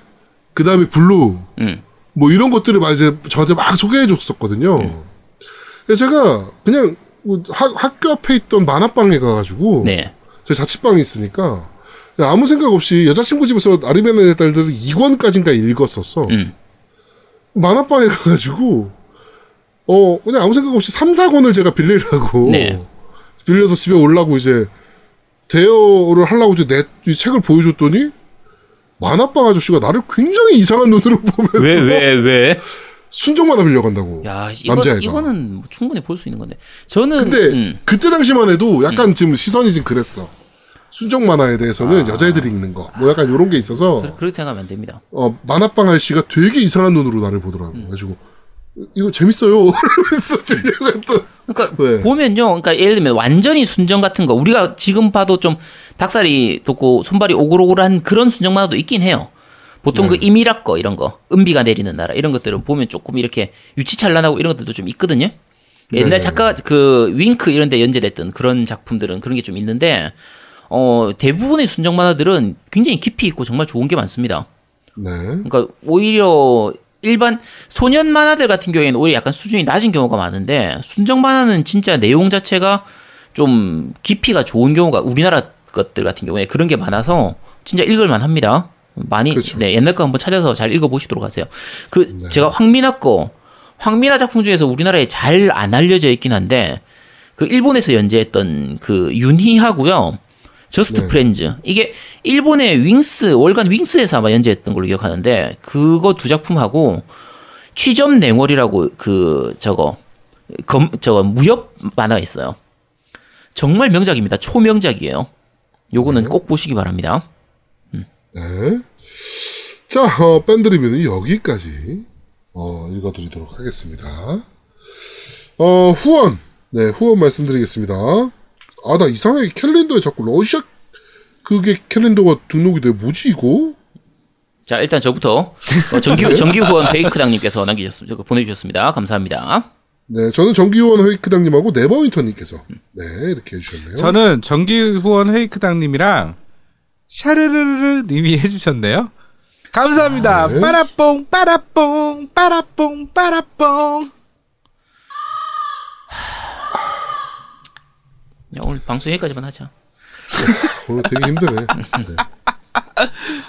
그 다음에 블루, 음. 뭐 이런 것들을 막 이제 저한테 막 소개해 줬었거든요. 그래서 제가 그냥 뭐 학, 학교 앞에 있던 만화방에 가가지고 네. 제 자취방이 있으니까 아무 생각 없이 여자친구 집에서 아르메니아의 내 딸들을 2권까지인가 읽었었어. 음. 만화방에 가가지고 어 그냥 아무 생각 없이 3, 4권을 제가 빌리라고 네. 빌려서 집에 올라고 이제 대여를 하려고 이제 내이 책을 보여줬더니 만화방 아저씨가 나를 굉장히 이상한 눈으로 보면서 왜, 왜, 왜? 순정 만화 빌려간다고. 야, 이거, 남자애가. 이거는 뭐 충분히 볼 수 있는 건데. 저는, 근데 음, 그때 당시만 해도 약간 지금 시선이 지금 그랬어. 순정 만화에 대해서는 여자애들이 읽는 거. 뭐 약간 이런 게 있어서 그- 그렇게 생각하면 안 됩니다. 어, 만화방 아저씨가 되게 이상한 눈으로 나를 보더라고. 음. 그래가지고 이거 재밌어요. 이러면서 빌려갔던. 그러니까 네. 보면요, 그러니까 예를 들면 완전히 순정 같은 거 우리가 지금 봐도 좀 닭살이 돋고 손발이 오글오글한 그런 순정 만화도 있긴 해요. 보통 네. 그 이미락 거 이런 거, 은비가 내리는 나라 이런 것들은 보면 조금 이렇게 유치찬란하고 이런 것들도 좀 있거든요. 옛날 네. 작가 그 윙크 이런 데 연재됐던 그런 작품들은 그런 게 좀 있는데 어 대부분의 순정 만화들은 굉장히 깊이 있고 정말 좋은 게 많습니다. 네. 그러니까 오히려 일반 소년 만화들 같은 경우에는 오히려 약간 수준이 낮은 경우가 많은데 순정 만화는 진짜 내용 자체가 좀 깊이가 좋은 경우가 우리나라 것들 같은 경우에 그런 게 많아서 진짜 읽을만 합니다. 많이 그렇죠. 네, 옛날 거 한번 찾아서 잘 읽어 보시도록 하세요. 그 제가 황미나 거 황미나 작품 중에서 우리나라에 잘 안 알려져 있긴 한데 그 일본에서 연재했던 그 윤희하고요. Just 네. Friends 이게 일본의 윙스 월간 윙스에서 아마 연재했던 걸로 기억하는데 그거 두 작품하고 취접냉월이라고 그 저거 검 저거 무협 만화가 있어요. 정말 명작입니다. 초명작이에요. 요거는 꼭 보시기 바랍니다. 네. 자, 어, 밴드 리뷰는 여기까지 어, 읽어드리도록 하겠습니다. 어, 후원. 네, 후원 말씀드리겠습니다. 아, 나 이상하게 캘린더에 자꾸 러시아 그게 캘린더가 등록이 돼. 뭐지, 이거? 자 일단 저부터 어, 정기 정기 후원 베이크당님께서 남기셨습니다. 보내주셨습니다. 감사합니다. 네, 저는 정기후원 회이크당님하고 네버윈터님께서 네, 이렇게 해주셨네요. 저는 정기 후원 헤이크당님이랑 샤르르르 님이 해주셨네요. 감사합니다. 네. 빠라뽕 빠라뽕 빠라뽕 빠라뽕. 야, 오늘 방송 여기까지만 하자. 오늘 되게 힘드네. 네.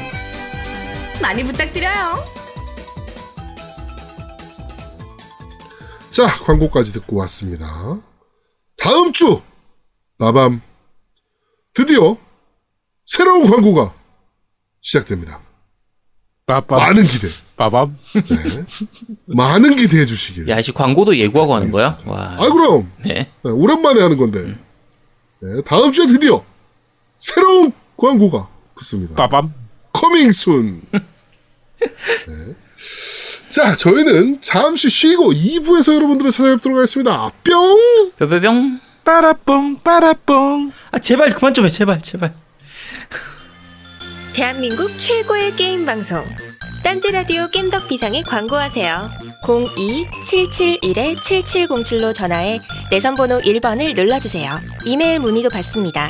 많이 부탁드려요. 자, 광고까지 듣고 왔습니다. 다음 주 나밤 드디어 새로운 광고가 시작됩니다. 빠밤 많은 기대, 빠밤. 많은 기대해 주시길. 야, 이 광고도 예고하고 하는 거야? 와. 아 그럼 네. 네, 오랜만에 하는 건데 네, 다음 주에 드디어 새로운 광고가 붙습니다. 빠밤. Coming soon. 네. 자, 저희는 잠시 쉬고 2부에서 여러분들을 찾아뵙도록 하겠습니다. 뿅! 뿅뿅뿅. 빠라뽕 빠라뽕. 아, 제발 그만 좀 해. 제발, 제발. 대한민국 최고의 게임 방송 딴지라디오 겜덕 비상에 광고하세요. 02-771-7707로 전화해 내선번호 1번을 눌러주세요. 이메일 문의도 받습니다.